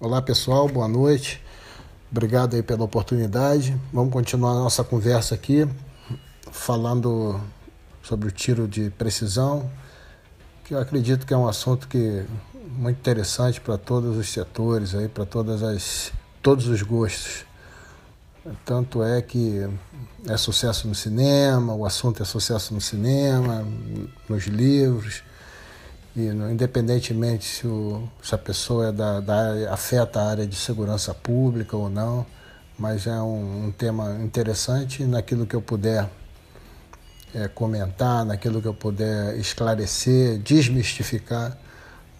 Olá pessoal, boa noite. Obrigado aí pela oportunidade. Vamos continuar a nossa conversa aqui, falando sobre o tiro de precisão, que eu acredito que é um assunto que muito interessante para todos os setores aí, para todas as todos os gostos. Tanto é que é sucesso no cinema, o assunto é sucesso no cinema, nos livros, e independentemente se, o, se a pessoa é da, da, afeta a área de segurança pública ou não, mas é um, um tema interessante naquilo que eu puder é, comentar, naquilo que eu puder esclarecer, desmistificar.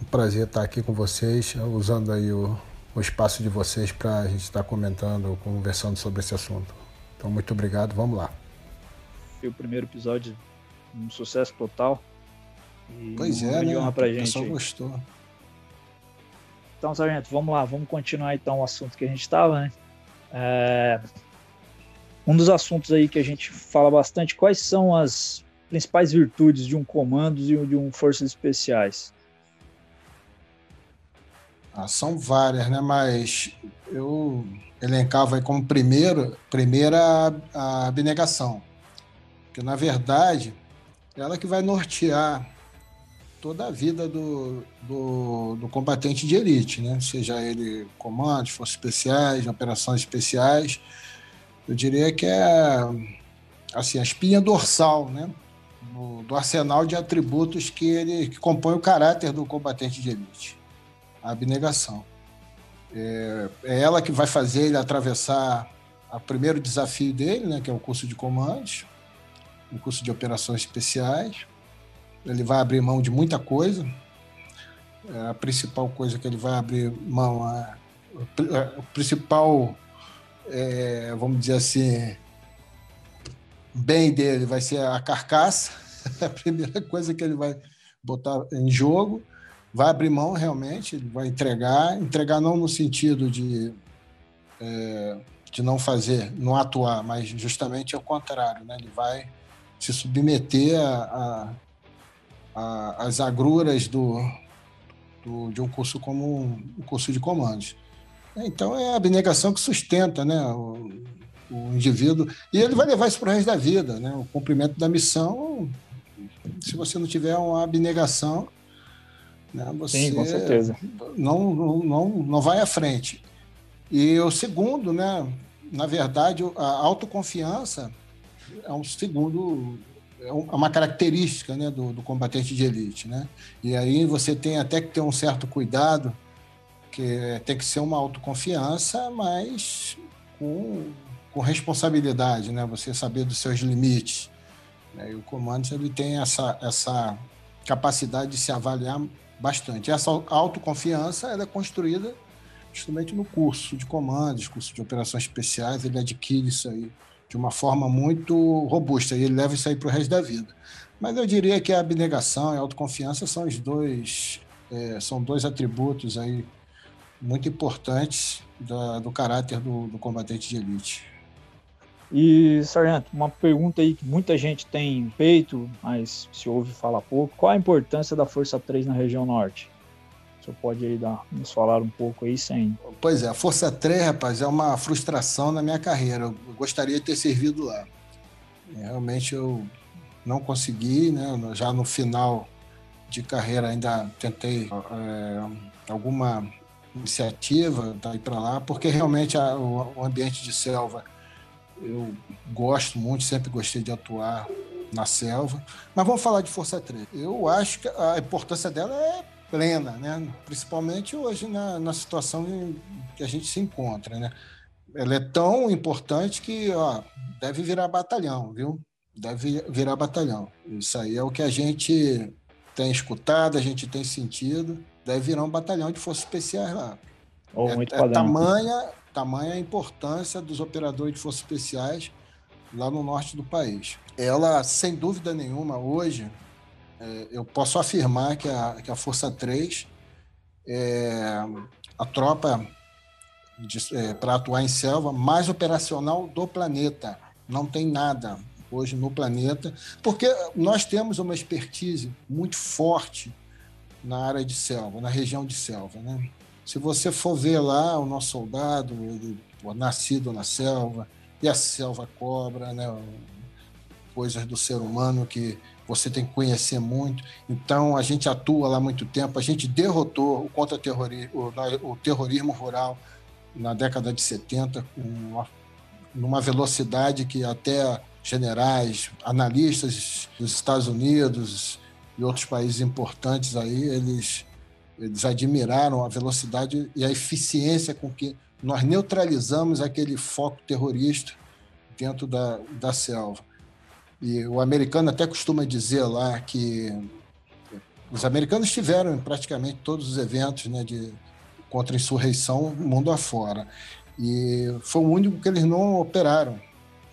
Um prazer estar aqui com vocês, usando aí o, o espaço de vocês para a gente estar comentando, conversando sobre esse assunto. Então, muito obrigado, vamos lá. o primeiro episódio, um sucesso total. E pois é, né? honra pra gente. O pessoal gostou. Então, Sargento, vamos lá, vamos continuar então o assunto que a gente estava, né? É... Um dos assuntos aí que a gente fala bastante, quais são as principais virtudes de um comando e de um Forças Especiais? Ah, são várias, né? Mas eu elencava aí como primeiro, primeira a abnegação. Porque, na verdade, ela que vai nortear toda a vida do, do, do, combatente de elite, né? seja ele comandos, forças especiais, operações especiais. Eu diria que é assim, a espinha dorsal né? do, do arsenal de atributos que ele que compõe o caráter do combatente de elite, a abnegação. É, é ela que vai fazer ele atravessar o primeiro desafio dele, né? que é o curso de comandos, o curso de operações especiais ele vai abrir mão de muita coisa. É, a principal coisa que ele vai abrir mão, a, a, principal, é, vamos dizer assim, bem dele vai ser a carcaça. a primeira coisa que ele vai botar em jogo. Vai abrir mão realmente, ele vai entregar, entregar não no sentido de, é, de não fazer, não atuar, mas justamente ao contrário, né? ele vai se submeter a, a a, as agruras do, do, de um curso como um curso de comandos. Então é a abnegação que sustenta né, o, o indivíduo e ele vai levar isso para o resto da vida. Né? O cumprimento da missão, se você não tiver uma abnegação, né, você Sim, com certeza. Não, não, não, não vai à frente. E o segundo, né, na verdade, a autoconfiança é um segundo é, é uma característica né, do, do, combatente de elite. Né? E aí você tem até que ter um certo cuidado, que tem que ser uma autoconfiança, mas com, com responsabilidade, né? você saber dos seus limites. Né? E o comando ele tem essa, essa capacidade de se avaliar bastante. Essa autoconfiança ela é construída justamente no curso de comandos, curso de operações especiais, ele adquire isso aí de uma forma muito robusta e ele leva isso aí para o resto da vida. Mas eu diria que a abnegação e a autoconfiança são os dois, é, são dois atributos aí muito importantes da, do caráter do, do combatente de elite. E, Sargento, uma pergunta aí que muita gente tem feito, mas se ouve falar pouco. Qual a importância da Força 3 na região norte? Pode aí dar, nos falar um pouco aí sem. Pois é, a Força 3, rapaz, é uma frustração na minha carreira. Eu gostaria de ter servido lá. Realmente eu não consegui, né? Já no final de carreira ainda tentei é, alguma iniciativa daí para lá, porque realmente a, o ambiente de selva eu gosto muito, sempre gostei de atuar na selva. Mas vamos falar de Força 3. Eu acho que a importância dela é plena, né? principalmente hoje na, na situação que a gente se encontra. Né? Ela é tão importante que ó, deve virar batalhão, viu? Deve virar batalhão. Isso aí é o que a gente tem escutado, a gente tem sentido. Deve virar um batalhão de forças especiais lá. Oh, é, muito é tamanha, tamanha a importância dos operadores de forças especiais lá no norte do país. Ela, sem dúvida nenhuma, hoje, é, eu posso afirmar que a, que a Força 3 é a tropa é, para atuar em selva mais operacional do planeta. Não tem nada hoje no planeta, porque nós temos uma expertise muito forte na área de selva, na região de selva. Né? Se você for ver lá o nosso soldado, ele, pô, nascido na selva, e a selva cobra, né? coisas do ser humano que você tem que conhecer muito. Então, a gente atua lá há muito tempo, a gente derrotou o contra-terrorismo, o, o terrorismo rural na década de 70, com uma, numa velocidade que até generais, analistas dos Estados Unidos e outros países importantes aí, eles, eles admiraram a velocidade e a eficiência com que nós neutralizamos aquele foco terrorista dentro da, da selva. E o americano até costuma dizer lá que os americanos tiveram em praticamente todos os eventos né, de contra-insurreição mundo afora. E foi o único que eles não operaram,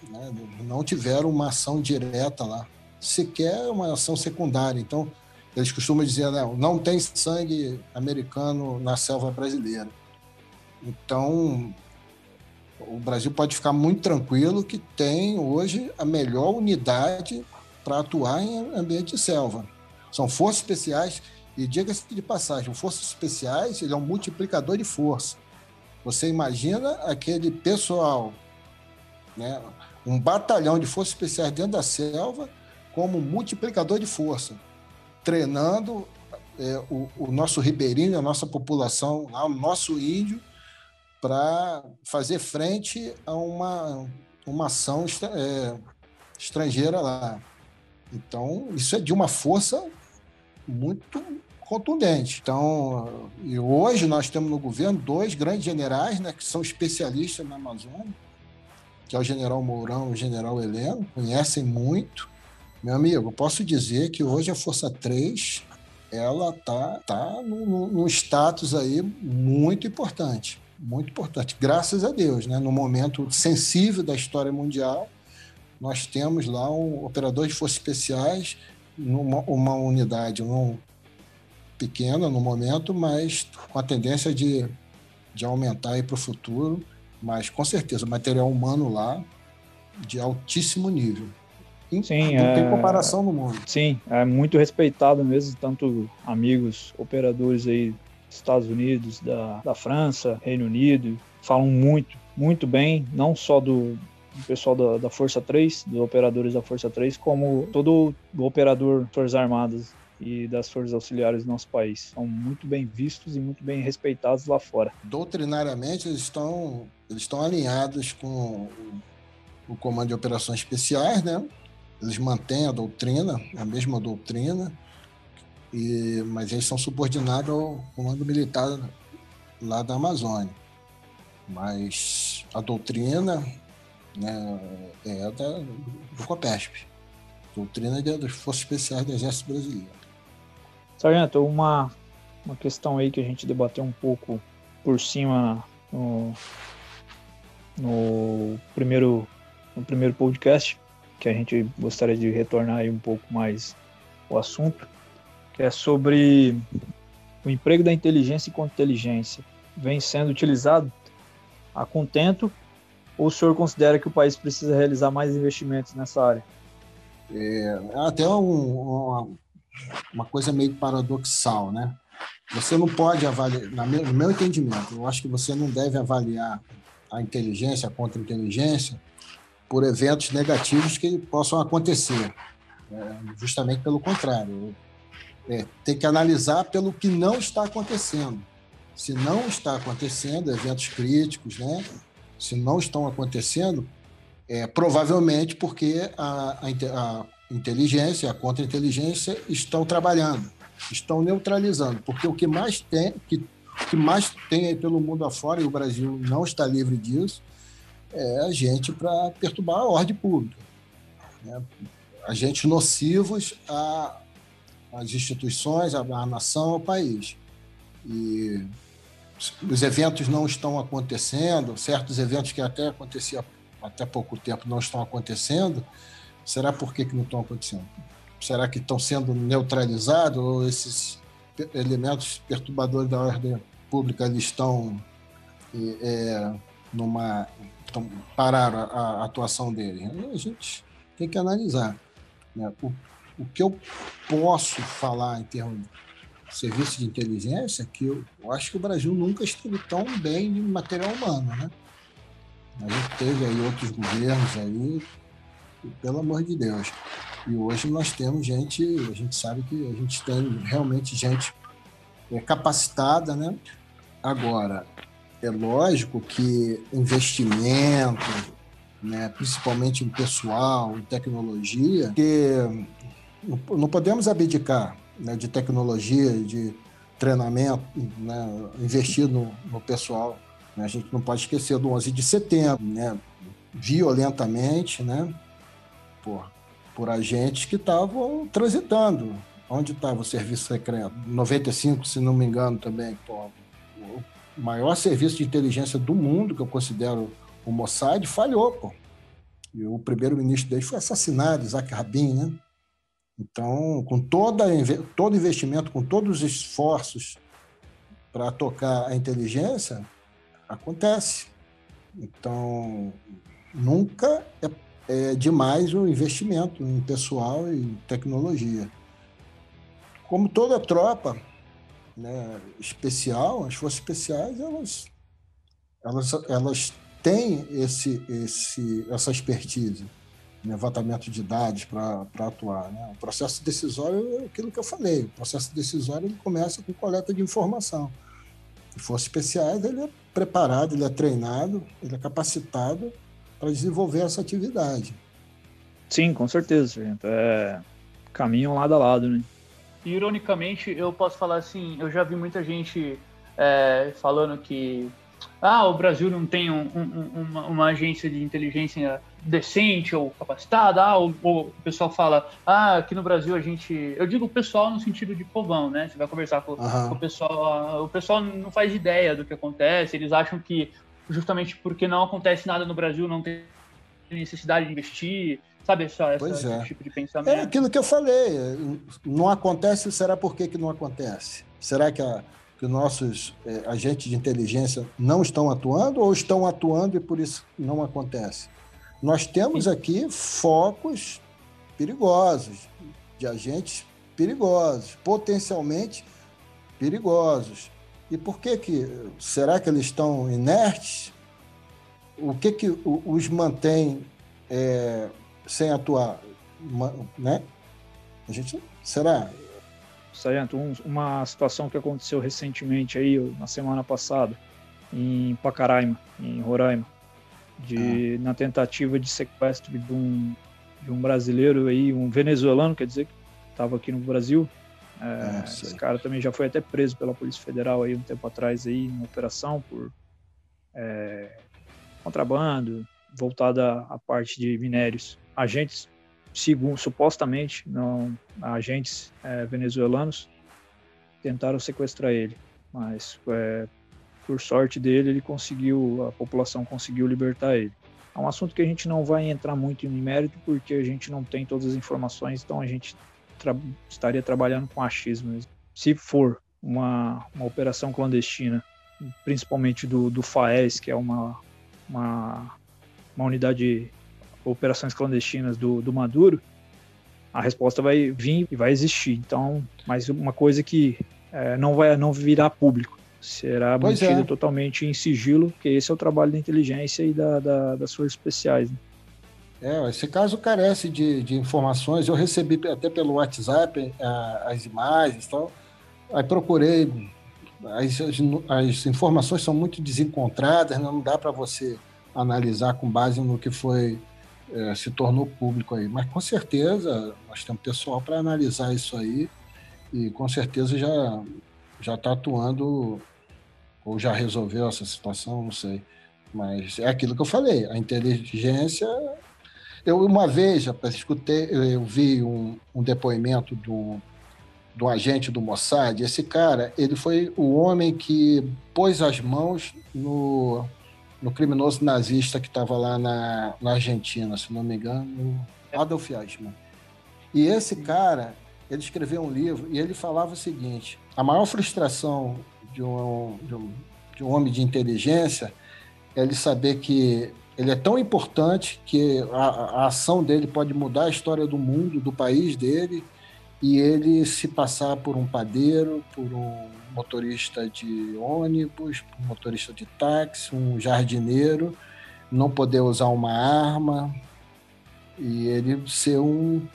né, não tiveram uma ação direta lá, sequer uma ação secundária. Então, eles costumam dizer, não, não tem sangue americano na selva brasileira. Então, o Brasil pode ficar muito tranquilo que tem hoje a melhor unidade para atuar em ambiente de selva. São forças especiais, e diga-se de passagem, forças especiais ele é um multiplicador de força. Você imagina aquele pessoal, né, um batalhão de forças especiais dentro da selva como multiplicador de força, treinando é, o, o nosso ribeirinho, a nossa população, o nosso índio, para fazer frente a uma, uma ação é, estrangeira lá. Então, isso é de uma força muito contundente. Então, e hoje nós temos no governo dois grandes generais, né, que são especialistas na Amazônia, que é o general Mourão e o general Heleno, conhecem muito. Meu amigo, posso dizer que hoje a Força 3 ela tá, tá num, num status aí muito importante muito importante. Graças a Deus, né? no momento sensível da história mundial, nós temos lá um operador de forças especiais, numa, uma unidade não pequena no momento, mas com a tendência de, de aumentar para o futuro. Mas com certeza, material humano lá de altíssimo nível. Sim, não é... tem comparação no mundo. Sim, é muito respeitado mesmo, tanto amigos, operadores aí Estados Unidos, da, da França, Reino Unido, falam muito, muito bem, não só do, do pessoal da, da, Força 3, dos operadores da Força 3, como todo o operador Forças Armadas e das Forças Auxiliares do nosso país. São muito bem vistos e muito bem respeitados lá fora. Doutrinariamente, eles estão, eles estão alinhados com o, o Comando de Operações Especiais, né? Eles mantêm a doutrina, a mesma doutrina, e, mas eles são subordinados ao comando militar lá da Amazônia. Mas a doutrina né, é da, do COPESP. Doutrina é das Forças Especiais do Exército Brasileiro. Sargento, uma, uma questão aí que a gente debateu um pouco por cima no, no, primeiro, no primeiro podcast, que a gente gostaria de retornar aí um pouco mais o assunto, que é sobre o emprego da inteligência e contra-inteligência. Vem sendo utilizado a contento ou o senhor considera que o país precisa realizar mais investimentos nessa área? É, é até um, uma, uma coisa meio paradoxal, né? Você não pode avaliar, no meu entendimento, eu acho que você não deve avaliar a inteligência, a contra-inteligência, por eventos negativos que possam acontecer. É, justamente pelo contrário. É, tem que analisar pelo que não está acontecendo. Se não está acontecendo, eventos críticos, né? se não estão acontecendo, é, provavelmente porque a, a, a inteligência, a contra-inteligência estão trabalhando, estão neutralizando, porque o que mais tem, que, que mais tem aí pelo mundo afora, e o Brasil não está livre disso, é agente para perturbar a ordem pública. Né? Agentes nocivos a, as instituições, a, a nação, ao país. E os eventos não estão acontecendo, certos eventos que até acontecia até pouco tempo não estão acontecendo, será por que, que não estão acontecendo? Será que estão sendo neutralizados ou esses elementos perturbadores da ordem pública estão é, numa pararam a, a atuação deles? A gente tem que analisar. Né? O, o que eu posso falar em termos serviço de inteligência que eu, eu, acho que o Brasil nunca esteve tão bem de material humano, né? A gente teve aí outros governos aí, pelo amor de Deus. E hoje nós temos gente, a gente sabe que a gente tem realmente gente é, capacitada, né? Agora, é lógico que investimento, né, principalmente em pessoal, em tecnologia, que não podemos abdicar né, de tecnologia, de treinamento, né, investir no, no pessoal. Né? A gente não pode esquecer do 11 de setembro, né, violentamente, né, por, por agentes que estavam transitando. Onde estava o serviço secreto? 95, se não me engano, também. Pô, o maior serviço de inteligência do mundo, que eu considero o Mossad, falhou. Pô. E o primeiro-ministro dele foi assassinado, Isaac Rabin, né? Então, com toda, todo investimento, com todos os esforços para tocar a inteligência, acontece. Então, nunca é, é demais o investimento em pessoal e tecnologia. Como toda tropa né, especial, as forças especiais, elas, elas, elas têm esse, esse, essa expertise levantamento de dados para atuar. Né? O processo decisório é aquilo que eu falei. O processo decisório ele começa com coleta de informação. Se fosse especiais, ele é preparado, ele é treinado, ele é capacitado para desenvolver essa atividade. Sim, com certeza, gente. É caminho lado a lado, né? Ironicamente, eu posso falar assim, eu já vi muita gente é, falando que ah, o Brasil não tem um, um, uma, uma, agência de inteligência decente ou capacitada, ah, o, o, pessoal fala, ah, aqui no Brasil a gente. Eu digo o pessoal no sentido de povão, né? Você vai conversar com, uhum. com o pessoal, o pessoal não faz ideia do que acontece, eles acham que justamente porque não acontece nada no Brasil não tem necessidade de investir, sabe? Só essa, esse é. tipo de pensamento. É aquilo que eu falei, não acontece, será por que, que não acontece? Será que a que nossos é, agentes de inteligência não estão atuando ou estão atuando e por isso não acontece? Nós temos aqui focos perigosos, de agentes perigosos, potencialmente perigosos. E por que que será que eles estão inertes? O que que os mantém é, sem atuar, né? A gente será? Sargento, um, uma situação que aconteceu recentemente aí, na semana passada, em Pacaraima, em Roraima, de, ah. na tentativa de sequestro de um, de um brasileiro aí, um venezuelano, quer dizer, que estava aqui no Brasil. É, esse cara também já foi até preso pela Polícia Federal aí um tempo atrás aí, uma operação por é, contrabando, voltada à parte de minérios. Agentes segundo, supostamente, não, agentes é, venezuelanos tentaram sequestrar ele, mas é, por sorte dele, ele conseguiu, a população conseguiu libertar ele. É um assunto que a gente não vai entrar muito em mérito porque a gente não tem todas as informações, então a gente tra estaria trabalhando com achismo. Se for uma, uma operação clandestina, principalmente do, do FAES, que é uma, uma, uma unidade operações clandestinas do, do Maduro, a resposta vai vir e vai existir. Então, mas uma coisa que é, não vai não virar público, será pois mantida é. totalmente em sigilo, porque esse é o trabalho da inteligência e da, da das forças especiais. Né? É, esse caso carece de, de informações. Eu recebi até pelo WhatsApp as imagens e tal. Aí procurei. As, as, as informações são muito desencontradas, não dá para você analisar com base no que foi é, se tornou público aí. Mas com certeza nós temos pessoal para analisar isso aí e com certeza já já está atuando ou já resolveu essa situação, não sei. Mas é aquilo que eu falei, a inteligência. Eu uma vez já escutei, eu vi um, um depoimento do, do agente do Mossad. Esse cara, ele foi o homem que pôs as mãos no no criminoso nazista que estava lá na, na Argentina, se não me engano, Adolf Eichmann. E esse cara, ele escreveu um livro e ele falava o seguinte: a maior frustração de um, de um, de um homem de inteligência é ele saber que ele é tão importante que a, a, ação dele pode mudar a história do mundo, do país dele, e ele se passar por um padeiro, por um motorista de ônibus, um motorista de táxi, um jardineiro, não poder usar uma arma e ele ser um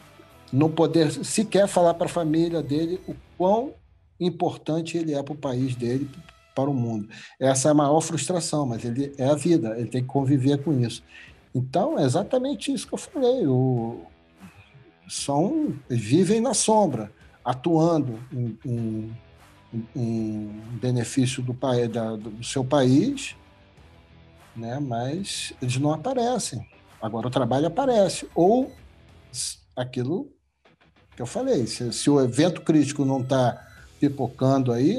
não poder sequer falar para a família dele o quão importante ele é para o país dele, para o mundo. Essa é a maior frustração, mas ele é a vida, ele tem que conviver com isso. Então, é exatamente isso que eu falei. O, são vivem na sombra, atuando em, em, em benefício do, da, do seu país, né? mas eles não aparecem. Agora o trabalho aparece. Ou aquilo que eu falei, se, se o evento crítico não está pipocando aí,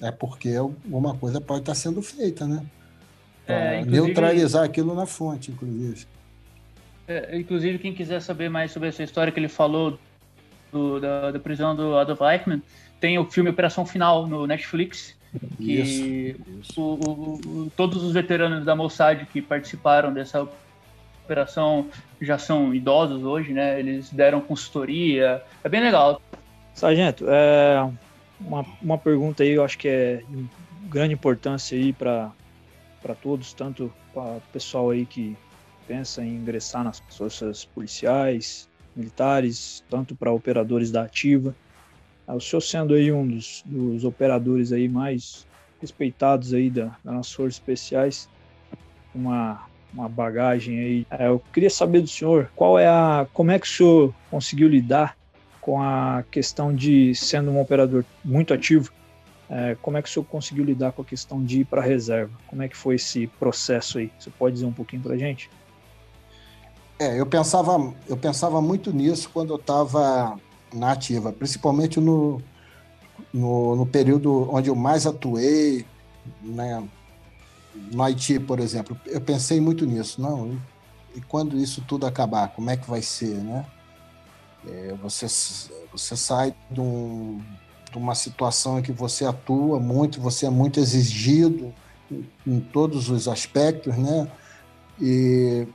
é porque alguma coisa pode estar tá sendo feita, né? É, neutralizar aquilo na fonte, inclusive. É, inclusive, quem quiser saber mais sobre essa história que ele falou do, da, da, prisão do Adolf Eichmann, tem o filme Operação Final no Netflix, que isso, isso. O, o, todos os veteranos da Mossad que participaram dessa operação já são idosos hoje, né? Eles deram consultoria, é bem legal. Sargento, é uma, uma pergunta aí, eu acho que é de grande importância aí para todos, tanto para o pessoal aí que pensa em ingressar nas forças policiais, militares, tanto para operadores da ativa. Ah, o senhor sendo aí um dos, dos operadores aí mais respeitados aí da, das forças especiais, uma, uma bagagem aí. É, eu queria saber do senhor qual é a, como é que o senhor conseguiu lidar com a questão de sendo um operador muito ativo, é, como é que o senhor conseguiu lidar com a questão de ir para a reserva? Como é que foi esse processo aí? Você pode dizer um pouquinho para a gente? É, eu pensava, eu pensava muito nisso quando eu estava na ativa, principalmente no, no, no, período onde eu mais atuei, né? no Haiti, por exemplo. Eu pensei muito nisso, não? E quando isso tudo acabar, como é que vai ser, né? É, você, você sai de, um, de, uma situação em que você atua muito, você é muito exigido em, em todos os aspectos, né? E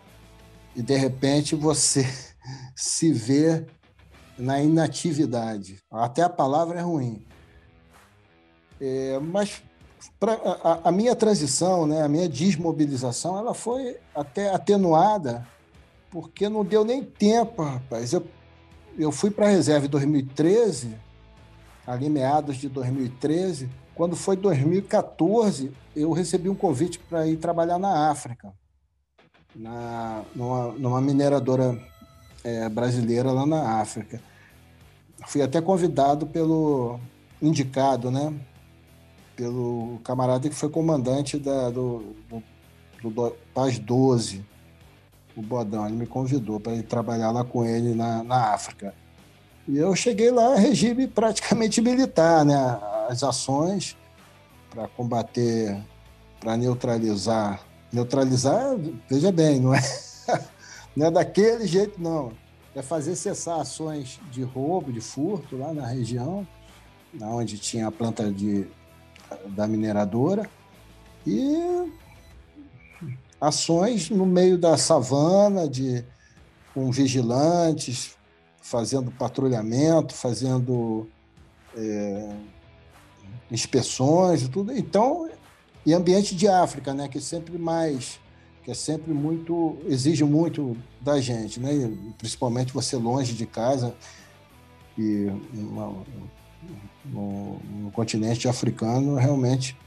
e de repente você se vê na inatividade. Até a palavra é ruim. É, mas pra, a, a, minha transição, né, a minha desmobilização, ela foi até atenuada, porque não deu nem tempo, rapaz. Eu, eu fui para a reserva em 2013, ali meados de 2013. Quando foi 2014, eu recebi um convite para ir trabalhar na África na, numa, numa mineradora é, brasileira lá na África. Fui até convidado pelo indicado, né? Pelo camarada que foi comandante da, do, do, do Paz 12, o Bodão. Ele me convidou para ir trabalhar lá com ele na, na África. E eu cheguei lá, regime praticamente militar, né? As ações para combater, para neutralizar Neutralizar, veja bem, não é, não é daquele jeito, não. É fazer cessar ações de roubo, de furto lá na região, onde tinha a planta de, da mineradora, e ações no meio da savana, de, com vigilantes, fazendo patrulhamento, fazendo é, inspeções e tudo. Então, e ambiente de África, né, que é sempre mais, que é sempre muito, exige muito da gente, né, principalmente você longe de casa e uma, no, no, continente africano realmente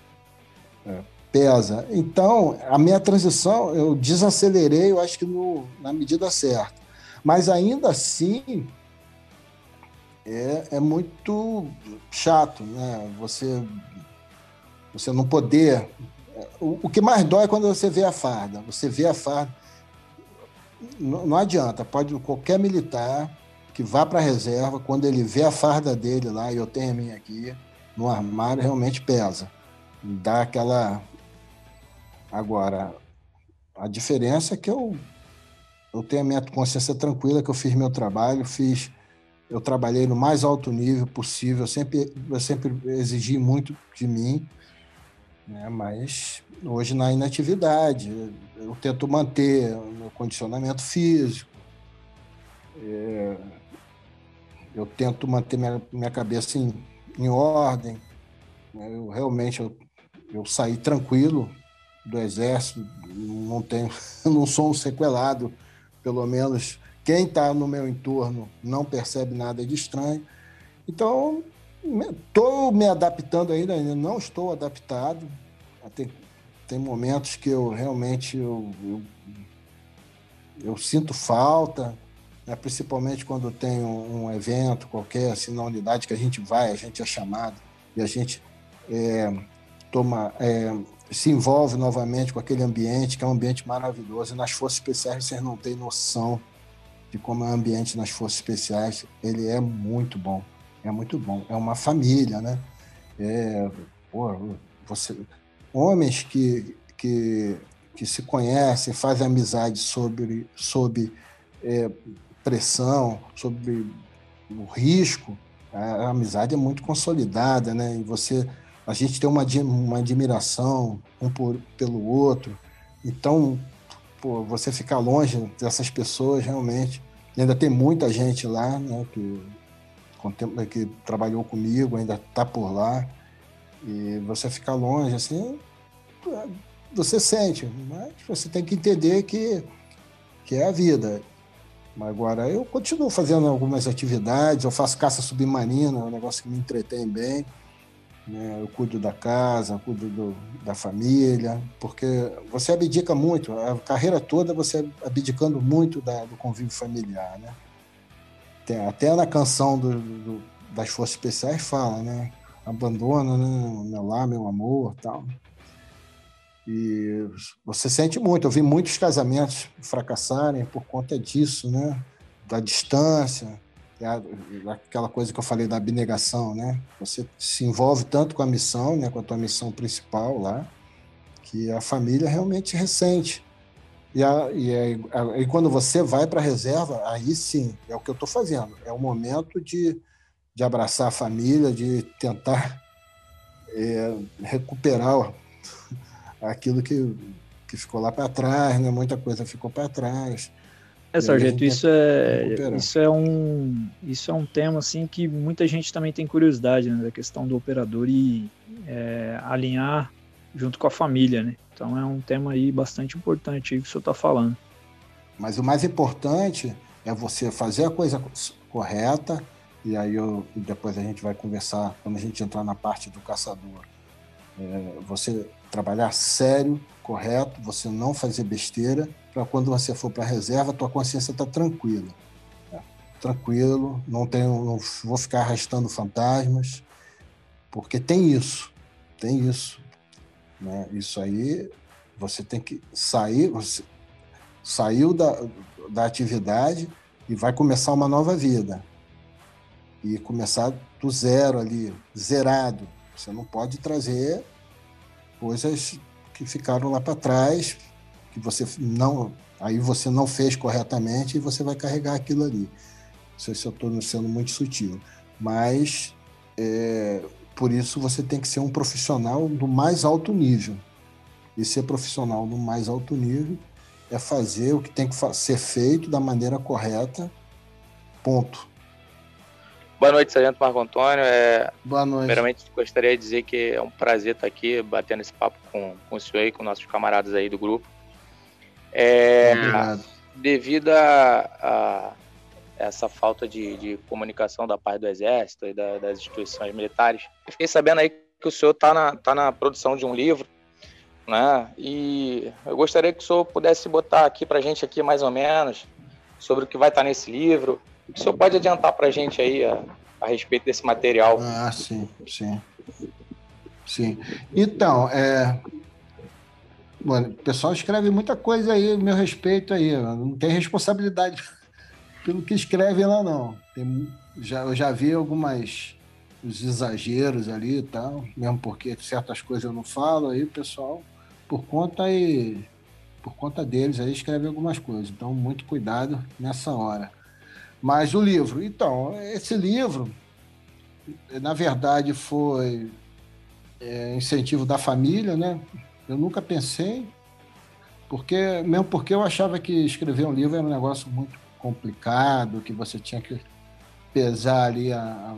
é, pesa. Então, a minha transição, eu desacelerei, eu acho que no, na medida certa. Mas ainda assim, é, é muito chato, né? Você você não poder. O, o que mais dói é quando você vê a farda. Você vê a farda. Não, não adianta, pode qualquer militar que vá para a reserva, quando ele vê a farda dele lá, e eu tenho a minha aqui, no armário, realmente pesa. Dá aquela. Agora, a diferença é que eu, eu tenho a minha consciência tranquila, que eu fiz meu trabalho, fiz. Eu trabalhei no mais alto nível possível, eu sempre, eu sempre exigi muito de mim né? mas hoje na inatividade eu tento manter o meu condicionamento físico, é, eu tento manter minha, minha cabeça em, em ordem. Né? Eu realmente eu, eu saí tranquilo do exército, não tenho, não sou um sequelado, pelo menos quem está no meu entorno não percebe nada de estranho. Então, estou me adaptando ainda, ainda não estou adaptado. Tem, tem momentos que eu realmente eu, eu, eu sinto falta, né? principalmente quando tem um, um, evento qualquer, assim, na unidade que a gente vai, a gente é chamado e a gente é, toma, é, se envolve novamente com aquele ambiente, que é um ambiente maravilhoso. E nas Forças Especiais vocês não têm noção de como é o ambiente nas Forças Especiais. Ele é muito bom, é muito bom. É uma família, né? É, pô, você, homens que, que, que se conhecem, fazem amizade sobre, sobre é, pressão, sobre o risco, a, a, amizade é muito consolidada, né? E você, a gente tem uma, uma admiração um por, pelo outro. Então, pô, você ficar longe dessas pessoas realmente. Ainda tem muita gente lá, né? Que, que trabalhou comigo, ainda está por lá. E você ficar longe, assim, você sente, mas você tem que entender que, que é a vida. Agora, eu continuo fazendo algumas atividades, eu faço caça submarina, é um negócio que me entretém bem. Né? Eu cuido da casa, cuido do, da família, porque você abdica muito, a carreira toda você abdicando muito da, do convívio familiar. Né? Tem, até na canção do, do, das Forças Especiais fala, né? Abandona, né? Meu lar, meu amor tal. E você sente muito. Eu vi muitos casamentos fracassarem por conta disso, né? Da distância, aquela coisa que eu falei da abnegação, né? Você se envolve tanto com a missão, né? Com a tua missão principal lá, que a família realmente ressente. E, a, e, a, e quando você vai para a reserva, aí sim, é o que eu estou fazendo. É o momento de, de abraçar a família, de tentar é, recuperar aquilo que, que ficou lá para trás, né? Muita coisa ficou para trás. É, sargento, isso é, isso é um isso é um tema assim que muita gente também tem curiosidade, né, da questão do operador e é, alinhar junto com a família, né? Então é um tema aí bastante importante aí que o senhor está falando. Mas o mais importante é você fazer a coisa correta e aí eu, depois a gente vai conversar quando a gente entrar na parte do caçador. É, você trabalhar sério, correto, você não fazer besteira, para quando você for para a reserva, tua consciência está tranquila. Né? Tranquilo, não, tenho, não vou ficar arrastando fantasmas, porque tem isso, tem isso. Né? Isso aí, você tem que sair, você saiu da, da atividade e vai começar uma nova vida. E começar do zero ali, zerado. Você não pode trazer coisas que ficaram lá para trás, que você não, aí você não fez corretamente e você vai carregar aquilo ali. Não sei se eu estou sendo muito sutil, mas é, por isso você tem que ser um profissional do mais alto nível. E ser profissional no mais alto nível é fazer o que tem que ser feito da maneira correta, ponto. Boa noite, Sargento Marco Antônio. É, Boa noite. Primeiramente, gostaria de dizer que é um prazer estar aqui batendo esse papo com, com o senhor e com nossos camaradas aí do grupo. É, Obrigado. Devido a, a essa falta de, de, comunicação da parte do Exército e da, das instituições militares, fiquei sabendo aí que o senhor está na, tá na produção de um livro, né? E eu gostaria que o senhor pudesse botar aqui para a gente aqui mais ou menos sobre o que vai estar tá nesse livro, o senhor pode adiantar para a gente aí a, a, respeito desse material? Ah, sim, sim. Sim. Então, é... Bom, o pessoal escreve muita coisa aí, meu respeito aí. Não tem responsabilidade pelo que escreve lá, não. Tem, já, eu já vi algumas os exageros ali e tal, mesmo porque certas coisas eu não falo, aí o pessoal, por conta e por conta deles aí escreve algumas coisas. Então, muito cuidado nessa hora. Mas o livro, então, esse livro, na verdade, foi é, incentivo da família, né? Eu nunca pensei, porque mesmo porque eu achava que escrever um livro era um negócio muito complicado, que você tinha que pesar ali a,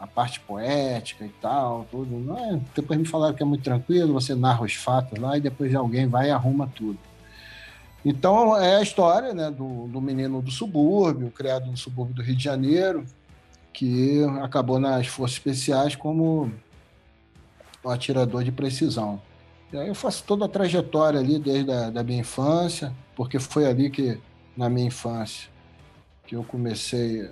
a, parte poética e tal, tudo. Não é, depois me falaram que é muito tranquilo, você narra os fatos lá e depois alguém vai e arruma tudo. Então é a história né, do, do menino do subúrbio, criado no subúrbio do Rio de Janeiro, que acabou nas forças especiais como atirador de precisão. E aí eu faço toda a trajetória ali desde a da minha infância, porque foi ali que, na minha infância, que eu comecei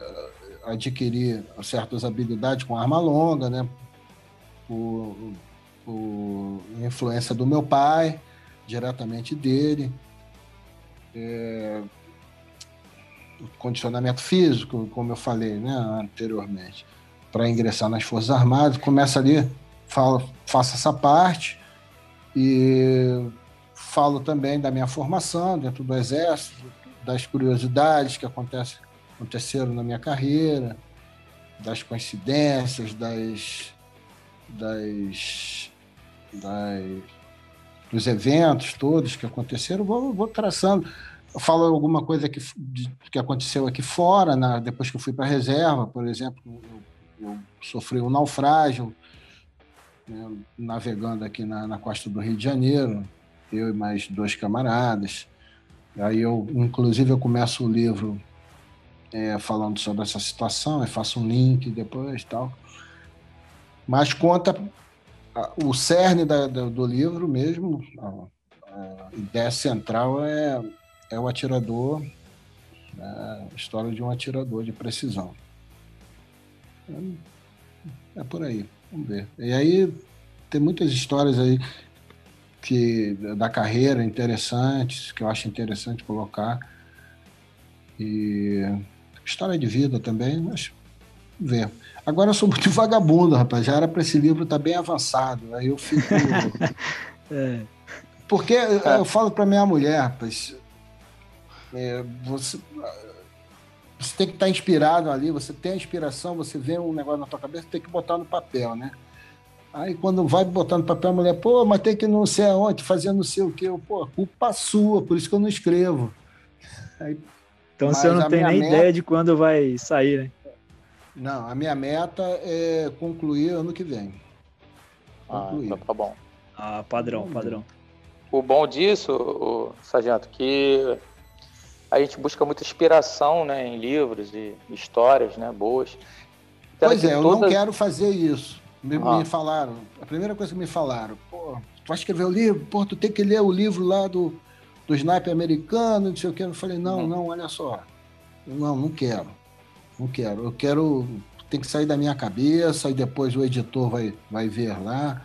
a adquirir certas habilidades com arma longa, né? Por, por influência do meu pai, diretamente dele é, condicionamento físico, como eu falei né, anteriormente, para ingressar nas Forças Armadas. Começa ali, falo, faço essa parte e falo também da minha formação dentro do Exército, das curiosidades que acontece, aconteceram na minha carreira, das coincidências, das, das, das dos eventos todos que aconteceram, vou, vou traçando. Eu falo alguma coisa que, que aconteceu aqui fora, na, depois que eu fui para a reserva, por exemplo, eu, eu, sofri um naufrágio né, navegando aqui na, na costa do Rio de Janeiro, eu e mais dois camaradas. Aí eu, inclusive, eu começo o livro é, falando sobre essa situação, eu faço um link depois tal. Mas conta o cerne da, do, livro mesmo, a, a, ideia central é, é o atirador, né, a história de um atirador de precisão. É, é, por aí, vamos ver. E aí tem muitas histórias aí que da carreira interessantes, que eu acho interessante colocar. E história de vida também, mas ver. Agora eu sou muito vagabundo, rapaz. Já era para esse livro estar tá bem avançado. Aí eu fico. é. Porque é. eu falo para minha mulher, rapaz. É, você, você tem que estar tá inspirado ali, você tem a inspiração, você vê um negócio na tua cabeça, tem que botar no papel, né? Aí quando vai botar no papel, a mulher, pô, mas tem que não sei aonde, fazer não sei o quê. Eu, pô, culpa sua, por isso que eu não escrevo. Aí, então você não tem nem meta... ideia de quando vai sair, né? Não, a minha meta é concluir ano que vem. Ah, então tá bom. Ah, padrão, padrão. O bom disso, o Sargento, que a gente busca muita inspiração né, em livros e histórias né, boas. pois é, eu não quero fazer isso. Me, ah. me, falaram, a primeira coisa que me falaram, pô, tu vai escrever o livro? Pô, tu tem que ler o livro lá do, do sniper americano, não sei o que. Eu falei, não, uhum. não, olha só. Não, não quero. Não quero. Eu quero. Tem que sair da minha cabeça e depois o editor vai, vai ver lá.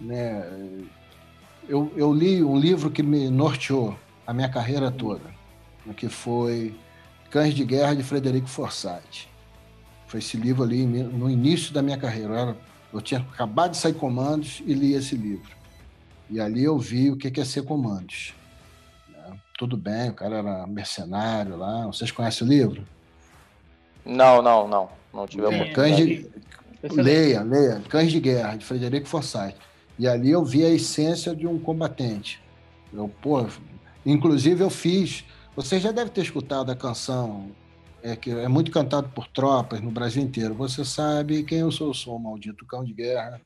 Né? Eu, eu li um livro que me norteou a minha carreira toda, que foi Cães de Guerra de Frederico Forsyth. Foi esse livro ali no início da minha carreira. Eu, era, eu tinha acabado de sair comandos e li esse livro. E ali eu vi o que é ser comandos. Né? Tudo bem, o cara era mercenário lá. Vocês conhecem o livro? Não, não, não. Não tive é, Cães de... Leia, leia. Cães de Guerra, de Frederico Forsyth. E ali eu vi a essência de um combatente. Eu, pô, inclusive eu fiz. Você já deve ter escutado a canção, é, que é muito cantado por tropas no Brasil inteiro. Você sabe quem eu sou, eu sou, maldito cão de guerra.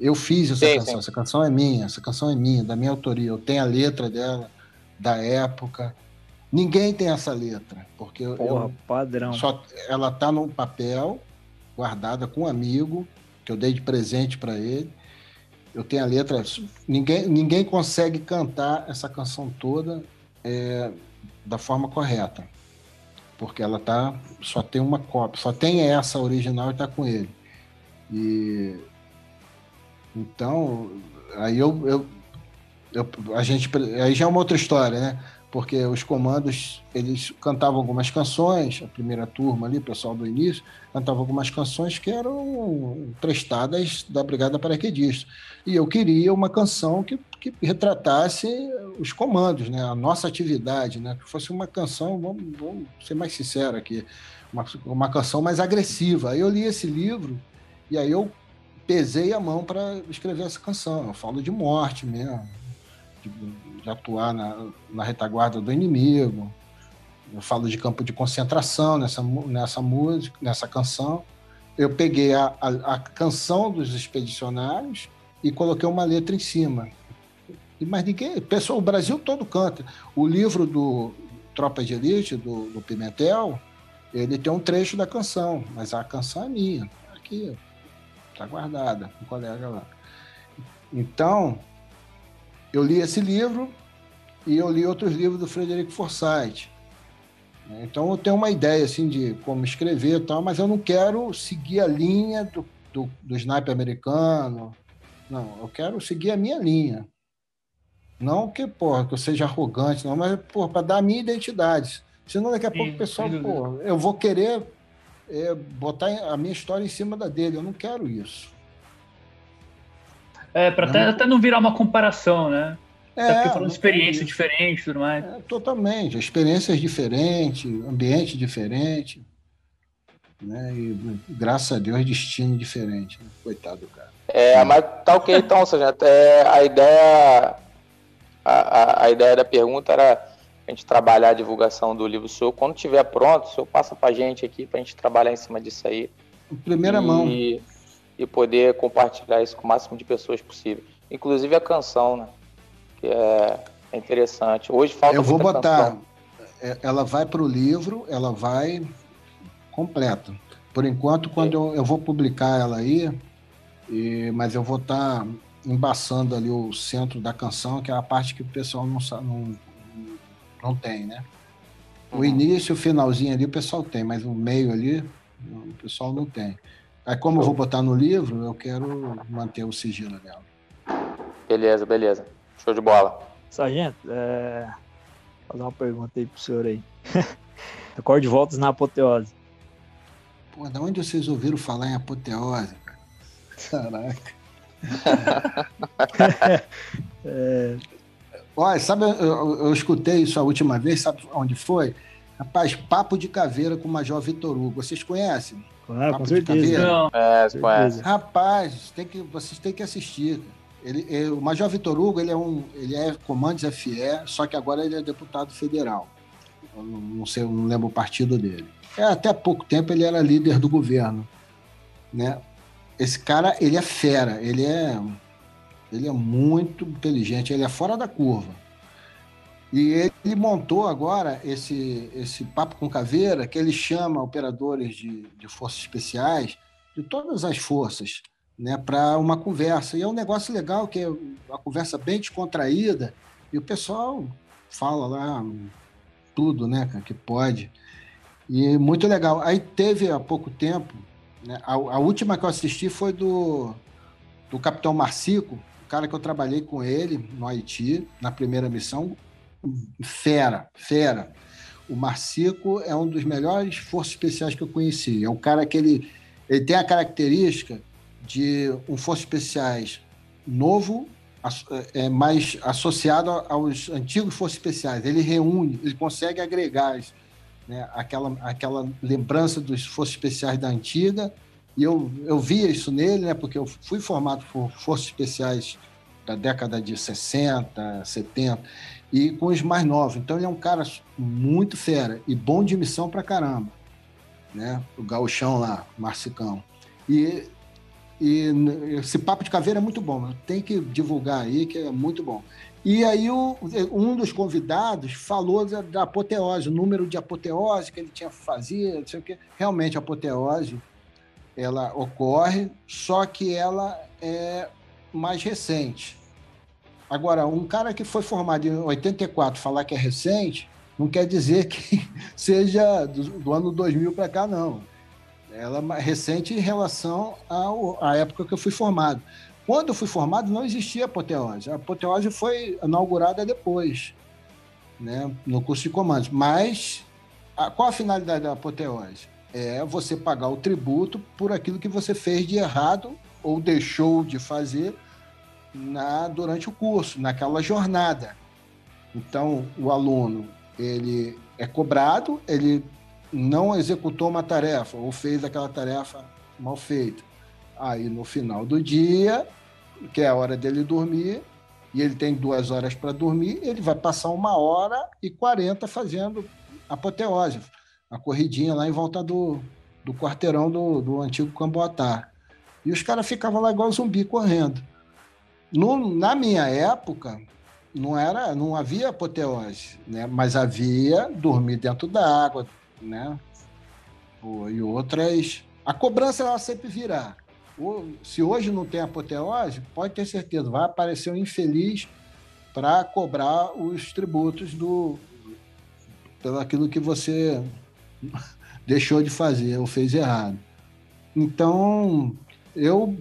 Eu fiz essa sim, canção, sim. essa canção é minha, essa canção é minha, da minha autoria. Eu tenho a letra dela, da época. Ninguém tem essa letra, porque Porra, eu, padrão. Só, ela tá no papel, guardada com um amigo, que eu dei de presente para ele. Eu tenho a letra. Ninguém, ninguém consegue cantar essa canção toda é, da forma correta, porque ela tá só tem uma cópia, só tem essa original e tá com ele. E então aí eu, eu, eu a gente aí já é uma outra história, né? Porque os comandos eles cantavam algumas canções, a primeira turma ali, o pessoal do início, cantava algumas canções que eram prestadas da Brigada Paraquedista. E eu queria uma canção que, que retratasse os comandos, né? a nossa atividade, né? que fosse uma canção, vamos, vamos ser mais sincero aqui, uma, uma canção mais agressiva. Aí eu li esse livro e aí eu pesei a mão para escrever essa canção. Eu falo de morte mesmo, de, de atuar na, na, retaguarda do inimigo, Eu falo de campo de concentração nessa, nessa música, nessa canção. Eu peguei a, a, a canção dos expedicionários e coloquei uma letra em cima. Mais ninguém, pessoal, o Brasil todo canta. O livro do Tropa de Elite, do, do Pimentel, ele tem um trecho da canção, mas a canção é minha. Tá aqui, está guardada, um colega lá. Então, eu li esse livro e eu li outros livros do Frederico Forsyth. Então eu tenho uma ideia assim de como escrever e tal, mas eu não quero seguir a linha do, do, do sniper americano. Não, eu quero seguir a minha linha. Não que, porra, que eu seja arrogante, não, mas para dar a minha identidade. Senão daqui a pouco o pessoal, pô, eu vou querer é, botar a minha história em cima da dele. Eu não quero isso. É, para até, até não virar uma comparação, né? É, até porque falando experiência diferente tudo mais. É, totalmente. Experiências diferentes, ambiente diferente. Né? E graças a Deus, destino diferente. Né? Coitado do cara. É, mas tá ok então, Sargento. É, a ideia. A, a, a, ideia da pergunta era a gente trabalhar a divulgação do livro seu. Quando tiver pronto, o senhor passa pra gente aqui pra gente trabalhar em cima disso aí. Em primeira e... mão e poder compartilhar isso com o máximo de pessoas possível. Inclusive a canção, né? Que é, é interessante. Hoje falta Eu vou botar. Canção. É, ela vai para o livro, ela vai completa. Por enquanto, quando eu, eu, vou publicar ela aí, e, mas eu vou estar tá embaçando ali o centro da canção, que é a parte que o pessoal não, não, não tem, né? O uhum. início, o finalzinho ali, o pessoal tem, mas o meio ali, o pessoal não tem. Aí, como eu vou botar no livro, eu quero manter o sigilo dela. Beleza, beleza. Show de bola. Sargento, é... vou fazer uma pergunta aí pro senhor aí. Recorde de voltas na apoteose. Pô, da onde vocês ouviram falar em apoteose, cara? Caraca. é... Olha, sabe, eu, eu, escutei isso a última vez, sabe onde foi? Rapaz, Papo de Caveira com o Major Vitor Hugo. Vocês conhecem? Ah, com certeza. Não. É, conhece. Rapaz, tem que, vocês têm que assistir. Ele, ele, o Major Vitor Hugo ele é um, ele é comandos FE, só que agora ele é deputado federal. Eu não, sei, não lembro o partido dele. É, até pouco tempo ele era líder do governo, né? Esse cara, ele é fera, ele é, ele é muito inteligente, ele é fora da curva. E ele montou agora esse, esse papo com caveira, que ele chama operadores de, de forças especiais, de todas as forças, né, para uma conversa. E é um negócio legal, que é uma conversa bem descontraída, e o pessoal fala lá tudo né, que pode. E muito legal. Aí teve há pouco tempo, né, a, a última que eu assisti foi do, do Capitão Marcico, o cara que eu trabalhei com ele no Haiti, na primeira missão, fera, fera. O Marcico é um dos melhores forças especiais que eu conheci. É um cara que ele, ele tem a característica de um força especiais novo, é, mais associado aos antigos forças especiais. Ele reúne, ele consegue agregar né, aquela, aquela lembrança dos forças especiais da antiga. E eu, eu via isso nele, né, porque eu fui formado por forças especiais da década de 60, 70 e com os mais novos. Então ele é um cara muito fera e bom de missão pra caramba, né? O gauchão lá, Marcicão. E, e esse papo de caveira é muito bom, tem que divulgar aí que é muito bom. E aí o, um dos convidados falou da, da, apoteose, o número de apoteose que ele tinha fazer, não sei o quê. Realmente a apoteose ela ocorre, só que ela é mais recente. Agora, um cara que foi formado em 84 falar que é recente, não quer dizer que seja do, do ano 2000 para cá, não. Ela é recente em relação ao, à época que eu fui formado. Quando eu fui formado, não existia apoteose. A apoteose foi inaugurada depois, né, no curso de comandos. Mas a, qual a finalidade da apoteose? É você pagar o tributo por aquilo que você fez de errado ou deixou de fazer na, durante o curso, naquela jornada. Então, o aluno ele é cobrado, ele não executou uma tarefa ou fez aquela tarefa mal feita. Aí, no final do dia, que é a hora dele dormir, e ele tem duas horas para dormir, ele vai passar uma hora e quarenta fazendo apoteose, a corridinha lá em volta do, do quarteirão do, do antigo Camboatá. E os caras ficavam lá igual zumbi correndo. No, na minha época, não era, não havia apoteose, né? Mas havia dormir dentro da água, né? E outras. A cobrança ela sempre virá. Se hoje não tem apoteose, pode ter certeza, vai aparecer um infeliz para cobrar os tributos do pelo aquilo que você deixou de fazer ou fez errado. Então, eu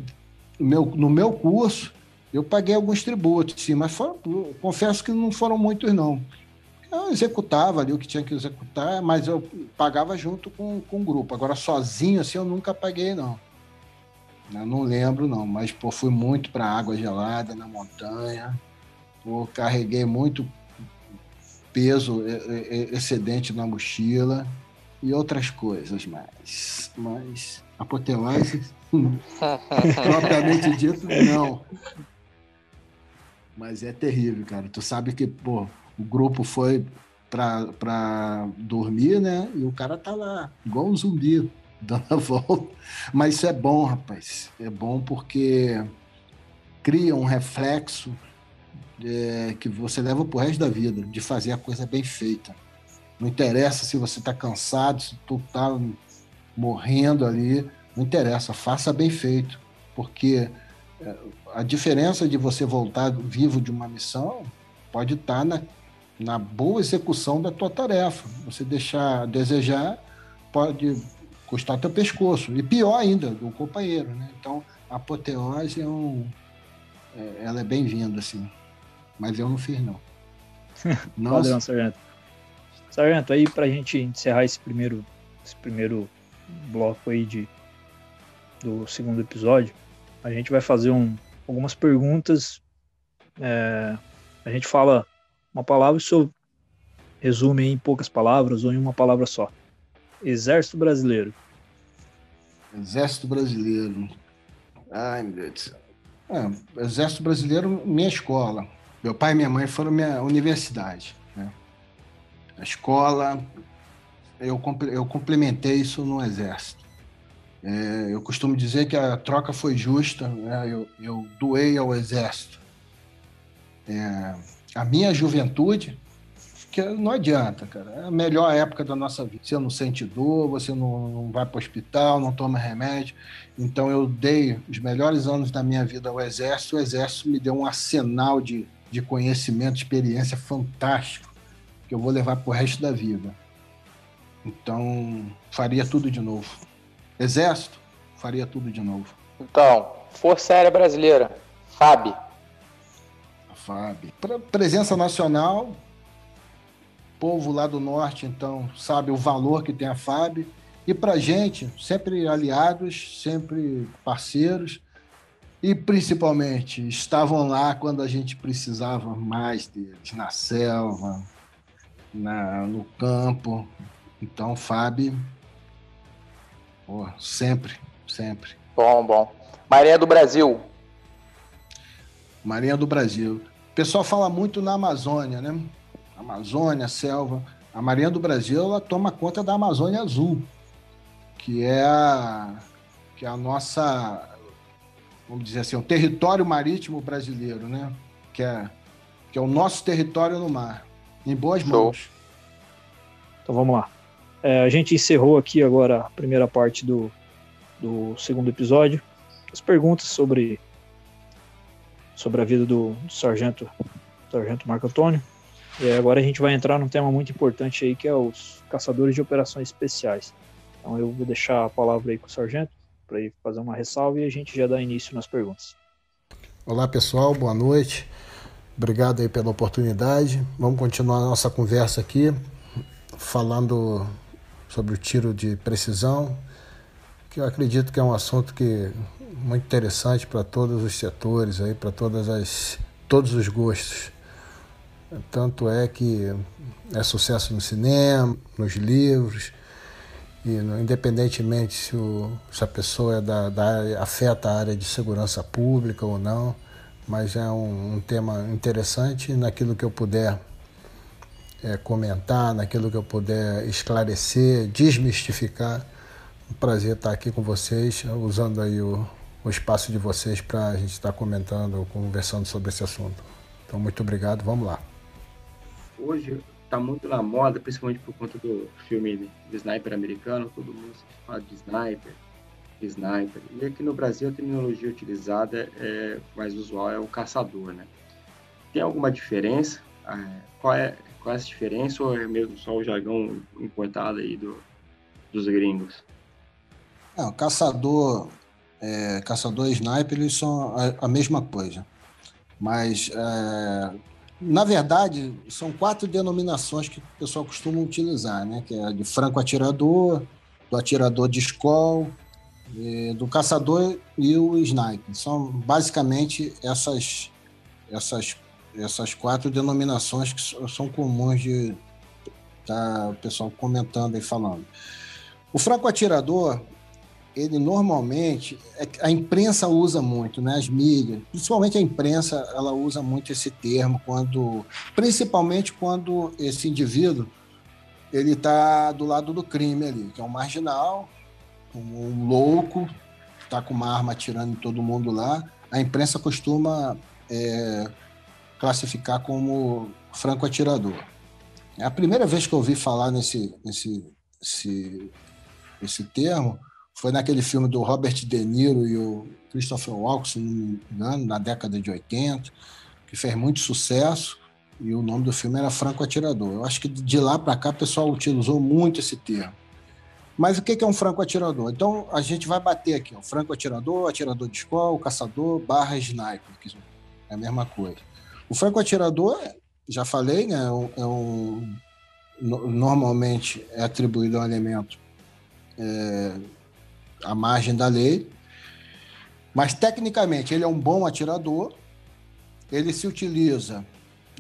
meu, no meu curso eu paguei alguns tributos, sim, mas foram, confesso que não foram muitos, não. Eu executava ali o que tinha que executar, mas eu pagava junto com, com o grupo. Agora, sozinho, assim, eu nunca paguei, não. Eu não lembro, não, mas pô, fui muito para água gelada na montanha. Pô, carreguei muito peso excedente na mochila e outras coisas mais. Mas apoteose, propriamente dito, não. Mas é terrível, cara. Tu sabe que, pô, o grupo foi pra dormir, né? E o cara tá lá, igual um zumbi, dando a volta. Mas isso é bom, rapaz. É bom porque cria um reflexo é, que você leva pro resto da vida, de fazer a coisa bem feita. Não interessa se você tá cansado, se tu tá morrendo ali, não interessa, faça bem feito. Porque é, a diferença de você voltar vivo de uma missão pode estar na, na boa execução da tua tarefa. Você deixar a desejar pode custar teu pescoço. E pior ainda, do companheiro. Né? Então, a apoteose é um. É, ela é bem-vinda, assim. Mas eu não fiz, não. Padrão, Sargento. Sargento, aí pra gente encerrar esse primeiro, esse primeiro bloco aí de, do segundo episódio, a gente vai fazer um, algumas perguntas. É, a gente fala uma palavra isso resume em poucas palavras ou em uma palavra só. Exército Brasileiro. Exército Brasileiro. Ai, meu Deus do céu. É, Exército Brasileiro, minha escola. Meu pai e minha mãe foram minha universidade. Né? A escola, eu, eu complementei isso no Exército. É, eu costumo dizer que a troca foi justa, né? eu, eu, doei ao Exército. É, a minha juventude, que não adianta, cara, é a melhor época da nossa vida. Você não sente dor, você não, não vai para o hospital, não toma remédio. Então eu dei os melhores anos da minha vida ao Exército. O Exército me deu um arsenal de, de conhecimento, experiência fantástico que eu vou levar para o resto da vida. Então, faria tudo de novo. Exército, faria tudo de novo. Então, Força Aérea Brasileira, FAB. FAB. Pra presença nacional, povo lá do norte, então, sabe o valor que tem a FAB. E para gente, sempre aliados, sempre parceiros. E principalmente estavam lá quando a gente precisava mais deles, na selva, na, no campo. Então, FAB Pô, sempre, sempre. Bom, bom. Marinha do Brasil. Marinha do Brasil. O pessoal fala muito na Amazônia, né? Amazônia, selva. A Marinha do Brasil ela toma conta da Amazônia Azul, que é a, que é a nossa, vamos dizer assim, o território marítimo brasileiro, né? Que é, que é o nosso território no mar. Em boas Show. mãos. Então vamos lá. É, a gente encerrou aqui agora a primeira parte do, do segundo episódio. As perguntas sobre, sobre a vida do, do sargento, sargento Marco Antônio. E agora a gente vai entrar num tema muito importante aí, que é os caçadores de operações especiais. Então eu vou deixar a palavra aí com o sargento para ele fazer uma ressalva e a gente já dá início nas perguntas. Olá pessoal, boa noite. Obrigado aí pela oportunidade. Vamos continuar a nossa conversa aqui, falando sobre o tiro de precisão, que eu acredito que é um assunto que muito interessante para todos os setores aí, para todas as todos os gostos. Tanto é que é sucesso no cinema, nos livros, e independentemente se, o, se a pessoa é da, da afeta a área de segurança pública ou não, mas é um, um tema interessante naquilo que eu puder é, comentar, naquilo que eu puder esclarecer, desmistificar. Um prazer estar aqui com vocês, usando aí o, o espaço de vocês para a gente estar comentando, conversando sobre esse assunto. Então, muito obrigado, vamos lá. Hoje está muito na moda, principalmente por conta do filme de sniper americano, todo mundo fala de sniper, de sniper. E aqui no Brasil a terminologia utilizada é mais usual é o caçador, né? Tem alguma diferença? Ah, qual é, qual é essa diferença ou é mesmo só o jargão importado aí do, dos gringos? Não, caçador, é, caçador e sniper eles são a, a mesma coisa. Mas, é, na verdade, são quatro denominações que o pessoal costuma utilizar, né? Que é de franco atirador, do atirador de escol, do caçador e o sniper. São basicamente essas, essas, essas quatro denominações que são comuns de tá, o pessoal comentando e falando. O franco atirador ele normalmente é a imprensa usa muito, né? As mídias, principalmente a imprensa, ela usa muito esse termo quando, principalmente quando esse indivíduo ele está do lado do crime ali, que é um marginal, um louco, está com uma arma atirando em todo mundo lá. A imprensa costuma é, classificar como franco atirador. É a primeira vez que eu ouvi falar nesse, nesse, esse, esse termo foi naquele filme do Robert De Niro e o Christopher Walken, se não me engano, na década de 80, que fez muito sucesso, e o nome do filme era Franco Atirador. Eu acho que de lá para cá o pessoal utilizou muito esse termo. Mas o que é um franco atirador? Então a gente vai bater aqui: ó, franco atirador, atirador de escola, caçador, barra sniper, que é a mesma coisa. O franco atirador, já falei, né, é um, é normalmente é atribuído a um elemento é, à margem da lei, mas tecnicamente ele é um bom atirador, ele se utiliza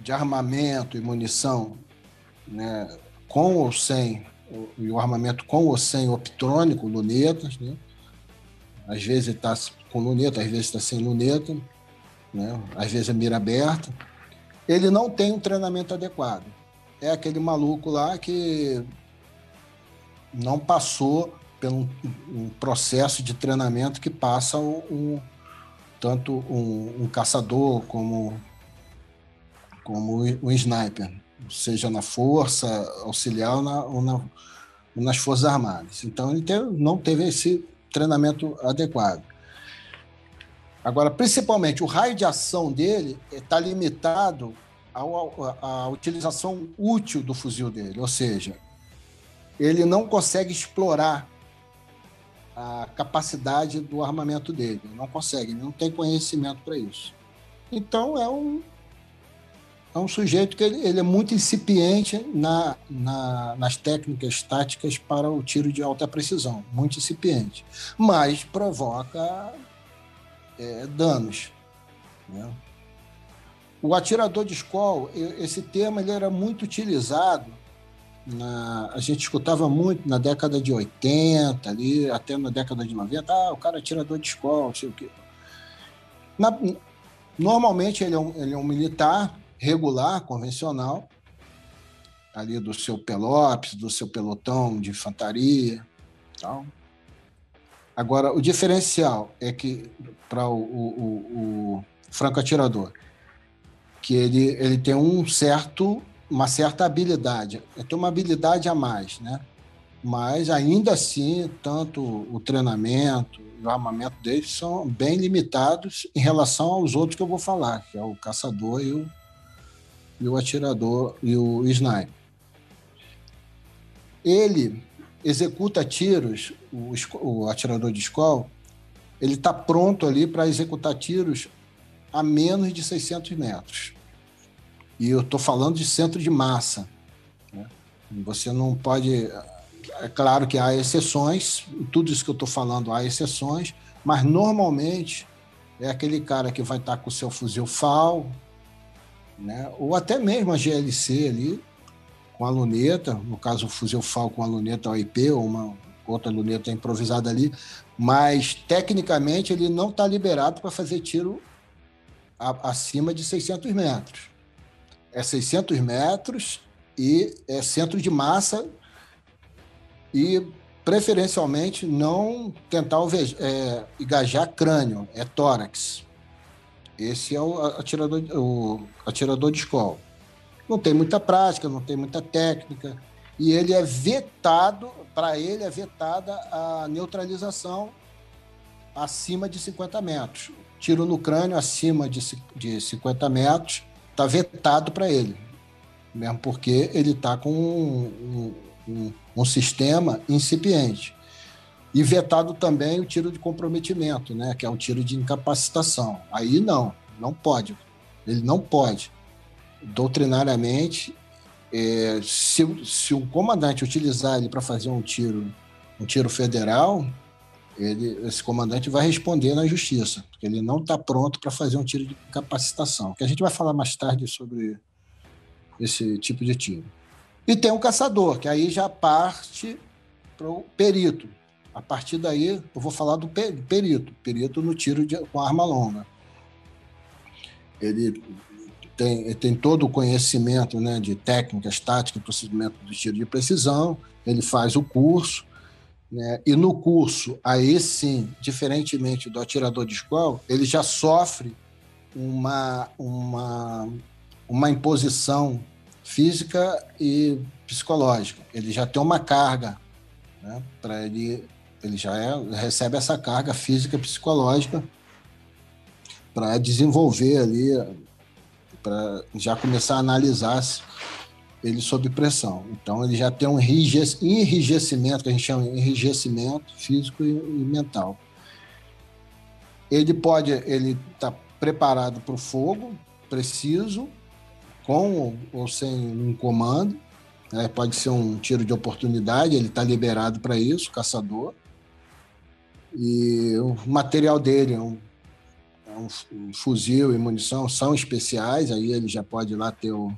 de armamento e munição né, com ou sem, e o armamento com ou sem optrônico, lunetas, né? às vezes está com luneta, às vezes está sem luneta, né? às vezes é mira aberta. Ele não tem um treinamento adequado. É aquele maluco lá que não passou pelo um processo de treinamento que passa um, tanto um, um, caçador como como um sniper, seja na força auxiliar ou, na, ou, na, ou nas forças armadas. Então ele teve, não teve esse treinamento adequado. Agora, principalmente, o raio de ação dele está limitado à utilização útil do fuzil dele, ou seja, ele não consegue explorar a capacidade do armamento dele. Ele não consegue, ele não tem conhecimento para isso. Então é um, é um sujeito que ele, ele é muito incipiente na, na, nas técnicas táticas para o tiro de alta precisão, muito incipiente, mas provoca é, danos. Né? O atirador de escola, esse termo ele era muito utilizado na, a gente escutava muito na década de 80, ali, até na década de 90, ah, o cara é tirador de escola, não sei o quê. Na, normalmente ele é, um, ele é um militar regular, convencional, ali do seu pelopes, do seu pelotão de infantaria tal. Agora, o diferencial é que, para o, o, o, o franco atirador, que ele, ele tem um certo uma certa habilidade, tem uma habilidade a mais, né? Mas ainda assim, tanto o treinamento e o armamento deles são bem limitados em relação aos outros que eu vou falar, que é o caçador e o, e o atirador e o sniper. Ele executa tiros, o, o atirador de escola, ele está pronto ali para executar tiros a menos de 600 metros. E eu estou falando de centro de massa. Né? Você não pode. É claro que há exceções, tudo isso que eu estou falando há exceções, mas normalmente é aquele cara que vai estar com o seu fuzil FAL, né? ou até mesmo a GLC ali, com a luneta, no caso o fuzil FAL com a luneta OIP, ou uma outra luneta improvisada ali, mas tecnicamente ele não está liberado para fazer tiro a, acima de 600 metros é 600 metros e é centro de massa e preferencialmente não tentar é, engajar crânio, é tórax. Esse é o atirador, o atirador de escola. Não tem muita prática, não tem muita técnica, e ele é vetado, para ele é vetada a neutralização acima de 50 metros. Tiro no crânio acima de, de 50 metros está vetado para ele, mesmo porque ele está com um, um, um, sistema incipiente. E vetado também o tiro de comprometimento, né, que é o tiro de incapacitação. Aí não, não pode. Ele não pode. Doutrinariamente, é, se, se o comandante utilizar ele para fazer um tiro, um tiro federal, ele, esse comandante vai responder na justiça, porque ele não está pronto para fazer um tiro de capacitação. Que a gente vai falar mais tarde sobre esse tipo de tiro. E tem o caçador, que aí já parte para o perito. A partir daí, eu vou falar do perito, perito no tiro de, com arma longa. Ele tem, ele tem todo o conhecimento né, de técnicas, táticas, procedimento de tiro de precisão, ele faz o curso, né, e no curso, aí sim, diferentemente do atirador de escola, ele já sofre uma, uma, uma imposição física e psicológica. Ele já tem uma carga, né, para ele, ele já é, recebe essa carga física e psicológica para desenvolver ali para já começar a analisar ele sob pressão. Então, ele já tem um enrijecimento, que a gente chama de enrijecimento físico e, mental. Ele pode, ele está preparado para o fogo, preciso, com ou sem um comando. Né? Pode ser um tiro de oportunidade, ele está liberado para isso, caçador. E o material dele é um um, um, fuzil e munição são especiais, aí ele já pode lá ter o,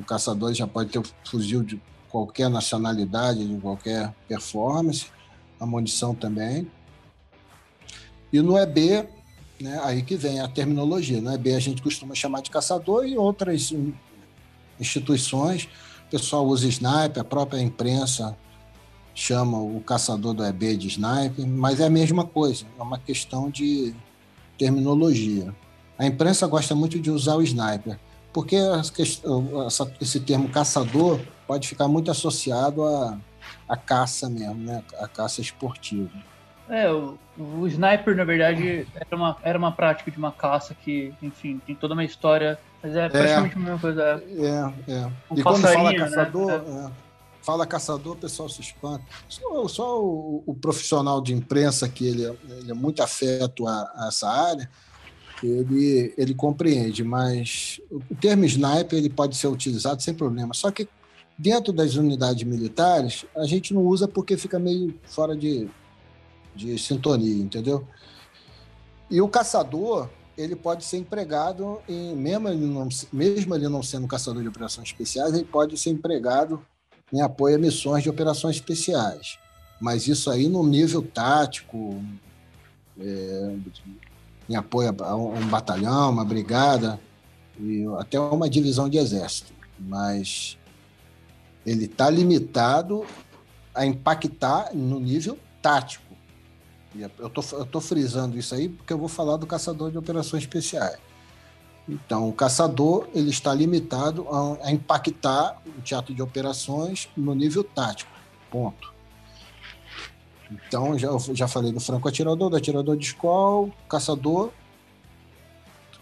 o caçador já pode ter fuzil de qualquer nacionalidade, de qualquer performance, a munição também. E no EB, né, aí que vem a terminologia. No EB a gente costuma chamar de caçador e outras instituições, o pessoal usa sniper, a própria imprensa chama o caçador do EB de sniper, mas é a mesma coisa, é uma questão de terminologia. A imprensa gosta muito de usar o sniper, porque esse termo caçador pode ficar muito associado à, à caça mesmo, né? a caça esportiva. É, o, o, sniper, na verdade, era uma, era uma prática de uma caça que, enfim, tem toda uma história, mas é praticamente é, a mesma coisa. É, é. Um e quando fala né? caçador, né? fala caçador, o pessoal se espanta. Só, só o, o, profissional de imprensa, que ele, é, ele é muito afeto a, a, essa área, ele, ele compreende, mas o termo sniper ele pode ser utilizado sem problema. Só que dentro das unidades militares, a gente não usa porque fica meio fora de, de sintonia, entendeu? E o caçador, ele pode ser empregado, em, mesmo, ele não, mesmo ele não sendo caçador de operações especiais, ele pode ser empregado em apoio a missões de operações especiais. Mas isso aí no nível tático, é, em apoio a um batalhão, uma brigada, e até uma divisão de exército. Mas ele está limitado a impactar no nível tático. Eu tô, estou frisando isso aí porque eu vou falar do caçador de operações especiais. Então, o caçador ele está limitado a, a impactar o teatro de operações no nível tático. Ponto. Então, já, já falei do franco atirador, do atirador de escola, caçador,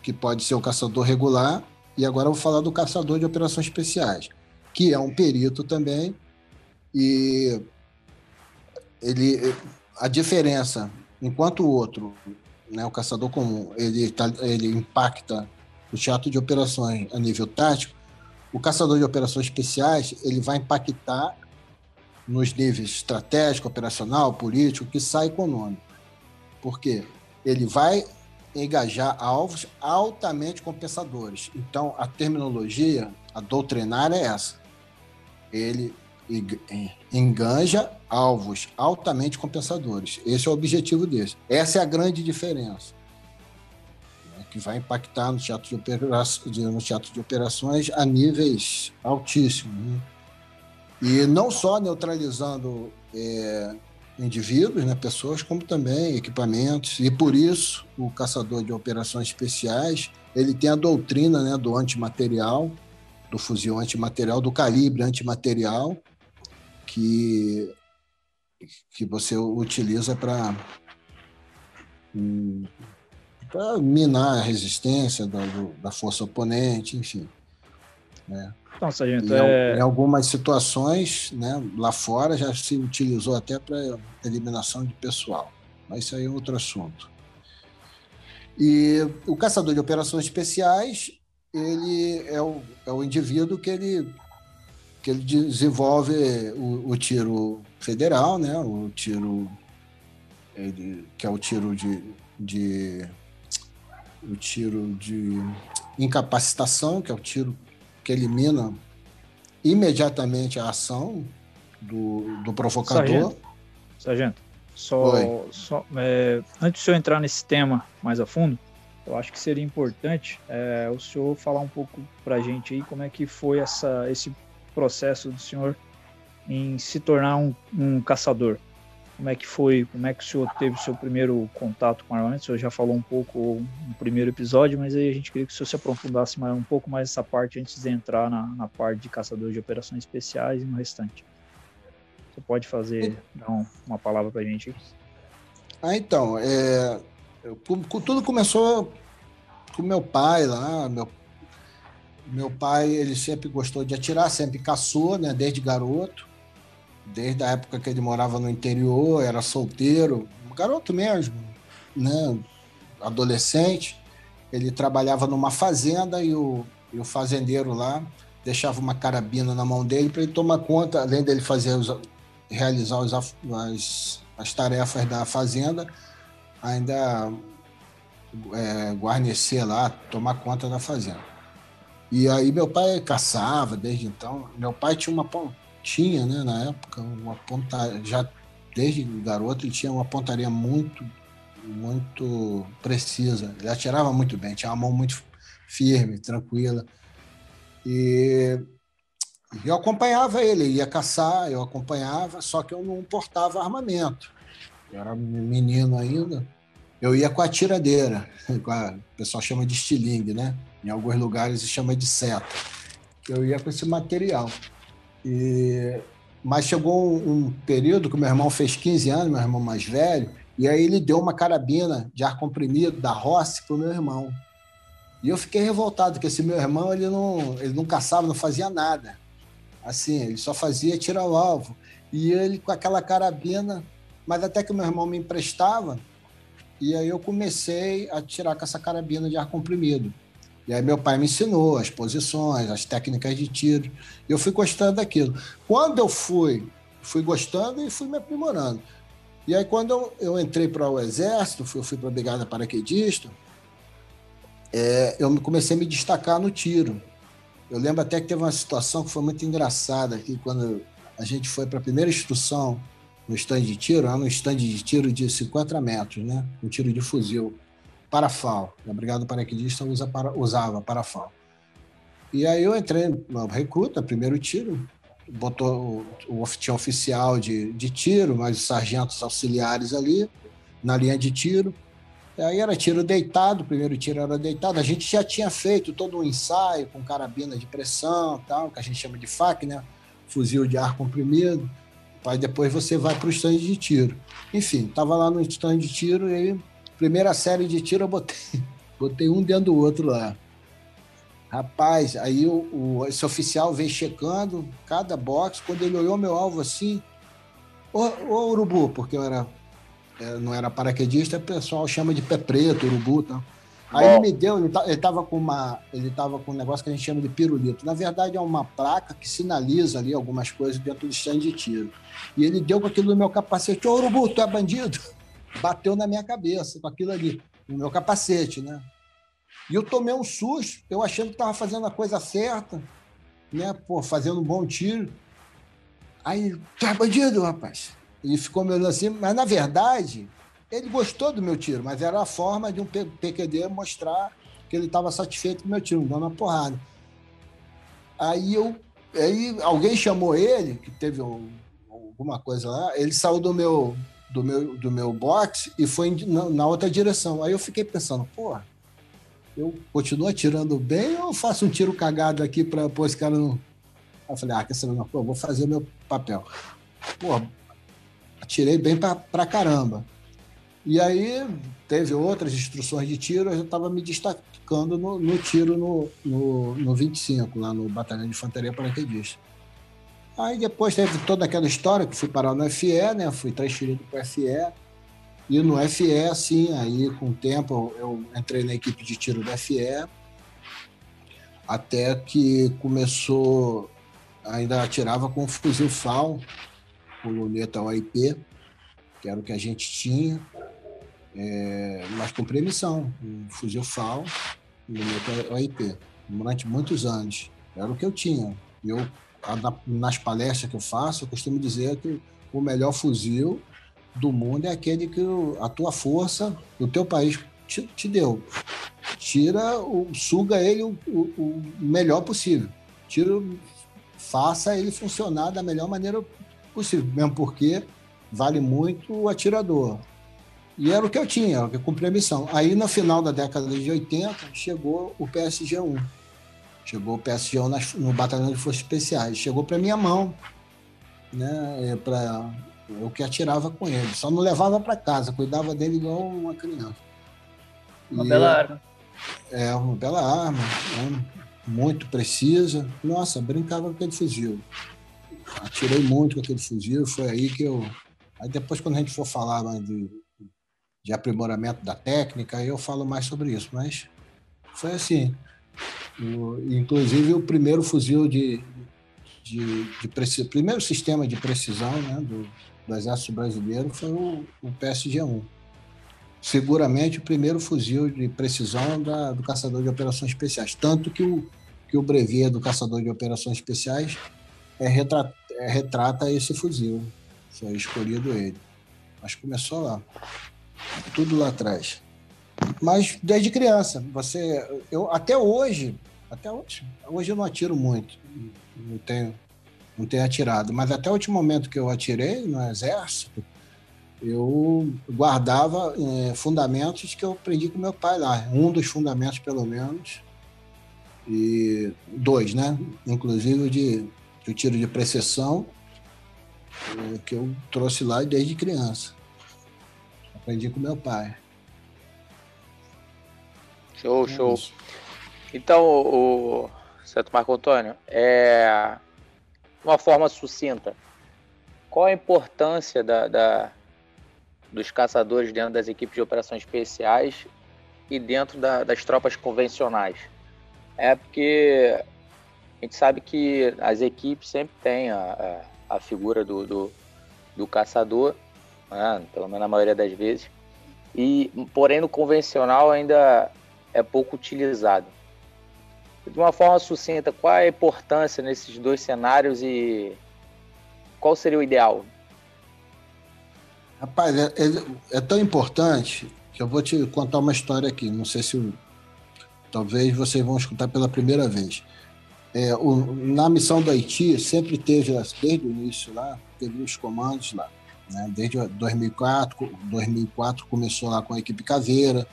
que pode ser o caçador regular, e agora eu vou falar do caçador de operações especiais, que é um perito também, e ele, a diferença, enquanto o outro, né, o caçador comum, ele, tá, ele impacta o teatro de operações a nível tático, o caçador de operações especiais ele vai impactar nos níveis estratégico, operacional, político, que sai econômico. Por quê? Ele vai engajar alvos altamente compensadores. Então, a terminologia, a doutrinária é essa. Ele enganja alvos altamente compensadores. Esse é o objetivo desse. Essa é a grande diferença que vai impactar no teatro de, operações, no teatro de operações a níveis altíssimos. Né? E não só neutralizando é, indivíduos, né, pessoas, como também equipamentos. E por isso o caçador de operações especiais ele tem a doutrina né, do antimaterial, do fuzil antimaterial, do calibre antimaterial, que, que você utiliza para para minar a resistência da, da força oponente, enfim. Né? Então, sargento, é... Em algumas situações, né, lá fora já se utilizou até para eliminação de pessoal, mas isso aí é outro assunto. E o caçador de operações especiais, ele é o, é o indivíduo que ele, que ele desenvolve o, o tiro federal, né, o tiro ele, que é o tiro de, de o tiro de incapacitação, que é o tiro que elimina imediatamente a ação do, do provocador. Sargento, Sargento só, só é, antes de eu entrar nesse tema mais a fundo, eu acho que seria importante é, o senhor falar um pouco para a gente aí como é que foi essa, esse processo do senhor em se tornar um, um caçador. Como é que foi? Como é que o senhor teve o seu primeiro contato com armamento? O senhor já falou um pouco no primeiro episódio, mas aí a gente queria que o senhor se aprofundasse mais, um pouco mais essa parte antes de entrar na, na parte de caçador de operações especiais e no restante. Você pode fazer, dar um, uma palavra para a gente? Ah, então, é, tudo começou com meu pai lá, meu meu pai ele sempre gostou de atirar, sempre caçou, né, desde garoto desde a época que ele morava no interior, era solteiro, garoto mesmo, né? adolescente. Ele trabalhava numa fazenda e o, e o fazendeiro lá deixava uma carabina na mão dele para ele tomar conta, além dele fazer os, realizar os, as, as tarefas da fazenda, ainda é, guarnecer lá, tomar conta da fazenda. E aí meu pai caçava desde então. Meu pai tinha uma tinha, né, na época, uma pontaria, já desde garoto ele tinha uma pontaria muito, muito precisa. Ele atirava muito bem, tinha uma mão muito firme, tranquila. E eu acompanhava ele, ia caçar, eu acompanhava, só que eu não portava armamento. Eu era menino ainda. Eu ia com a tiradeira, o pessoal chama de estilingue, né? Em alguns lugares se chama de seta. Eu ia com esse material. E, mas chegou um, período que meu irmão fez 15 anos, meu irmão mais velho, e aí ele deu uma carabina de ar comprimido da Rossi para o meu irmão. E eu fiquei revoltado, porque esse meu irmão ele não, ele não caçava, não fazia nada. Assim, ele só fazia tirar o alvo. E ele com aquela carabina, mas até que meu irmão me emprestava, e aí eu comecei a tirar com essa carabina de ar comprimido. E aí meu pai me ensinou as posições, as técnicas de tiro. E eu fui gostando daquilo. Quando eu fui, fui gostando e fui me aprimorando. E aí quando eu, eu entrei para o exército, fui, eu fui para a brigada paraquedista, é, eu comecei a me destacar no tiro. Eu lembro até que teve uma situação que foi muito engraçada aqui quando a gente foi para a primeira instrução no stand de tiro, era um stand de tiro de 50 metros, né? Um tiro de fuzil parafal. A Brigada Paraquedista usa para, usava parafal. E aí eu entrei no recruta, primeiro tiro, botou o, o tinha oficial de, de tiro, mais os sargentos auxiliares ali, na linha de tiro. E aí era tiro deitado, primeiro tiro era deitado. A gente já tinha feito todo um ensaio com carabina de pressão, tal, que a gente chama de FAC, né? Fuzil de ar comprimido. Aí depois você vai para o stand de tiro. Enfim, estava lá no stand de tiro e Primeira série de tiro eu botei, botei um dentro do outro lá. Rapaz, aí o, o, esse oficial veio checando cada box. Quando ele olhou meu alvo assim, ô, ô urubu, porque eu era, eu é, não era paraquedista, o pessoal chama de pé preto, urubu tá? Aí ele me deu, ele, ele tava com uma, ele tava com um negócio que a gente chama de pirulito. Na verdade é uma placa que sinaliza ali algumas coisas dentro do stand de tiro. E ele deu com aquilo no meu capacete, ô urubu, tu é bandido? bateu na minha cabeça com aquilo ali, no meu capacete, né? E eu tomei um susto, eu achando que estava fazendo a coisa certa, né? Pô, fazendo um bom tiro. Aí, tu é bandido, rapaz. Ele ficou me olhando assim, mas na verdade, ele gostou do meu tiro, mas era a forma de um PQD mostrar que ele estava satisfeito com o meu tiro, dando uma porrada. Aí eu. Aí alguém chamou ele, que teve um, alguma coisa lá, ele saiu do meu, do meu, do meu box e foi na, na outra direção. Aí eu fiquei pensando, pô, eu continuo atirando bem ou faço um tiro cagado aqui para pôr esse cara no. Aí eu falei, ah, quer saber? Não, pô, vou fazer meu papel. Pô, atirei bem pra, pra caramba. E aí teve outras instruções de tiro, eu estava me destacando no, no tiro no, no, no, 25, lá no Batalhão de Infantaria Paraquedista. Aí depois teve toda aquela história que fui parar no FE, né? Fui transferido para o FE. E no FE, assim, aí com o tempo eu entrei na equipe de tiro do FE, até que começou, ainda atirava com o fuzil FAL, o luneta OIP, que era o que a gente tinha, é, mas com permissão, um fuzil FAL, luneta OIP, durante muitos anos. Era o que eu tinha. Eu, nas palestras que eu faço, eu costumo dizer que o melhor fuzil do mundo é aquele que a tua força do teu país te, te deu. Tira, o, suga ele o, o, o, melhor possível. Tira, faça ele funcionar da melhor maneira possível, mesmo porque vale muito o atirador. E era o que eu tinha, eu cumpri a missão. Aí, no final da década de 80, chegou o PSG-1. Chegou o PSG-1 no Batalhão de Forças Especiais. Chegou para minha mão, né, para eu que atirava com ele. Só não levava para casa, cuidava dele igual uma criança. Uma e bela arma. É, uma bela arma, né? muito precisa. Nossa, brincava com aquele fuzil. Atirei muito com aquele fuzil, foi aí que eu. Aí depois, quando a gente for falar de, de aprimoramento da técnica, eu falo mais sobre isso. Mas foi assim. O, inclusive, o primeiro fuzil de, de, de primeiro sistema de precisão né, do, do Exército Brasileiro foi o, o PSG-1. Seguramente o primeiro fuzil de precisão da, do caçador de operações especiais. Tanto que o, que o brevet do caçador de operações especiais é, retrata, é, retrata esse fuzil. Foi escolhido ele. Mas começou lá. Tudo lá atrás. Mas desde criança, você. Eu, até hoje, até hoje, hoje eu não atiro muito. Não tenho não tenho atirado. Mas até o último momento que eu atirei no exército, eu guardava é, fundamentos que eu aprendi com meu pai lá. Um dos fundamentos, pelo menos, e dois, né? Inclusive de, de tiro de precessão, é, que eu trouxe lá desde criança. Aprendi com meu pai. Show, é show. Isso. Então, o, o certo Marco Antônio, é, uma forma sucinta, qual a importância da, da, dos caçadores dentro das equipes de operações especiais e dentro da, das tropas convencionais? É porque a gente sabe que as equipes sempre têm a, a, a figura do, do, do caçador, né? pelo menos na maioria das vezes, e porém no convencional ainda é pouco utilizado de uma forma sucinta, qual é a importância nesses dois cenários e qual seria o ideal? Rapaz, é, é, é tão importante que eu vou te contar uma história aqui. Não sei se talvez vocês vão escutar pela primeira vez. É, o, na missão do Haiti sempre teve, desde o início lá, teve os comandos lá. Né? Desde 2004, 2004 começou lá com a equipe Caveira,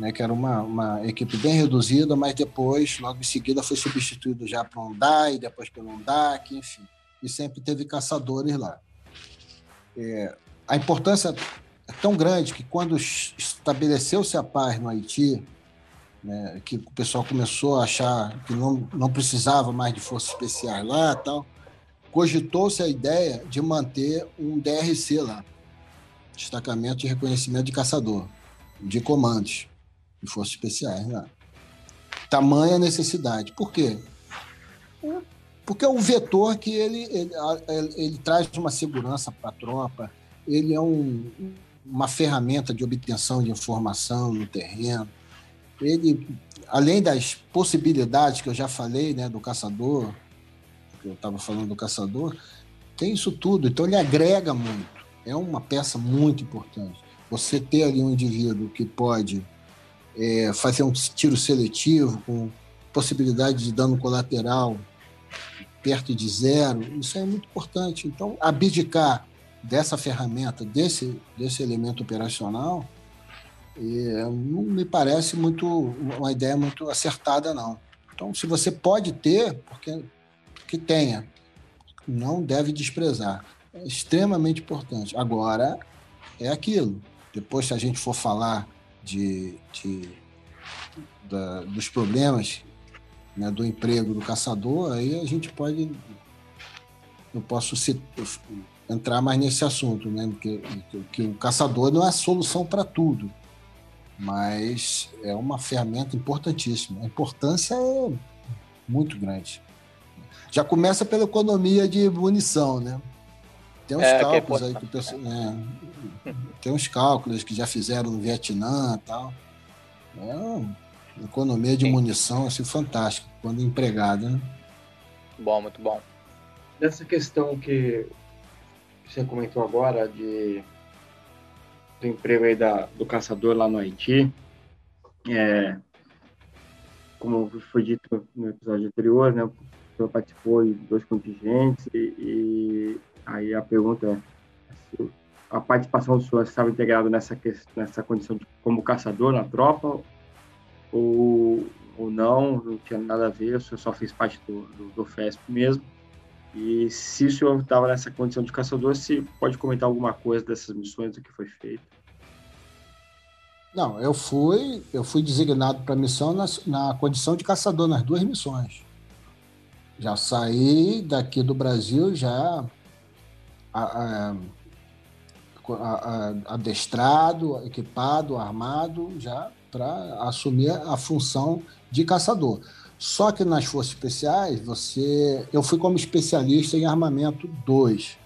né, que era uma, uma equipe bem reduzida, mas depois, logo em seguida, foi substituído já para um DAI, depois pelo DAC, enfim. E sempre teve caçadores lá. É, a importância é tão grande que quando estabeleceu-se a paz no Haiti, né, que o pessoal começou a achar que não, não precisava mais de forças especiais lá tal, cogitou-se a ideia de manter um DRC lá, Destacamento de Reconhecimento de Caçador, de comandos de forças especiais. Né? Tamanha necessidade. Por quê? Porque é um vetor que ele, ele, ele, ele traz uma segurança para a tropa, ele é um, uma ferramenta de obtenção de informação no terreno. Ele, além das possibilidades que eu já falei, né, do caçador, que eu estava falando do caçador, tem isso tudo. Então ele agrega muito. É uma peça muito importante. Você ter ali um indivíduo que pode é, fazer um tiro seletivo com possibilidade de dano colateral perto de zero, isso é muito importante. Então, abdicar dessa ferramenta, desse, desse elemento operacional, é, não me parece muito uma ideia muito acertada, não. Então, se você pode ter, porque que tenha, não deve desprezar. É extremamente importante. Agora, é aquilo. Depois, se a gente for falar de, de da, dos problemas né, do emprego do caçador, aí a gente pode. Eu posso entrar mais nesse assunto, né? Que, que o caçador não é a solução para tudo, mas é uma ferramenta importantíssima. A importância é muito grande. Já começa pela economia de munição, né? Tem uns é, é cálculos é aí que o pessoal. É, tem uns cálculos que já fizeram no Vietnã e tal. É uma economia de Sim. munição assim, fantástica, quando empregada, né? Bom, muito bom. Nessa questão que você comentou agora de do emprego aí da, do caçador lá no Haiti, é, como foi dito no episódio anterior, né, o senhor participou de dois contingentes e, e aí a pergunta é a participação senhor estava integrada nessa nessa condição de, como caçador na tropa ou, ou não, não tinha nada a ver, o senhor só fez parte do, do, do FESP mesmo. E se o senhor estava nessa condição de caçador, se pode comentar alguma coisa dessas missões, do que foi feito? Não, eu fui, eu fui designado para a missão na, na condição de caçador nas duas missões. Já saí daqui do Brasil já a, a, adestrado, equipado, armado, já para assumir a função de caçador. Só que nas forças especiais, você, eu fui como especialista em armamento 2.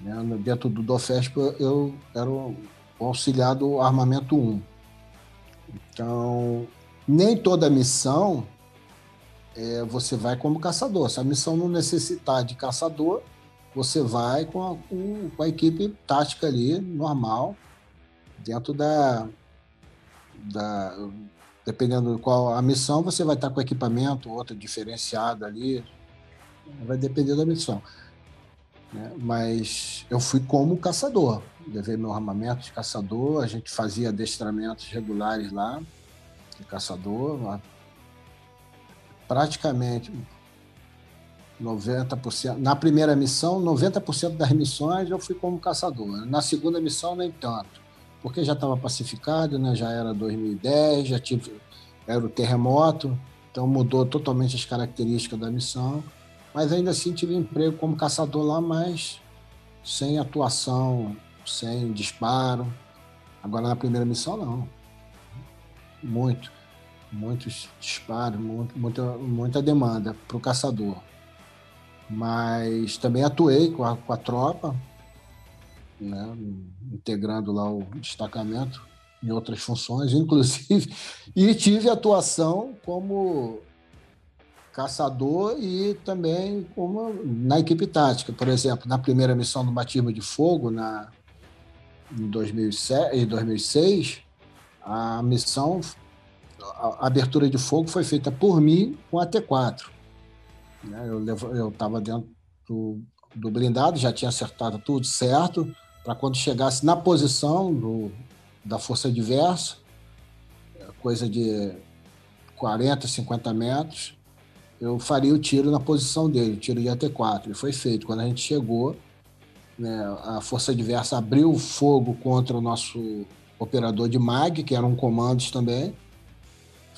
Né? Dentro do DOFESP, eu era o auxiliar do armamento 1. Então, nem toda missão é, você vai como caçador. Se a missão não necessitar de caçador, você vai com a, com a equipe tática ali, normal, dentro da, da, dependendo de qual a missão, você vai estar com equipamento, outro diferenciado ali, vai depender da missão. Né? Mas eu fui como caçador, levei meu armamento de caçador, a gente fazia adestramentos regulares lá, de caçador, praticamente 90%. Na primeira missão, 90% das missões eu fui como caçador. Na segunda missão, nem tanto porque já estava pacificado, né? já era 2010, já tive, era o terremoto, então mudou totalmente as características da missão. Mas ainda assim tive emprego como caçador lá, mas sem atuação, sem disparo. Agora na primeira missão não. Muito. Muitos disparos, muito, muita, muita demanda para o caçador. Mas também atuei com a, com a tropa, né, integrando lá o destacamento em outras funções, inclusive, e tive atuação como caçador e também como na equipe tática. Por exemplo, na primeira missão do batismo de fogo, na, em, 2007, em 2006, a missão, a abertura de fogo foi feita por mim com a T4. Né, eu estava dentro do, do blindado, já tinha acertado tudo certo, para quando chegasse na posição do, da força adversa, coisa de 40, 50 metros, eu faria o tiro na posição dele, o tiro de AT4. E foi feito. Quando a gente chegou, né, a força adversa abriu fogo contra o nosso operador de MAG, que eram comandos também.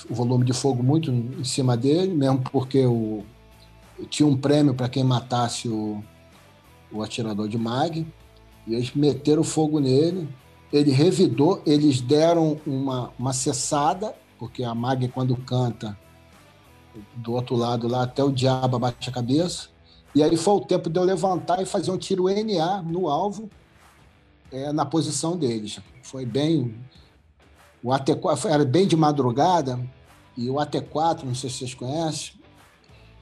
O volume de fogo muito em cima dele, mesmo porque o, tinha um prêmio para quem matasse o, o atirador de MAG. E eles meteram fogo nele. Ele revidou, eles deram uma, uma cessada, porque a Mag, quando canta, do outro lado lá, até o diabo abate a cabeça. E aí foi o tempo de eu levantar e fazer um tiro NA no alvo, é, na posição deles. Foi bem. O AT4 era bem de madrugada, e o AT4, não sei se vocês conhecem,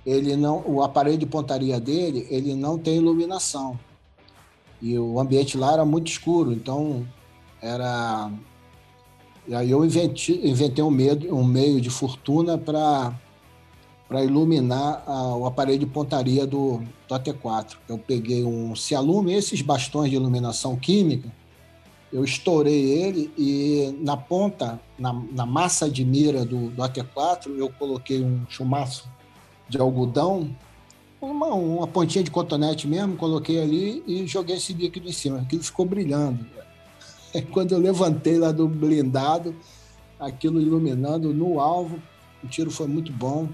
ele não, o aparelho de pontaria dele, ele não tem iluminação. E o ambiente lá era muito escuro, então era E aí eu inventei, inventei um, meio, um meio de fortuna para para iluminar a, o aparelho de pontaria do, do AT4. Eu peguei um Cialume, esses bastões de iluminação química, eu estourei ele e na ponta, na, na massa de mira do, do, AT4, eu coloquei um chumaço de algodão, uma, uma pontinha de cotonete mesmo, coloquei ali e joguei esse líquido em cima. Aquilo ficou brilhando. Quando eu levantei lá do blindado, aquilo iluminando no alvo, o tiro foi muito bom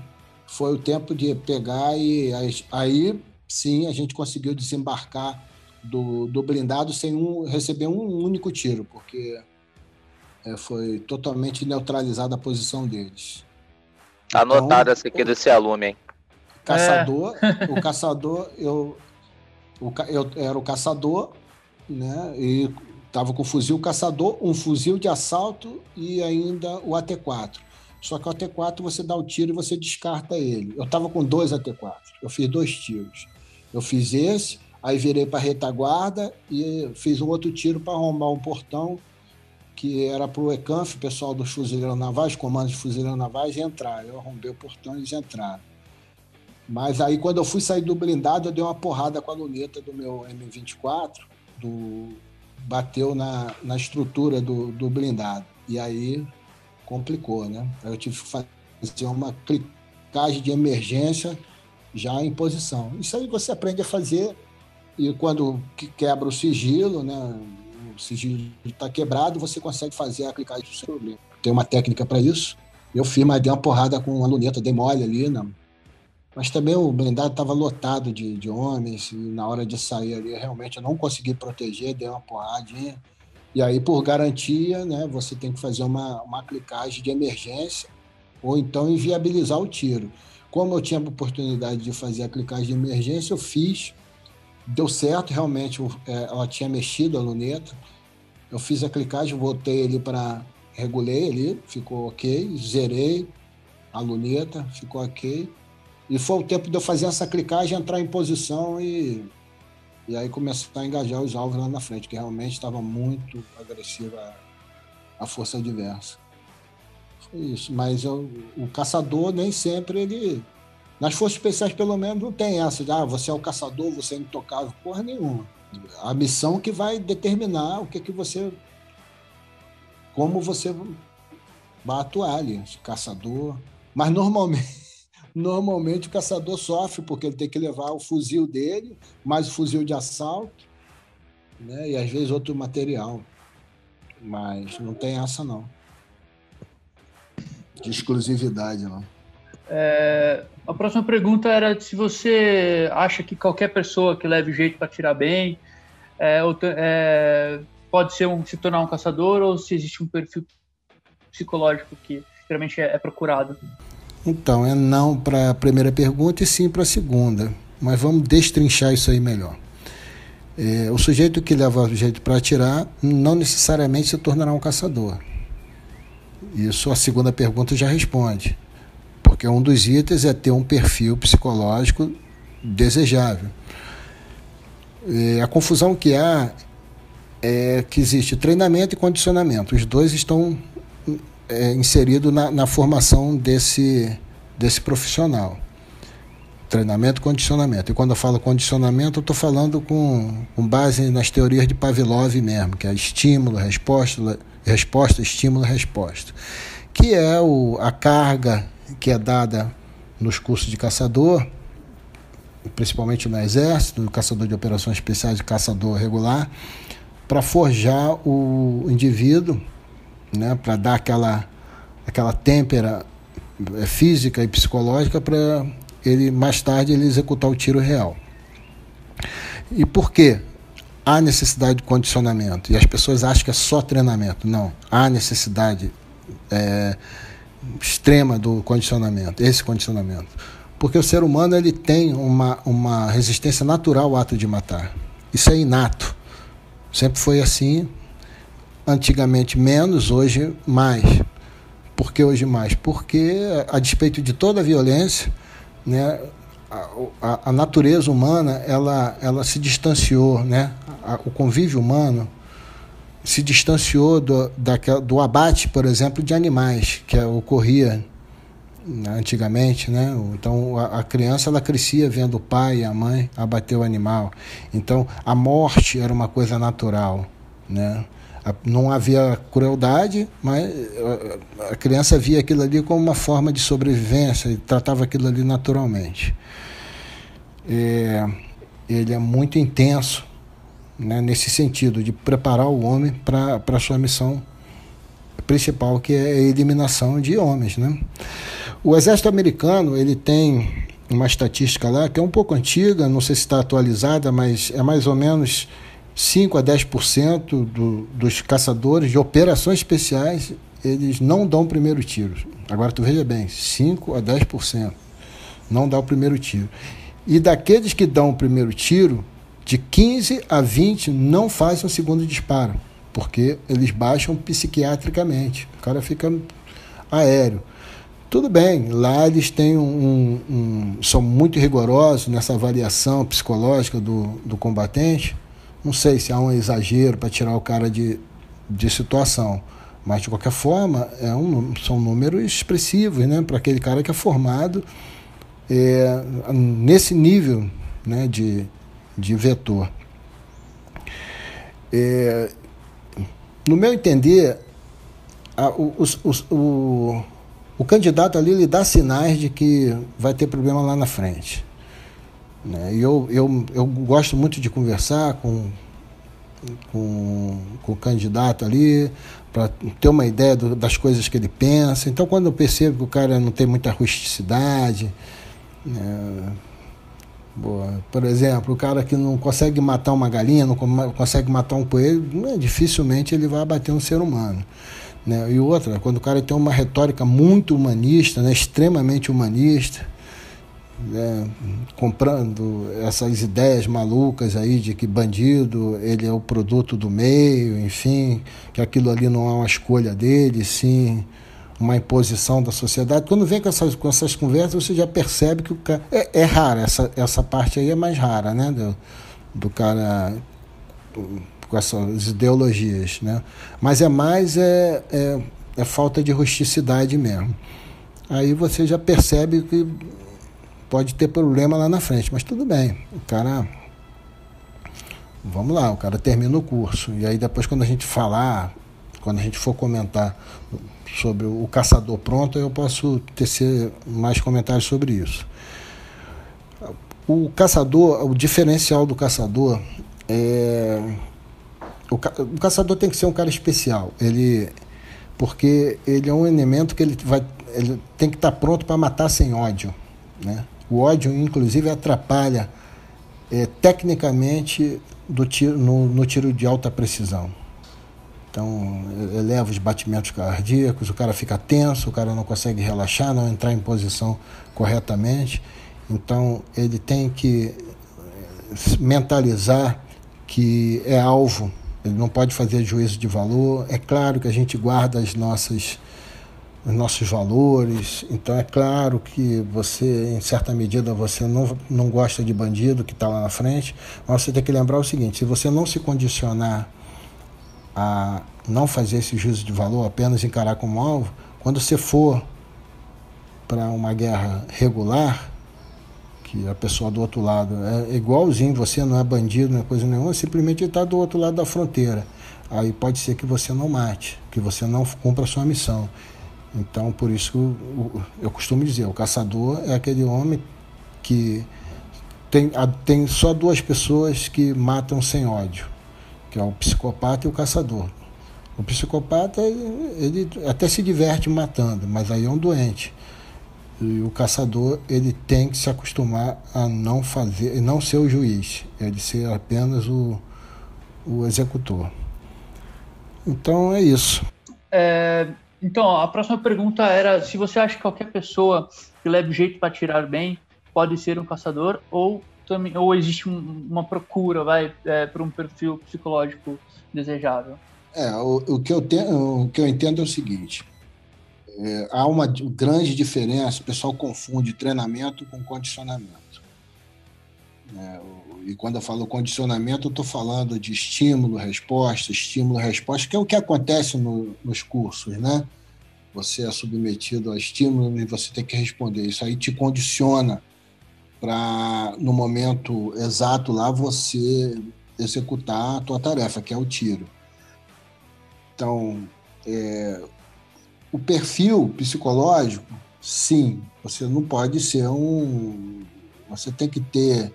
foi o tempo de pegar e aí sim a gente conseguiu desembarcar do, do blindado sem um, receber um único tiro, porque é, foi totalmente neutralizada a posição deles. Tá então, anotado essa aqui desse aluno, hein? Caçador, é. o caçador, eu, o, eu era o caçador, né? E tava com fuzil caçador, um fuzil de assalto e ainda o AT4. Só que o AT4 você dá o tiro e você descarta ele. Eu estava com dois AT4, eu fiz dois tiros. Eu fiz esse, aí virei para retaguarda e fiz um outro tiro para arrombar um portão que era para o ECANF, pessoal dos fuzileiros navais, comandos de fuzileiros navais, entrar. Eu arrombei o portão e eles entraram. Mas aí, quando eu fui sair do blindado, eu dei uma porrada com a luneta do meu M24, do... bateu na, na estrutura do, do blindado. E aí complicou, né? Eu tive que fazer uma clicagem de emergência já em posição. Isso aí você aprende a fazer e quando quebra o sigilo, né? Sigilo está quebrado, você consegue fazer a clicagem sem problema. Tem uma técnica para isso. Eu fiz, mas dei uma porrada com a luneta, dei mole ali, né? Mas também o blindado estava lotado de, de homens e na hora de sair ali, realmente eu não consegui proteger, dei uma porradinha e aí, por garantia, né, você tem que fazer uma, uma clicagem de emergência ou então inviabilizar o tiro. Como eu tinha a oportunidade de fazer a clicagem de emergência, eu fiz, deu certo, realmente é, ela tinha mexido a luneta. Eu fiz a clicagem, voltei ele para regulei ali, ficou ok, zerei a luneta, ficou ok. E foi o tempo de eu fazer essa clicagem, entrar em posição e e aí começar a engajar os alvos lá na frente, que realmente estava muito agressiva a, força adversa. Foi isso. Mas eu, o caçador nem sempre ele. Nas forças especiais, pelo menos, não tem essa de ah, você é o caçador, você é intocável, porra nenhuma. A missão que vai determinar o que que você. como você vai atuar ali, caçador. Mas normalmente normalmente o caçador sofre porque ele tem que levar o fuzil dele, mais o fuzil de assalto, né? E às vezes outro material. Mas não tem essa não. De exclusividade, não. É, a próxima pergunta era se você acha que qualquer pessoa que leve jeito para tirar bem é, é, pode ser um, se tornar um caçador ou se existe um perfil psicológico que geralmente é, é procurado. Então, é não para a primeira pergunta e sim para a segunda. Mas vamos destrinchar isso aí melhor. É, o sujeito que leva jeito para atirar não necessariamente se tornará um caçador. Isso a segunda pergunta já responde. Porque um dos itens é ter um perfil psicológico desejável. É, a confusão que há é que existe treinamento e condicionamento. Os dois estão é, inserido na, na, formação desse, desse profissional. Treinamento e condicionamento. E quando eu falo condicionamento, eu estou falando com, com base nas teorias de Pavlov mesmo, que é estímulo, resposta, resposta, estímulo, resposta. Que é o, a carga que é dada nos cursos de caçador, principalmente no Exército, no caçador de operações especiais e caçador regular, para forjar o indivíduo né, para dar aquela, aquela têmpera é, física e psicológica para ele mais tarde ele executar o tiro real. E por quê? Há necessidade de condicionamento. E as pessoas acham que é só treinamento. Não. Há necessidade é, extrema do condicionamento, esse condicionamento. Porque o ser humano ele tem uma, uma resistência natural ao ato de matar. Isso é inato. Sempre foi assim, antigamente menos, hoje mais. Por que hoje mais? Porque, a despeito de toda a violência, né, a, a, a natureza humana ela, ela se distanciou, né? A, o convívio humano se distanciou do, da, do abate, por exemplo, de animais que ocorria né, antigamente, né? Então a, a, criança ela crescia vendo o pai e a mãe abater o animal. Então a morte era uma coisa natural, né? Não havia crueldade, mas a criança via aquilo ali como uma forma de sobrevivência e tratava aquilo ali naturalmente. É, ele é muito intenso né, nesse sentido, de preparar o homem para a sua missão principal, que é a eliminação de homens. Né? O exército americano ele tem uma estatística lá que é um pouco antiga, não sei se está atualizada, mas é mais ou menos 5 a 10% do, dos caçadores de operações especiais eles não dão o primeiro tiro. Agora tu veja bem, 5 a 10% não dá o primeiro tiro. E daqueles que dão o primeiro tiro, de 15 a 20 não fazem o segundo disparo, porque eles baixam psiquiatricamente. O cara fica aéreo. Tudo bem, lá eles têm um, um, são muito rigorosos nessa avaliação psicológica do, do combatente. Não sei se há um exagero para tirar o cara de, de situação. Mas, de qualquer forma, é um, são números expressivos né, para aquele cara que é formado é, nesse nível né, de, de vetor. É, no meu entender, a, o, o, o, o candidato ali ele dá sinais de que vai ter problema lá na frente. Né? E eu, eu, eu gosto muito de conversar com, com, com o candidato ali, para ter uma ideia do, das coisas que ele pensa. Então, quando eu percebo que o cara não tem muita rusticidade, né? Boa. Por exemplo, o cara que não consegue matar uma galinha, não consegue matar um coelho, né, dificilmente ele vai abater um ser humano. Né? E outra, quando o cara tem uma retórica muito humanista, né, extremamente humanista, né, comprando essas ideias malucas aí de que bandido ele é o produto do meio, enfim, que aquilo ali não é uma escolha dele, sim uma imposição da sociedade. Quando vem com essas, com essas conversas, você já percebe que o cara. É, é rara, essa, essa parte aí é mais rara, né? Do, do cara com essas ideologias, né? Mas é mais é, é, é falta de rusticidade mesmo. Aí você já percebe que pode ter problema lá na frente, mas tudo bem. O cara. Vamos lá, o cara termina o curso. E aí depois quando a gente falar, quando a gente for comentar sobre o caçador pronto, eu posso tecer mais comentários sobre isso. O caçador, o diferencial do caçador é. O, ca... o caçador tem que ser um cara especial. Ele. Porque ele é um elemento que ele vai. Ele tem que estar pronto para matar sem ódio. Né? O ódio, inclusive, atrapalha é, tecnicamente do tiro, no, no tiro de alta precisão. Então, eleva os batimentos cardíacos, o cara fica tenso, o cara não consegue relaxar, não entrar em posição corretamente. Então, ele tem que eh, mentalizar que é alvo, ele não pode fazer juízo de valor. É claro que a gente guarda as nossas os nossos valores. Então é claro que você, em certa medida, você não, não gosta de bandido que está lá na frente, mas você tem que lembrar o seguinte: se você não se condicionar a não fazer esse juízo de valor, apenas encarar como alvo, quando você for para uma guerra regular, que a pessoa do outro lado é igualzinho, você não é bandido, não é coisa nenhuma, simplesmente está do outro lado da fronteira. Aí pode ser que você não mate, que você não cumpra a sua missão. Então, por isso eu costumo dizer, o caçador é aquele homem que tem, tem só duas pessoas que matam sem ódio que é o psicopata e o caçador. O psicopata, ele até se diverte matando, mas aí é um doente. E o caçador, ele tem que se acostumar a não fazer, não ser o juiz, ele ser apenas o, o executor. Então é isso. É, então, a próxima pergunta era se você acha que qualquer pessoa que leve jeito para tirar bem pode ser um caçador ou também, ou existe um, uma procura, vai, é, para um perfil psicológico desejável? É, o, o, que eu tenho, o que eu entendo é o seguinte: é, há uma grande diferença. O pessoal confunde treinamento com condicionamento. É, E quando eu falo condicionamento, eu estou falando de estímulo, resposta, estímulo, resposta, que é o que acontece no, nos cursos, né? Você é submetido a estímulo e você tem que responder. Isso aí te condiciona para, no momento exato lá, você executar a tua tarefa, que é o tiro. Então, é, o perfil psicológico, sim, você não pode ser um. Você tem que ter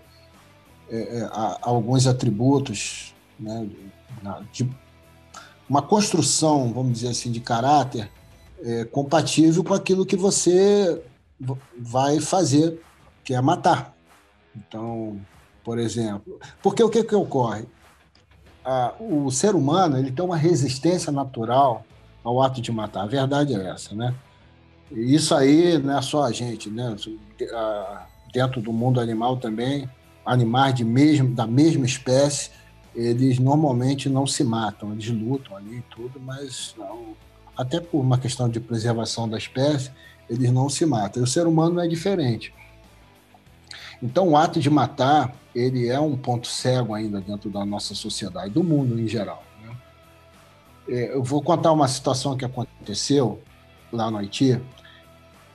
é, é alguns atributos, né, de uma construção, vamos dizer assim, de caráter é, compatível com aquilo que você vai fazer, que é matar. Então, por exemplo, porque o que, que ocorre? Ah, o ser humano ele tem uma resistência natural ao ato de matar. A verdade é essa, né? E isso aí não é só a gente, né? Dentro do mundo animal também, animais de mesmo, da mesma espécie, eles normalmente não se matam, eles lutam ali e tudo, mas não, até por uma questão de preservação da espécie, eles não se matam. E o ser humano é diferente. Então, o ato de matar, ele é um ponto cego ainda dentro da nossa sociedade, do mundo em geral. Né? É, eu vou contar uma situação que aconteceu lá no Haiti,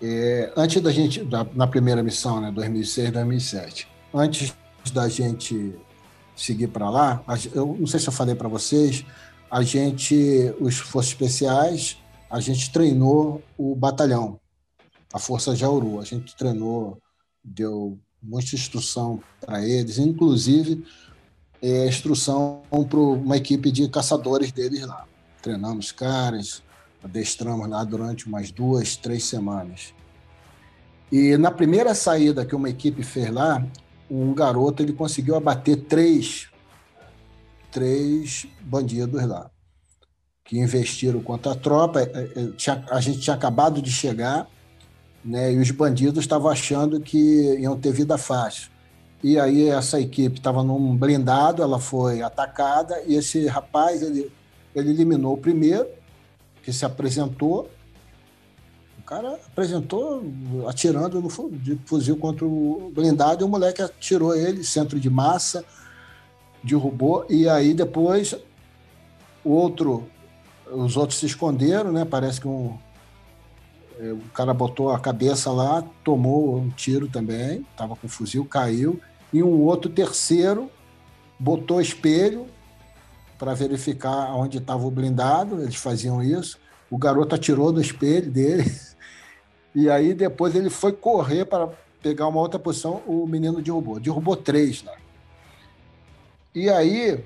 é, antes da gente, da, na primeira missão, né, 2006, 2007. Antes da gente seguir para lá, eu não sei se eu falei para vocês, a gente, os Forças Especiais, a gente treinou o batalhão, a Força Jauru. A gente treinou, deu muita instrução para eles, inclusive é, instrução para uma equipe de caçadores deles lá. Treinamos caras, adestramos lá durante umas duas, três semanas. E na primeira saída que uma equipe fez lá, um garoto ele conseguiu abater três três bandidos lá, que investiram contra a tropa. É, é, a gente tinha acabado de chegar, né, e os bandidos estavam achando que iam ter vida fácil. E aí essa equipe estava num blindado, ela foi atacada, e esse rapaz, ele, ele eliminou o primeiro, que se apresentou, o cara apresentou atirando no fuzil contra o blindado e o moleque atirou ele, centro de massa, derrubou, e aí depois o outro, os outros se esconderam, né? Parece que um, o cara botou a cabeça lá, tomou um tiro também, estava com fuzil, caiu, e um outro terceiro botou espelho para verificar onde estava o blindado, eles faziam isso. O garoto atirou do espelho dele, e aí depois ele foi correr para pegar uma outra posição, o menino derrubou. Derrubou três. Né? E aí,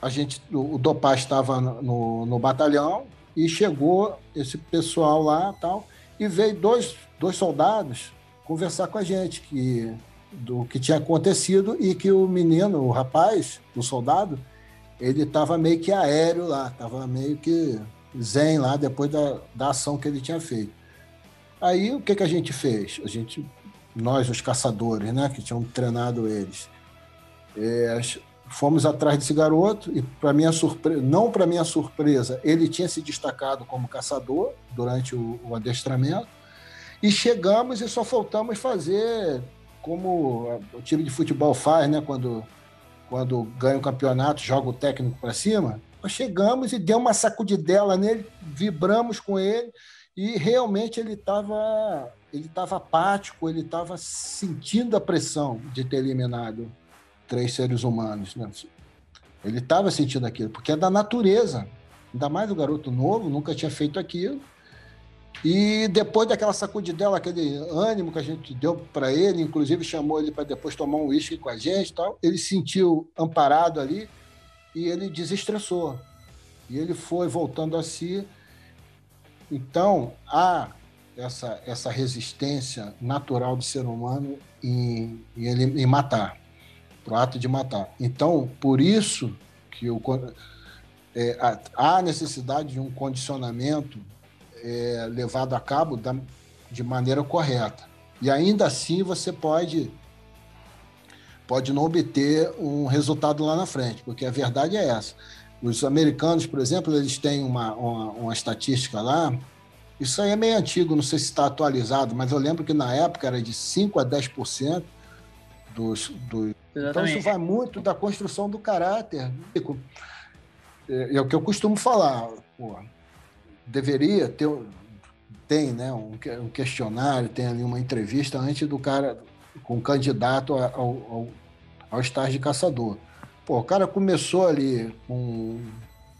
a gente, o Dopá estava no, no batalhão e chegou esse pessoal lá tal, e veio dois, dois soldados conversar com a gente que, do que tinha acontecido e que o menino, o rapaz, o soldado, ele estava meio que aéreo lá, estava meio que zen lá depois da, da ação que ele tinha feito. Aí o que, que a gente fez? A gente, nós, os caçadores, né, que tinham treinado eles, é, Fomos atrás desse garoto e, para minha surpresa, não para minha surpresa, ele tinha se destacado como caçador durante o, o adestramento. E chegamos e só faltamos fazer como o time de futebol faz, né? Quando, quando ganha o campeonato, joga o técnico para cima. Nós chegamos e deu uma sacudidela nele, vibramos com ele e realmente ele estava ele estava apático, ele estava sentindo a pressão de ter eliminado três seres humanos. Né? Ele estava sentindo aquilo, porque é da natureza. Ainda mais o garoto novo, nunca tinha feito aquilo. E depois daquela sacudidela, aquele ânimo que a gente deu para ele, inclusive chamou ele para depois tomar um uísque com a gente tal, ele se sentiu amparado ali e ele desestressou. E ele foi voltando a si. Então, há essa, essa resistência natural do ser humano em, em, ele, em matar para o ato de matar. Então, por isso que eu, é, há necessidade de um condicionamento é, levado a cabo da, de maneira correta. E ainda assim você pode pode não obter um resultado lá na frente, porque a verdade é essa. Os americanos, por exemplo, eles têm uma, uma, uma estatística lá, isso aí é meio antigo, não sei se está atualizado, mas eu lembro que na época era de 5 a 10% dos, dos... Então isso vai muito da construção do caráter. É, é o que eu costumo falar. Pô, deveria ter tem né, um, um, questionário, tem ali uma entrevista antes do cara com o candidato ao, ao, ao estágio de caçador. Pô, o cara começou ali com,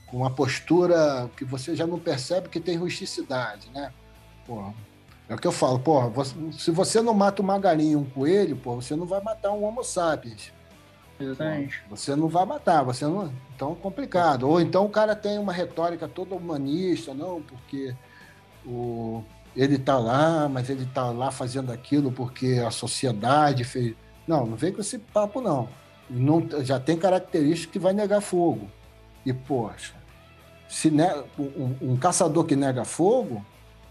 com uma postura que você já não percebe que tem rusticidade, né? Pô, é o que eu falo, você, se você não mata uma galinha e um coelho, pô, você não vai matar um homo sapiens. Exatamente. Você não vai matar, você não. Então é complicado. Ou então o cara tem uma retórica toda humanista, não, porque o, ele está lá, mas ele está lá fazendo aquilo porque a sociedade fez. Não, não vem com esse papo, não. não já tem característica que vai negar fogo. E, poxa, se ne... um, um caçador que nega fogo,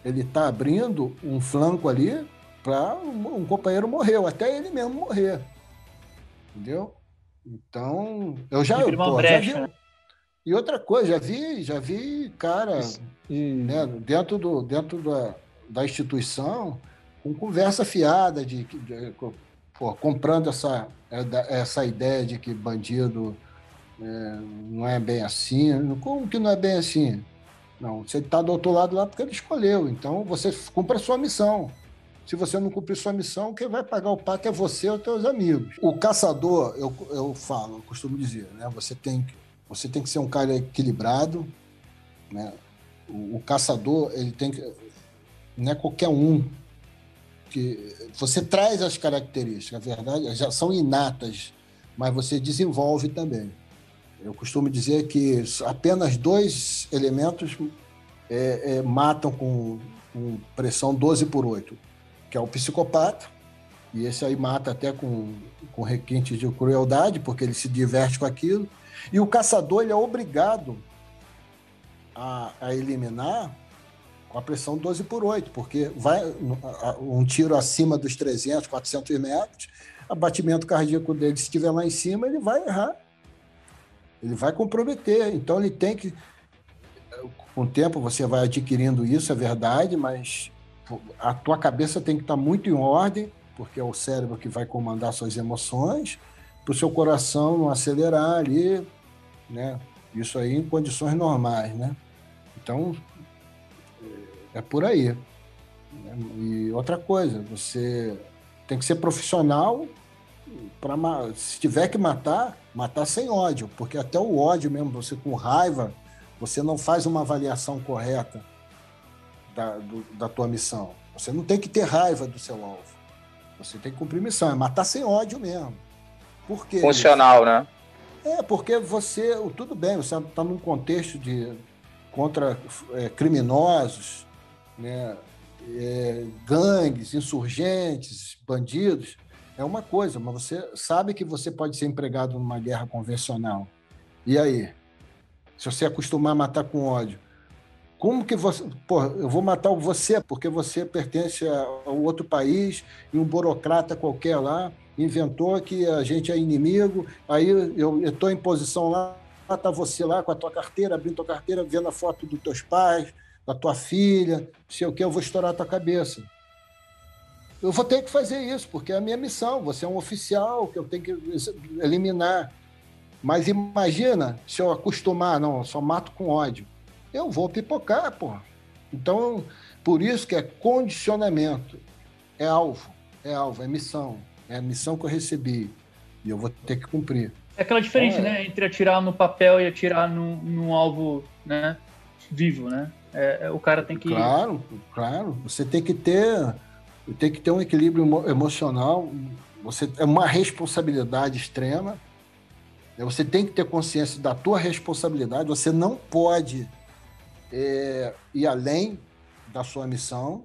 ele está abrindo um flanco ali para um, um companheiro morrer, ou até ele mesmo morrer. Entendeu? Então, eu já, pô, brecha, já vi. Né? E outra coisa, já vi, já vi cara né, dentro, do, dentro da, da instituição com conversa fiada de, de, de pô, comprando essa, essa ideia de que bandido é, não é bem assim. Como que não é bem assim? Não, você está do outro lado lá porque ele escolheu. Então você cumpre a sua missão. Se você não cumprir sua missão, quem vai pagar o pato é você ou teus amigos. O caçador, eu, eu falo, eu costumo dizer, né? Você tem, você tem que ser um cara equilibrado, né? O, o caçador, ele tem que. Não é qualquer um que. Você traz as características, a verdade, já são inatas, mas você desenvolve também. Eu costumo dizer que apenas dois elementos é, é, matam com, com, pressão 12 por 8, que é o psicopata, e esse aí mata até com, com requinte de crueldade, porque ele se diverte com aquilo, e o caçador ele é obrigado a, a eliminar com a pressão 12 por 8, porque vai um tiro acima dos 300, 400 metros, o batimento cardíaco dele, se estiver lá em cima, ele vai errar ele vai comprometer. Então ele tem que. Com o tempo você vai adquirindo isso, é verdade, mas a tua cabeça tem que estar muito em ordem, porque é o cérebro que vai comandar suas emoções, para o seu coração não acelerar ali, né? Isso aí em condições normais, né? Então é por aí. E outra coisa, você tem que ser profissional para se tiver que matar, matar sem ódio, porque até o ódio mesmo, você com raiva, você não faz uma avaliação correta da, do, da tua missão. Você não tem que ter raiva do seu alvo. Você tem que cumprir missão, é matar sem ódio mesmo. Por quê? Funcional, né? É, porque você, tudo bem, você está num contexto de contra é, criminosos, né, é, gangues, insurgentes, bandidos é uma coisa, mas você sabe que você pode ser empregado numa guerra convencional. E aí? Se você acostumar a matar com ódio, como que você. Pô, eu vou matar você porque você pertence a, outro país e um burocrata qualquer lá inventou que a gente é inimigo, aí eu estou em posição lá, está você lá com a tua carteira, abrindo tua carteira, vendo a foto dos teus pais, da tua filha, sei o que, eu vou estourar a tua cabeça eu vou ter que fazer isso, porque é a minha missão. Você é um oficial que eu tenho que eliminar. Mas imagina se eu acostumar, não, eu só mato com ódio. Eu vou pipocar, pô. Então, por isso que é condicionamento. É alvo, é alvo, é missão. É a missão que eu recebi. E eu vou ter que cumprir. É aquela diferença, é. né? Entre atirar no papel e atirar num, num alvo né? vivo, né? É, é, o cara tem que. Claro, claro. Você tem que ter tem que ter um equilíbrio emocional. Você é uma responsabilidade extrema. Né? Você tem que ter consciência da tua responsabilidade. Você não pode é, ir além da sua missão.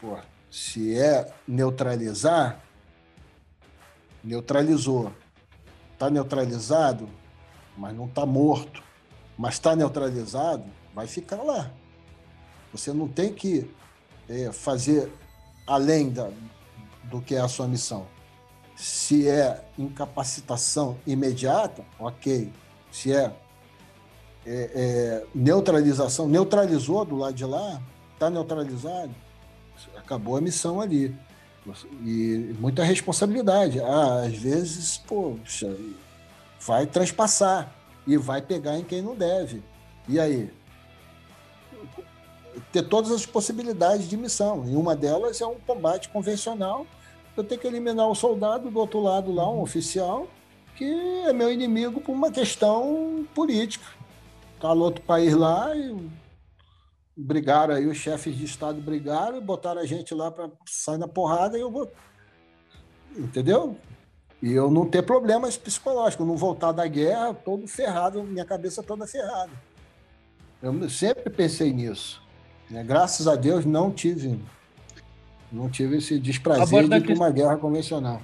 Pô, se é neutralizar, neutralizou. Está neutralizado, mas não está morto. Mas está neutralizado, vai ficar lá. Você não tem que é, fazer além da, do que é a sua missão. Se é incapacitação imediata, ok. Se é, é, é neutralização, neutralizou do lado de lá, está neutralizado, acabou a missão ali. E muita responsabilidade. Ah, às vezes, poxa, vai transpassar e vai pegar em quem não deve. E aí? Ter todas as possibilidades de missão. E uma delas é um combate convencional. Eu tenho que eliminar o soldado do outro lado lá, um uhum. oficial, que é meu inimigo por uma questão política. Está no outro país lá e brigaram aí, os chefes de Estado brigaram e botaram a gente lá para sair na porrada e eu vou. Entendeu? E eu não ter problemas psicológicos, não voltar da guerra todo ferrado, minha cabeça toda ferrada. Eu sempre pensei nisso. Né? Graças a Deus não tive não tive esse desprazer de que... uma guerra convencional.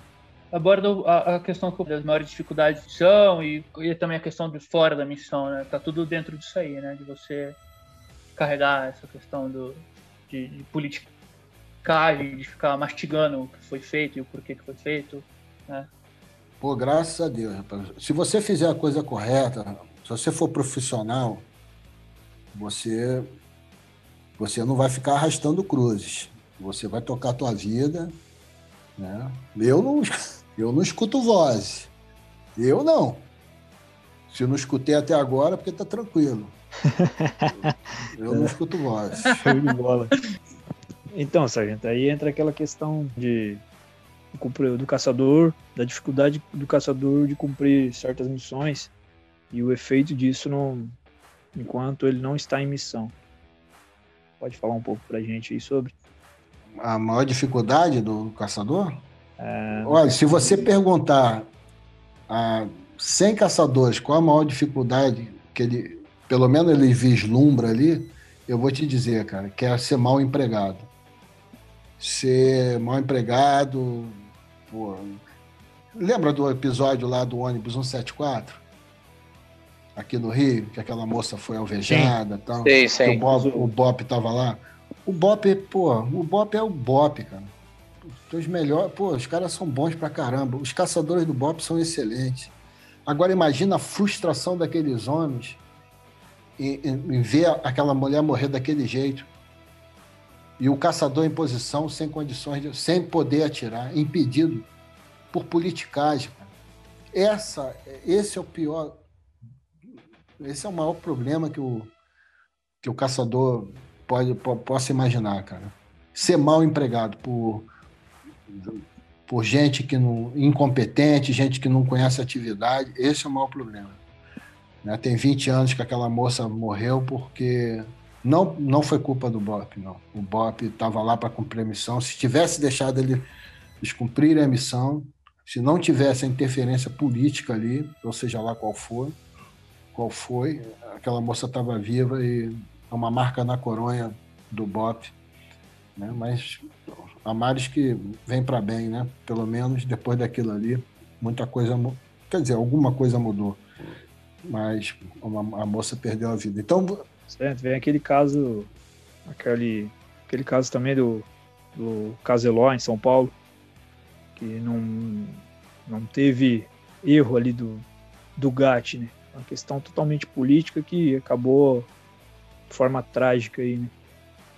Aborda a, a questão das maiores dificuldades de missão e, e também a questão de fora da missão, né? Tá tudo dentro disso aí, né? De você carregar essa questão do, de, de politicagem, de ficar mastigando o que foi feito e o porquê que foi feito, né? Pô, graças a Deus, rapaz. Se você fizer a coisa correta, se você for profissional, você você não vai ficar arrastando cruzes. Você vai tocar a tua vida, né? Eu não eu não escuto voz. Eu não. Se não escutei até agora, porque tá tranquilo. Eu, eu não escuto voz. Show de bola. Então, sargento, aí entra aquela questão de do caçador, da dificuldade do caçador de cumprir certas missões e o efeito disso no, enquanto ele não está em missão. Pode falar um pouco pra gente aí sobre? A maior dificuldade do caçador? É... Olha, se você perguntar a 100 caçadores qual a maior dificuldade que ele, pelo menos ele vislumbra ali, eu vou te dizer, cara, que é ser mal empregado. Ser mal empregado, Pô, lembra do episódio lá do ônibus 174? Aqui no Rio, que aquela moça foi alvejada e tal. Sim, sim. O Bop, o Bop tava lá. O Bop, pô, o Bop é o Bop, cara. Os melhores, pô, os caras são bons pra caramba. Os caçadores do Bop são excelentes. Agora imagina a frustração daqueles homens em, em, em ver aquela mulher morrer daquele jeito e o caçador em posição sem condições, de, sem poder atirar, impedido por politicagem. Essa, esse é o pior, esse é o maior problema que o, que o caçador pode, possa imaginar, cara. Ser mal empregado por, por gente que não incompetente, gente que não conhece a atividade, esse é o maior problema. Né? Tem 20 anos que aquela moça morreu porque não, não foi culpa do BOP, não. O BOP estava lá para cumprir a missão. Se tivesse deixado ele, eles cumprirem a missão, se não tivesse a interferência política ali, ou seja lá qual for, qual foi, aquela moça estava viva e é uma marca na coronha do BOP. Né? Mas a Maris que vem para bem, né? Pelo menos depois daquilo ali, muita coisa, quer dizer, alguma coisa mudou. Mas uma, a moça perdeu a vida. Então, Certo, vem aquele caso, aquele, aquele caso também do, do Caseló em São Paulo, que não, não teve erro ali do, do GAT, né? Uma questão totalmente política que acabou de forma trágica aí, né?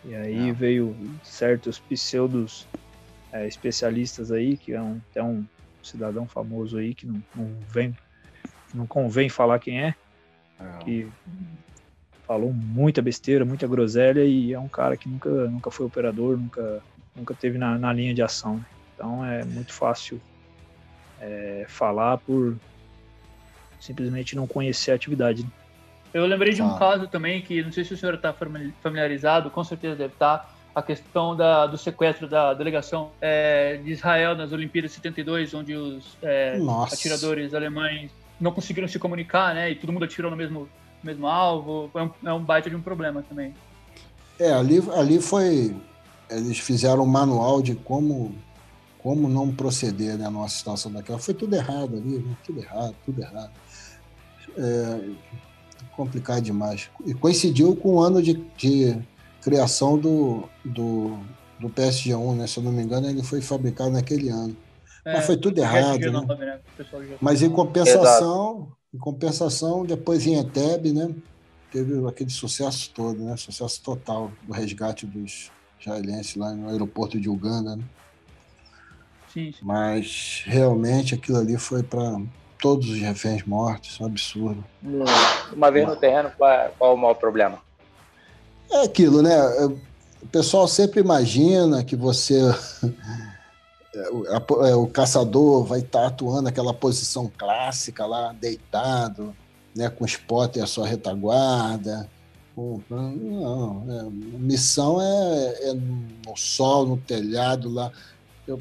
E aí veio certos pseudos é, especialistas aí, que é um, até um cidadão famoso aí, que não, não vem, não convém falar quem é, é. que falou muita besteira, muita groselha e é um cara que nunca, nunca foi operador, nunca, nunca teve na, na linha de ação. Né? Então é muito fácil é, falar por simplesmente não conhecer a atividade. Né? Eu lembrei de um ah. caso também que não sei se o senhor está familiarizado, com certeza deve estar, a questão da, do sequestro da delegação é, de Israel nas Olimpíadas 72, onde os é, atiradores alemães não conseguiram se comunicar, né? E todo mundo atirou no mesmo mesmo alvo, é um, é um baita de um problema também. É, ali, ali foi. Eles fizeram um manual de como, como não proceder né, numa situação daquela. Foi tudo errado ali, né? tudo errado, tudo errado. É, complicado demais. E coincidiu com o ano de, de criação do, do, do PSG1, né? Se eu não me engano, ele foi fabricado naquele ano. É, Mas foi tudo errado. Né? né? Mas em compensação, em compensação, depois em Entebbe, né, teve aquele sucesso todo, né, sucesso total do resgate dos israelenses lá no aeroporto de Uganda. Né? Sim, sim. Mas realmente aquilo ali foi para todos os reféns mortos, um absurdo. Uma vez no terreno, qual, qual o maior problema? É aquilo, né? O pessoal sempre imagina que você. É, o caçador vai estar tá atuando aquela posição clássica lá, deitado, né, com o spotter à sua retaguarda. Não, é, missão é, é, no sol, no telhado lá. Eu,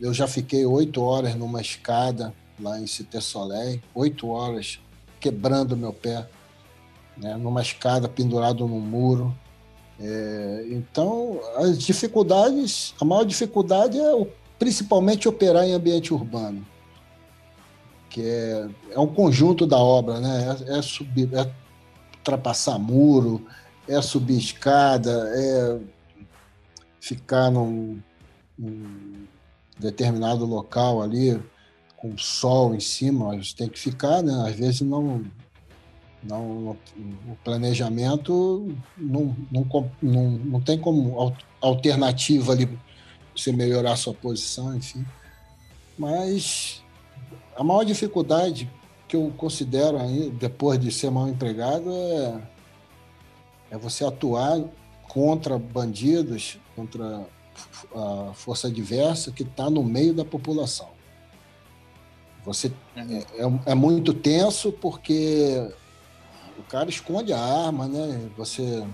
eu já fiquei oito horas numa escada lá em Cité Soleil, oito horas quebrando meu pé, né, numa escada pendurado num muro. É, então, as dificuldades, a maior dificuldade é principalmente operar em ambiente urbano, que é, é um conjunto da obra, né? É, é subir, é ultrapassar muro, é subir escada, é ficar num, num determinado local ali com sol em cima, mas tem que ficar, né? Às vezes não não, o planejamento não, não, não, não tem como alternativa ali você melhorar a sua posição, enfim. Mas a maior dificuldade que eu considero aí, depois de ser mal empregado é, é você atuar contra bandidos, contra a força adversa que está no meio da população. Você uhum. é, é, é muito tenso porque o cara esconde a arma, né? Você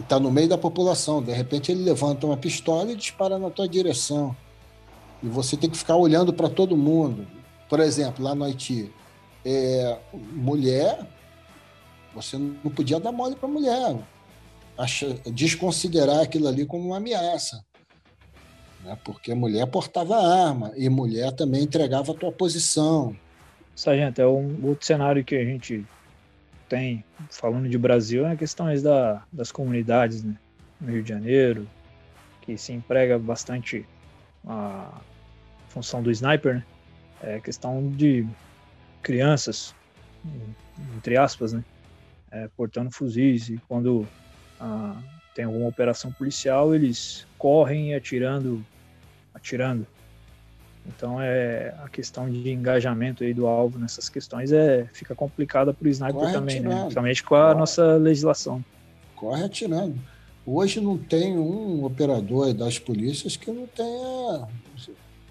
está no meio da população. De repente ele levanta uma pistola e dispara na tua direção. E você tem que ficar olhando para todo mundo. Por exemplo, lá no Haiti, é, mulher, você não podia dar mole para mulher. Acha, desconsiderar aquilo ali como uma ameaça. Né? Porque mulher portava arma e mulher também entregava a tua posição. Sargento, é um outro cenário que a gente tem, falando de Brasil, é a questão da, das comunidades, né? No Rio de Janeiro, que se emprega bastante a função do sniper, né? É questão de crianças, entre aspas, né? É, portando fuzis e quando tem alguma operação policial, eles correm atirando, atirando então é a questão de engajamento aí do alvo nessas questões é fica complicada para o sniper Corre também, né? atirando. né? Principalmente com a Corre. nossa legislação. Corre atirando. Hoje não tem um operador das polícias que não tenha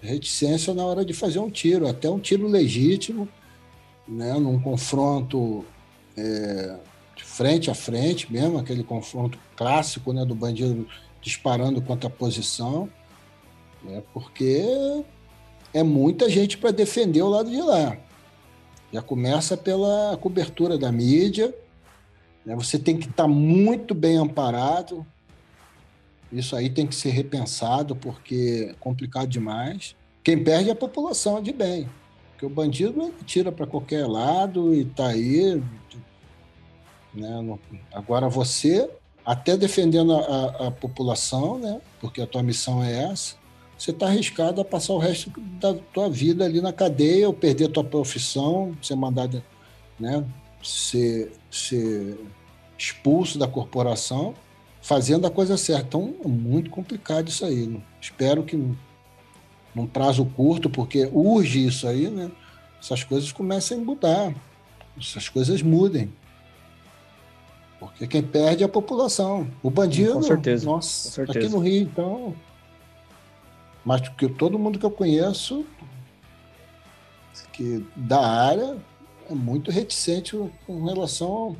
reticência na hora de fazer um tiro, até um tiro legítimo, né? Num confronto é, de frente a frente mesmo, aquele confronto clássico, né? Do bandido disparando contra a posição, né? Porque é muita gente para defender o lado de lá. Já começa pela cobertura da mídia, né? você tem que estar tá muito bem amparado. Isso aí tem que ser repensado, porque é complicado demais. Quem perde é a população de bem. Porque o bandido tira para qualquer lado e está aí. Né? Agora você, até defendendo a, a, população, né? porque a tua missão é essa, você está arriscado a passar o resto da tua vida ali na cadeia, ou perder tua profissão, ser mandado, né, ser, ser expulso da corporação, fazendo a coisa certa. Então, é muito complicado isso aí. Né? Espero que num prazo curto, porque urge isso aí, né? Essas coisas comecem a mudar, essas coisas mudem. Porque quem perde é a população. O bandido. Com certeza. Nossa, com certeza. aqui no Rio, então, mas que todo mundo que eu conheço que da área é muito reticente com relação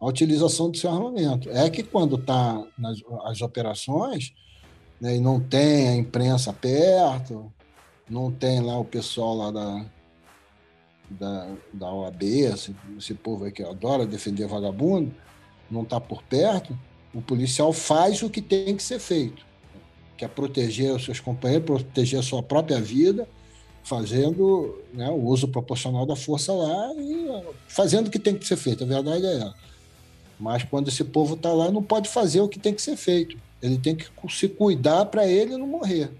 à utilização do seu armamento. É que quando está nas as operações né, e não tem a imprensa perto, não tem lá o pessoal lá da, da, da OAB, esse, esse povo aí que adora defender vagabundo, não está por perto, o policial faz o que tem que ser feito que é proteger os seus companheiros, proteger a sua própria vida, fazendo né, o uso proporcional da força lá e fazendo o que tem que ser feito. A verdade é essa. Mas quando esse povo está lá, não pode fazer o que tem que ser feito. Ele tem que se cuidar para ele não morrer.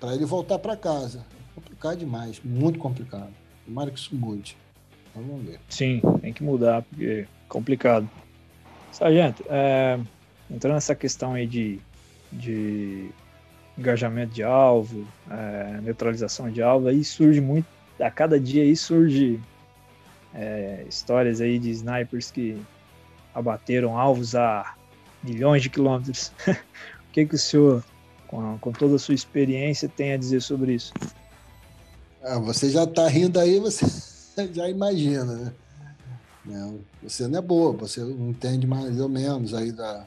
Para ele voltar para casa. É complicado demais, muito complicado. Tomara que isso mude. Vamos ver. Sim, tem que mudar, porque complicado. Sargento, é, entrando nessa questão aí de de engajamento de alvo, é, neutralização de alvo, aí surge muito, a cada dia aí surge é, histórias aí de snipers que abateram alvos a milhões de quilômetros. o que, que o senhor, com, com toda a sua experiência, tem a dizer sobre isso? Ah, você já está rindo aí, você já imagina, né? Você não é boa, você entende mais ou menos aí da,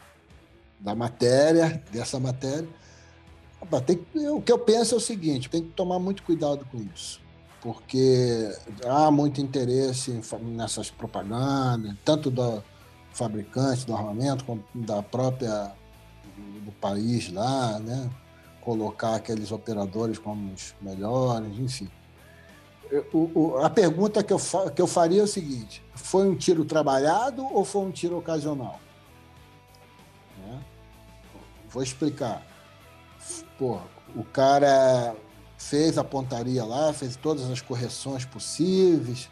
da matéria, dessa matéria. Tem, o que eu penso é o seguinte: tem que tomar muito cuidado com isso, porque há muito interesse nessas propagandas, tanto do fabricante do armamento como da própria do país lá, né? Colocar aqueles operadores como os melhores, enfim. O, o, a pergunta que eu, que eu faria é o seguinte: foi um tiro trabalhado ou foi um tiro ocasional? Né? Vou explicar. Pô, o cara fez a pontaria lá, fez todas as correções possíveis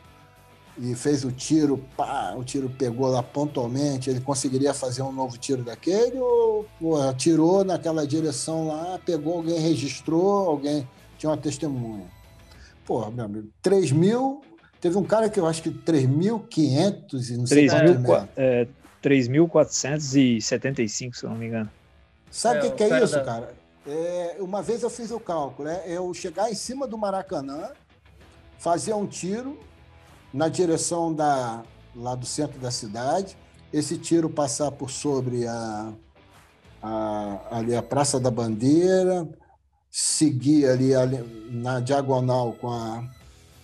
e fez o tiro, pá, o tiro pegou lá pontualmente, ele conseguiria fazer um novo tiro daquele ou pô, atirou naquela direção lá, pegou alguém, registrou, alguém tinha uma testemunha. Pô, meu amigo, 3 mil, teve um cara que eu acho que 3.500 e não sei 3.475, é, se eu não me engano. Sabe o é, que, que é isso, da... cara? É, uma vez eu fiz o cálculo, é eu chegar em cima do Maracanã, fazer um tiro na direção da, lá do centro da cidade, esse tiro passar por sobre a, a, ali a Praça da Bandeira, seguir ali, na diagonal com a,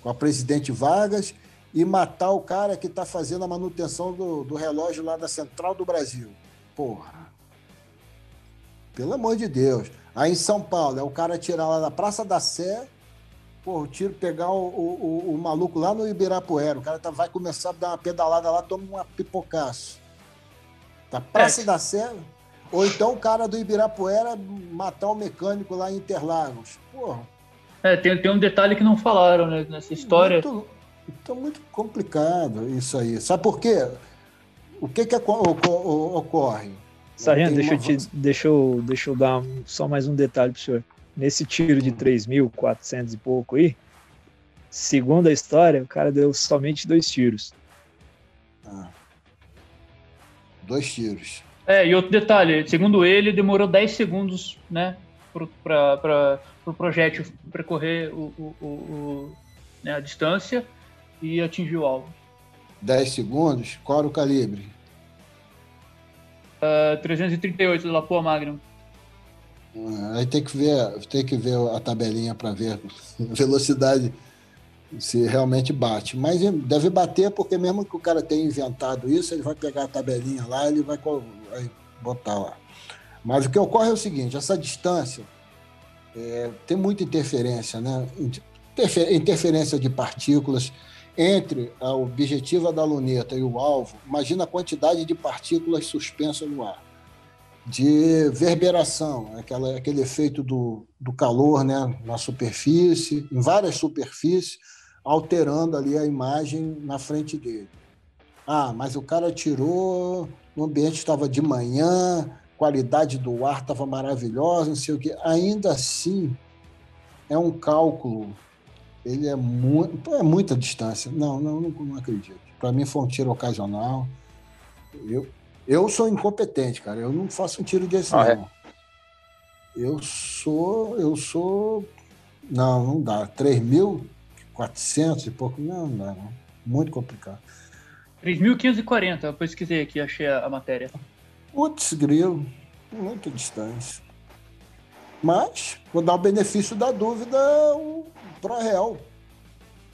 com a Presidente Vargas e matar o cara que está fazendo a manutenção do, do relógio lá da Central do Brasil. Porra. Pelo amor de Deus. Aí em São Paulo, é o cara tirar lá da Praça da Sé, pô, o tiro pegar o, o, o, maluco lá no Ibirapuera. O cara tá, vai começar a dar uma pedalada lá, toma uma pipocaço. Da Praça é. da Sé. Ou então o cara do Ibirapuera matar o mecânico lá em Interlagos. Porra. É, tem, tem um detalhe que não falaram né, nessa história. Muito, então, muito complicado isso aí. Sabe por quê? O que, que ocorre? Sargento, deixa, uma... eu te, deixa, eu, deixa eu dar só mais um detalhe para o senhor. Nesse tiro de 3.400 hum. e pouco aí, segundo a história, o cara deu somente dois tiros. Ah. Dois tiros. É, e outro detalhe, segundo ele, demorou 10 segundos, né, para pro, pro projétil percorrer o, o, o, né, a distância e atingir o alvo. 10 segundos? Qual era o calibre? Uh, 338 do Lapua Magnum. Ah, aí tem que ver, tem que ver a tabelinha para ver a velocidade se realmente bate. Mas deve bater porque mesmo que o cara tenha inventado isso, ele vai pegar a tabelinha lá, ele vai, vai botar lá. Mas o que ocorre é o seguinte: essa distância é, tem muita interferência, né? Interferência de partículas entre a objetiva da luneta e o alvo, imagina a quantidade de partículas suspensas no ar. De verberação, aquela, aquele efeito do, do calor né, na superfície, em várias superfícies, alterando ali a imagem na frente dele. Ah, mas o cara tirou, o ambiente estava de manhã, qualidade do ar estava maravilhosa, não sei o quê. Ainda assim, é um cálculo ele é muito. É muita distância. Não, não, não, não acredito. Para mim foi um tiro ocasional. Eu, eu sou incompetente, cara. Eu não faço um tiro desse, ah, não. É? Eu sou. Eu sou. Não, não dá. 3.400 e pouco. Não, não dá, não. Muito complicado. 3.540, eu pesquisei aqui, achei a, a matéria. Putz, grilo. Muita distância. Mas, vou dar o benefício da dúvida o ProReal.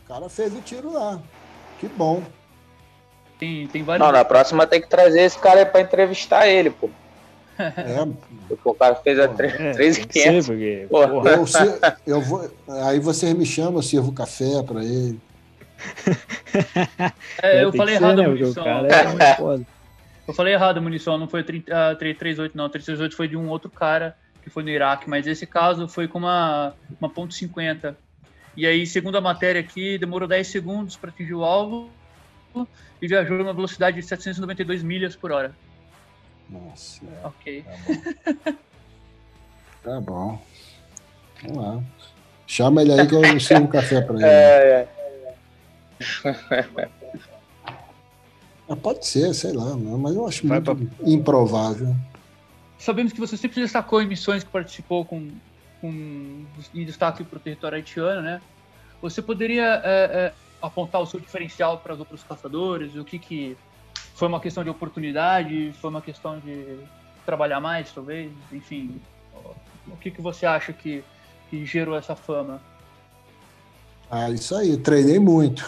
O cara fez o tiro lá. Que bom. Tem, tem vários... Não, na próxima tem que trazer esse cara aí pra entrevistar ele, pô. É. o cara fez a 3,500. É, eu, eu vou, aí vocês me chamam, eu sirvo café pra ele. É, eu falei errado a munição. É eu falei errado a munição, não foi a 338 não, a 338 foi de um outro cara que foi no Iraque, mas esse caso foi com uma, uma ponto .50. E aí, segundo a matéria aqui, demorou 10 segundos para atingir o alvo e viajou numa velocidade de 792 milhas por hora. Nossa. Ok. Tá bom. tá bom. Vamos lá. Chama ele aí que eu sirvo um café para ele. É, é. Ah, pode ser, sei lá, mas eu acho Vai muito pra... improvável. Sabemos que você sempre destacou em missões que participou com, com em destaque para o território haitiano, né? Você poderia é, é, apontar o seu diferencial para os outros caçadores? O que, que foi uma questão de oportunidade? Foi uma questão de trabalhar mais, talvez? Enfim, o que, que você acha que, que gerou essa fama? Ah, isso aí, treinei muito.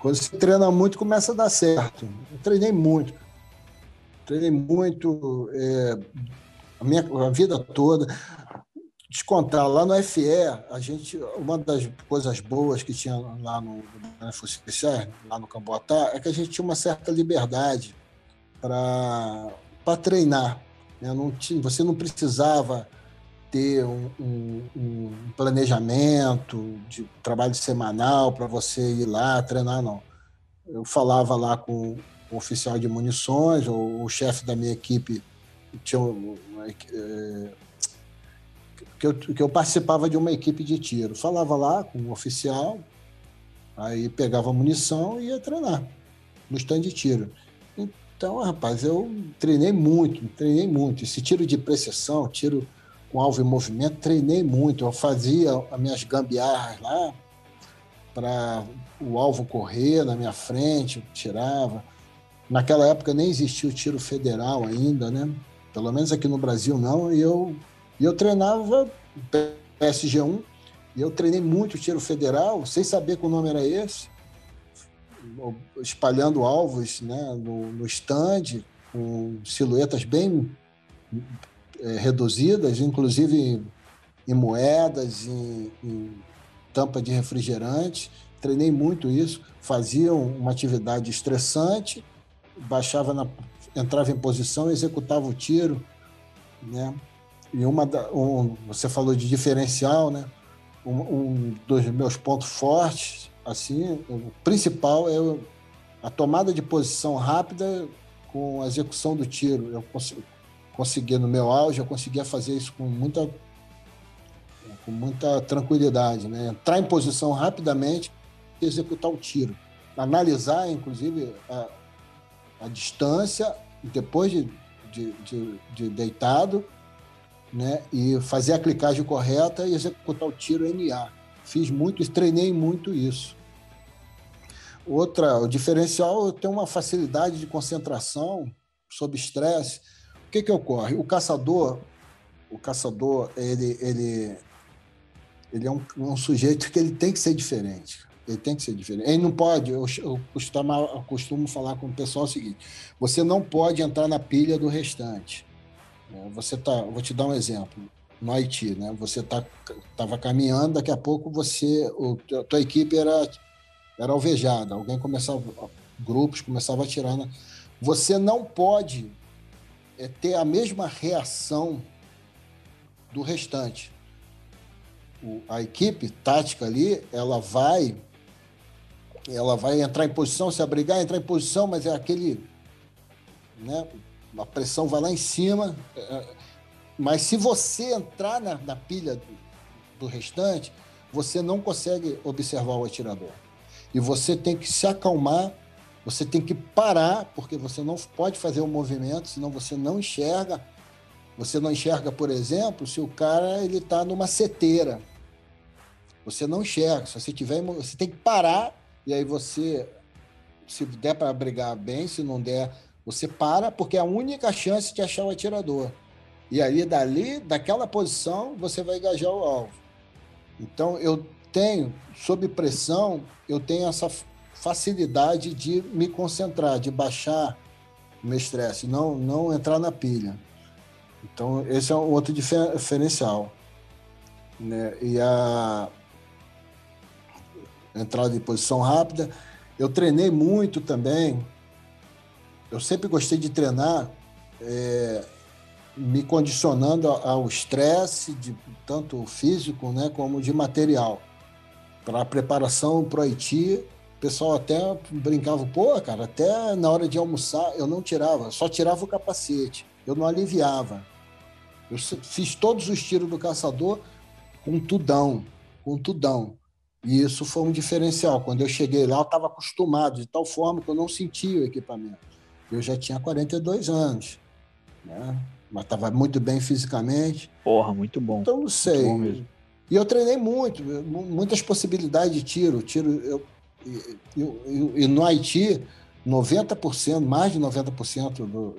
Quando você treina muito, começa a dar certo. Eu treinei muito. Treinei muito é, a minha a vida toda. Descontar, lá no FE, a gente, uma das coisas boas que tinha lá no, Especiais, lá no Camboatá, é que a gente tinha uma certa liberdade para treinar. Né? Não tinha, você não precisava ter um, um, um planejamento de trabalho semanal para você ir lá treinar, não. Eu falava lá com o oficial de munições, ou o chefe da minha equipe, tinha é, que, eu, que eu participava de uma equipe de tiro. Falava lá com o oficial, aí pegava munição e ia treinar no stand de tiro. Então, rapaz, eu treinei muito, treinei muito. Esse tiro de precisão, tiro com alvo em movimento, treinei muito. Eu fazia as minhas gambiarras lá para o alvo correr na minha frente, tirava. Naquela época nem existia o tiro federal ainda, né? Pelo menos aqui no Brasil não. E eu, e eu treinava PSG1 e eu treinei muito tiro federal, sem saber que o nome era esse, espalhando alvos né, no, no stand, com silhuetas bem é, reduzidas, inclusive em, moedas, em, em, tampa de refrigerante. Treinei muito isso, fazia uma atividade estressante, baixava na, entrava em posição, executava o tiro, né? E uma da, um, você falou de diferencial, né? Um, um, dos meus pontos fortes, assim, o principal é a tomada de posição rápida com a execução do tiro. Eu consigo, conseguia no meu auge, eu conseguia fazer isso com muita com muita tranquilidade, né? Entrar em posição rapidamente e executar o tiro. Analisar, inclusive, a, a distância depois de, de, de, de, deitado, né? E fazer a clicagem correta e executar o tiro NA. Fiz muito, treinei muito isso. Outra, o diferencial, eu tenho uma facilidade de concentração sob estresse o que, que ocorre? O caçador, o caçador, ele, ele, ele é um, um sujeito que ele tem que ser diferente. Ele tem que ser diferente. Ele não pode, eu, eu, costumo, eu costumo falar com o pessoal o seguinte: você não pode entrar na pilha do restante. É, você tá, vou te dar um exemplo. No Haiti, né? Você tá, tava caminhando, daqui a pouco você, o, a tua equipe era era alvejada. Alguém começava, grupos começavam a atirar. Você não pode é ter a mesma reação do restante. O, a equipe tática ali, ela vai ela vai entrar em posição, se abrigar, entrar em posição, mas é aquele né, a pressão vai lá em cima, é, é mas se você entrar na, na pilha do, do restante, você não consegue observar o atirador. E você tem que se acalmar você tem que parar, porque você não pode fazer o um movimento, senão você não enxerga. Você não enxerga, por exemplo, se o cara ele está numa seteira. Você não enxerga. Se você tiver, você tem que parar e aí você, se der para brigar bem, se não der, você para, porque é a única chance de achar o atirador. E aí, dali, daquela posição, você vai engajar o alvo. Então, eu tenho, sob pressão, eu tenho essa facilidade de me concentrar, de baixar o meu estresse, não, não entrar na pilha. Então, esse é um outro diferencial. Né? E a entrada em posição rápida. Eu treinei muito também. Eu sempre gostei de treinar, é, me condicionando ao estresse, de tanto físico né, como de material, para a preparação para o Haiti o pessoal até brincava, pô, cara, até na hora de almoçar eu não tirava, só tirava o capacete, eu não aliviava. Eu fiz todos os tiros do caçador com tudão, com tudão. E isso foi um diferencial. Quando eu cheguei lá, eu estava acostumado, de tal forma que eu não sentia o equipamento. Eu já tinha 42 anos, né? mas estava muito bem fisicamente. Porra, muito bom. Então, não sei. E eu treinei muito, muitas possibilidades de tiro. tiro eu, eu, eu, e no Haiti, 90%, mais de 90% do,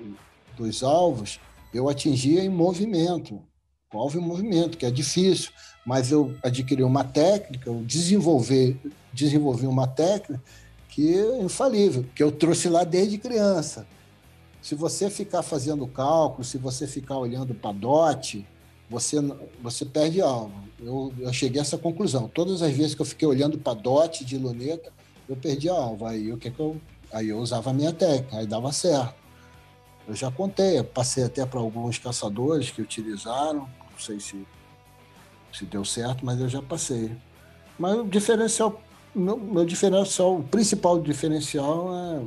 dos alvos eu atingia em movimento, com alvo em movimento, que é difícil, mas eu adquiri uma técnica, eu desenvolvi, desenvolvi uma técnica que é infalível, que eu trouxe lá desde criança. Se você ficar fazendo cálculo, se você ficar olhando para DOT, você, você perde alvo. Eu, eu cheguei a essa conclusão. Todas as vezes que eu fiquei olhando para DOT de luneta, eu perdi a alvo. Aí o que, que eu. Aí eu usava a minha técnica, aí dava certo. Eu já contei, eu passei até para alguns caçadores que utilizaram, não sei se, se deu certo, mas eu já passei. Mas o diferencial, meu, meu diferencial, o principal diferencial é,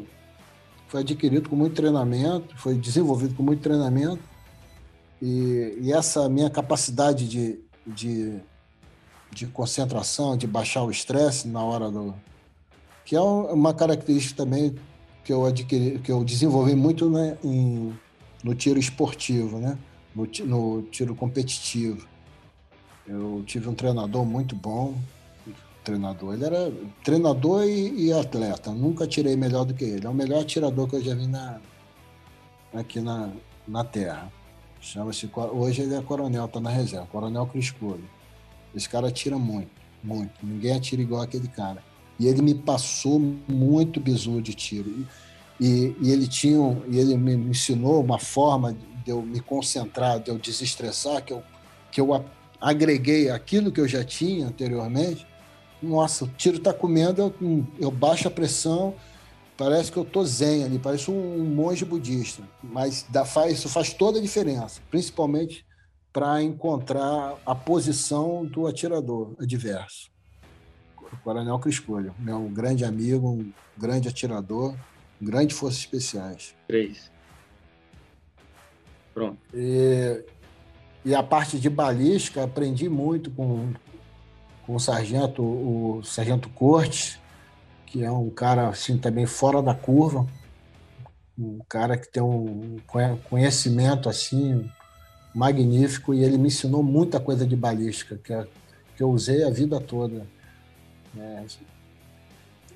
foi adquirido com muito treinamento, foi desenvolvido com muito treinamento, e, e essa minha capacidade de, de, de concentração, de baixar o estresse na hora do, que é uma característica também que eu adquiri, que eu desenvolvi muito né, em, no tiro esportivo, né? No, no, tiro competitivo. Eu tive um treinador muito bom, treinador. Ele era treinador e, e, atleta. Nunca tirei melhor do que ele. É o melhor atirador que eu já vi na, aqui na, na Terra. Chama-se hoje ele é coronel, está na reserva. Coronel Criscolo. Esse cara atira muito, muito. Ninguém atira igual aquele cara. E ele me passou muito bizu de tiro. E, e ele tinha, e ele me ensinou uma forma de eu me concentrar, de eu desestressar, que eu, que eu agreguei aquilo que eu já tinha anteriormente. Nossa, o tiro está comendo, eu, eu baixo a pressão, parece que eu tô zen ali, parece um monge budista. Mas dá, faz, isso faz toda a diferença, principalmente para encontrar a posição do atirador adverso. Coronel Criscolho, meu grande amigo, um grande atirador, um grande Forças Especiais. Três. Pronto. E, e a parte de balística, aprendi muito com, com o sargento, o sargento Cortes, que é um cara assim também fora da curva, um cara que tem um conhecimento assim magnífico e ele me ensinou muita coisa de balística que, é, que eu usei a vida toda né?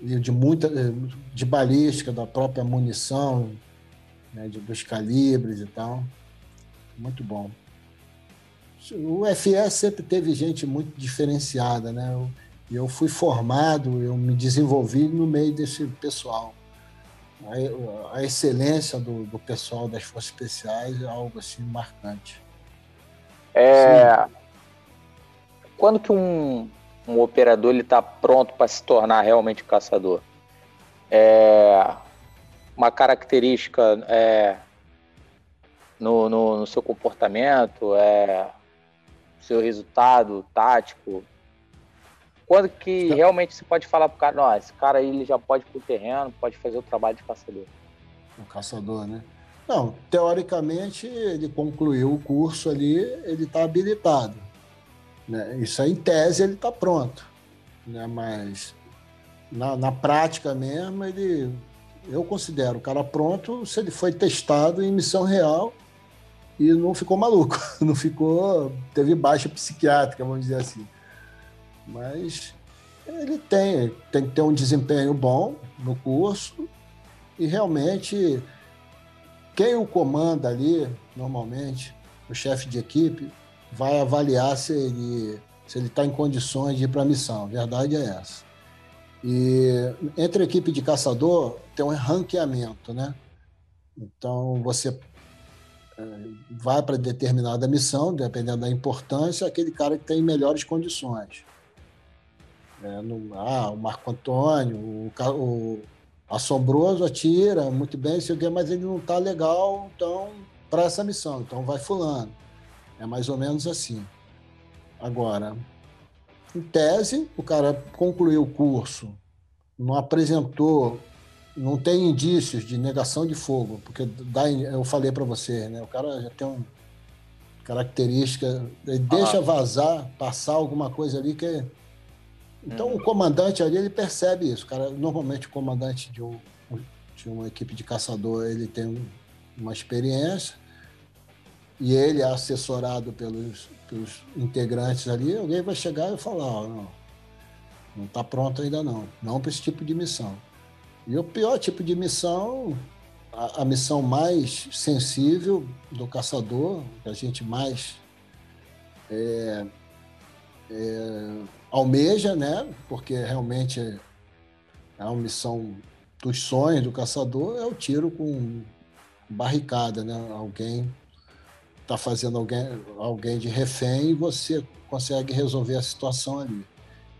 de muita de balística, da própria munição, né? de, dos calibres e tal. Muito bom. O FE sempre teve gente muito diferenciada, né? Eu, eu fui formado, eu me desenvolvi no meio desse pessoal. A, a excelência do, do, pessoal das Forças Especiais é algo assim marcante. É, quando que um, um operador ele está pronto para se tornar realmente caçador. É uma característica é, no, no, no, seu comportamento, é, seu resultado tático. Quando que realmente você pode falar para o cara, não, esse cara aí ele já pode ir para o terreno, pode fazer o trabalho de caçador? Um caçador, né? Não, teoricamente ele concluiu o curso ali, ele está habilitado. Né? Isso aí, em tese, ele está pronto. Né? Mas na, na prática mesmo, ele, eu considero o cara pronto se ele foi testado em missão real e não ficou maluco, não ficou, teve baixa psiquiátrica, vamos dizer assim. Mas ele tem, tem que ter um desempenho bom no curso e realmente quem o comanda ali, normalmente, o chefe de equipe, vai avaliar se ele se ele está em condições de ir para a missão. A verdade é essa. E entre a equipe de caçador tem um ranqueamento, né? Então você vai para determinada missão, dependendo da importância, aquele cara que tem melhores condições. É, no, ah, o Marco Antônio, o, o Assombroso atira muito bem, sei o mas ele não está legal, então para essa missão, então vai fulano. É mais ou menos assim. Agora, em tese, o cara concluiu o curso, não apresentou, não tem indícios de negação de fogo, porque dá, eu falei para você, né? O cara já tem um característica, ele deixa ah. vazar, passar alguma coisa ali que é... Então hum. o comandante ali ele percebe isso, cara. Normalmente o comandante de, um, de uma equipe de caçador ele tem uma experiência e ele é assessorado pelos, pelos integrantes ali. Alguém vai chegar e falar, oh, não, não está pronto ainda não, não para esse tipo de missão. E o pior tipo de missão a, a, missão mais sensível do caçador, que a gente mais é, é, almeja, né? Porque realmente é, uma missão dos sonhos do caçador, é o tiro com barricada, né? Alguém está fazendo alguém, alguém de refém e você consegue resolver a situação ali.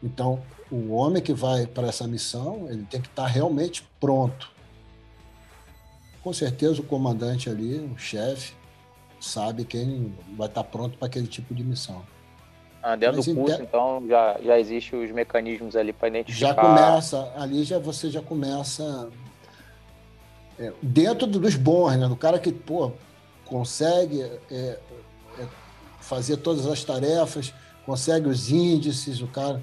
Então, o homem que vai para essa missão, ele tem que estar tá realmente pronto com certeza o comandante ali, o chefe, sabe quem vai estar pronto para aquele tipo de missão. Ah, dentro Mas do curso, então, já, já existem os mecanismos ali para identificar. Já começa, ali já você já começa é, dentro dos bons, né? Do cara que, pô, consegue é, é, fazer todas as tarefas, consegue os índices, o cara,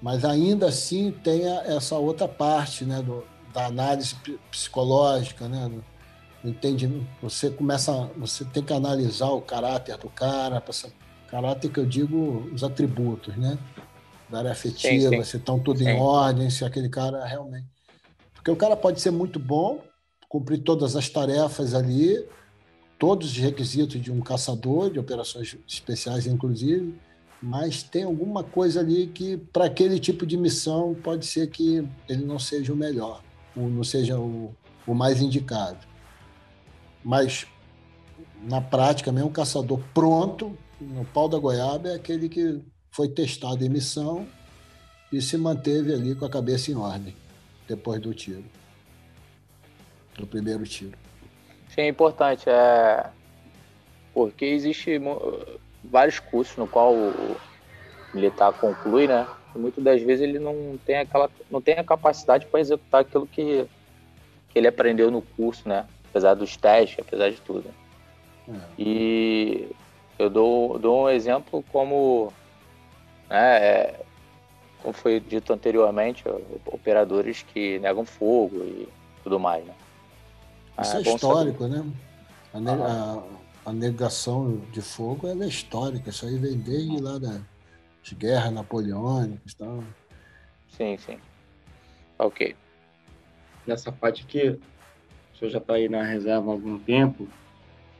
mas ainda assim tem essa outra parte, né? Do, da análise psicológica, né? Do, entende? Você começa, você tem que analisar o caráter do cara, caráter que eu digo os atributos, né? Da área afetiva, sim, sim. se estão tudo sim. em ordem, se aquele cara realmente. Porque o cara pode ser muito bom, cumprir todas as tarefas ali, todos os requisitos de um caçador, de operações especiais, inclusive, mas tem alguma coisa ali que, para aquele tipo de missão, pode ser que ele não seja o melhor, ou não seja o, o mais indicado. Mas, na prática, mesmo um caçador pronto, no pau da goiaba, é aquele que foi testado em missão e se manteve ali com a cabeça em ordem depois do tiro, do primeiro tiro. Sim, é importante, é porque existe vários cursos no qual o militar conclui, né? E muitas das vezes ele não tem aquela, não tem a capacidade para executar aquilo que, que ele aprendeu no curso, né? apesar dos testes, apesar de tudo. É. E eu dou, dou um exemplo como, né, é, como foi dito anteriormente, operadores que negam fogo e tudo mais. Né? Isso é, é histórico, saber. né? A, ne a, a, negação de fogo é histórica, isso aí vem desde lá das guerras napoleônicas e tal. Sim, sim. Ok. Nessa parte aqui, o senhor já está aí na reserva há algum tempo.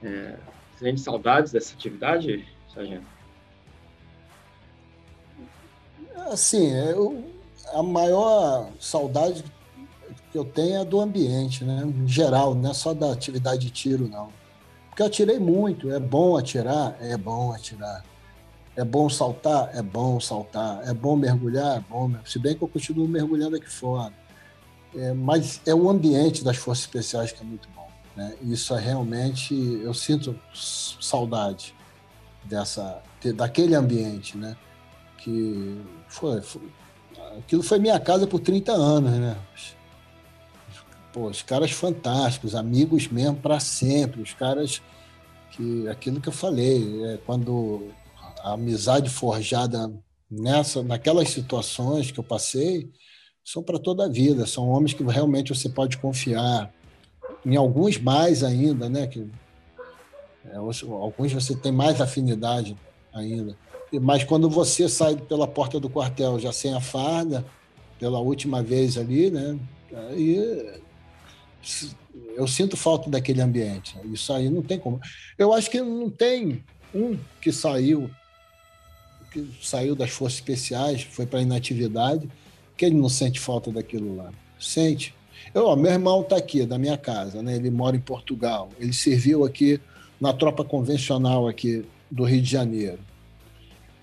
É, sente saudades dessa atividade, Sargento? Assim, eu, a maior saudade que eu tenho é do ambiente, né? Em geral, não é só da atividade de tiro, não. Porque eu atirei muito, é bom atirar? É bom atirar. É bom saltar? É bom saltar. É bom mergulhar? É bom. Se bem que eu continuo mergulhando aqui fora. É, mas é o ambiente das Forças Especiais que é muito bom. Né? Isso é realmente, eu sinto saudade dessa, daquele ambiente, né? Que foi, foi, aquilo foi minha casa por 30 anos, né? Pô, os caras fantásticos, amigos mesmo para sempre, os caras que aquilo que eu falei, é, quando a amizade forjada nessa, naquelas situações que eu passei, são para toda a vida, são homens que realmente você pode confiar. Em alguns mais ainda, né? Que, é, alguns você tem mais afinidade ainda. Mas quando você sai pela porta do quartel já sem a farda, pela última vez ali, né? Aí eu sinto falta daquele ambiente. Isso aí não tem como. Eu acho que não tem um que saiu, que saiu das forças especiais, foi para inatividade que ele não sente falta daquilo lá? Sente. Eu, ó, meu irmão está aqui, da minha casa, né? ele mora em Portugal. Ele serviu aqui na tropa convencional aqui do Rio de Janeiro.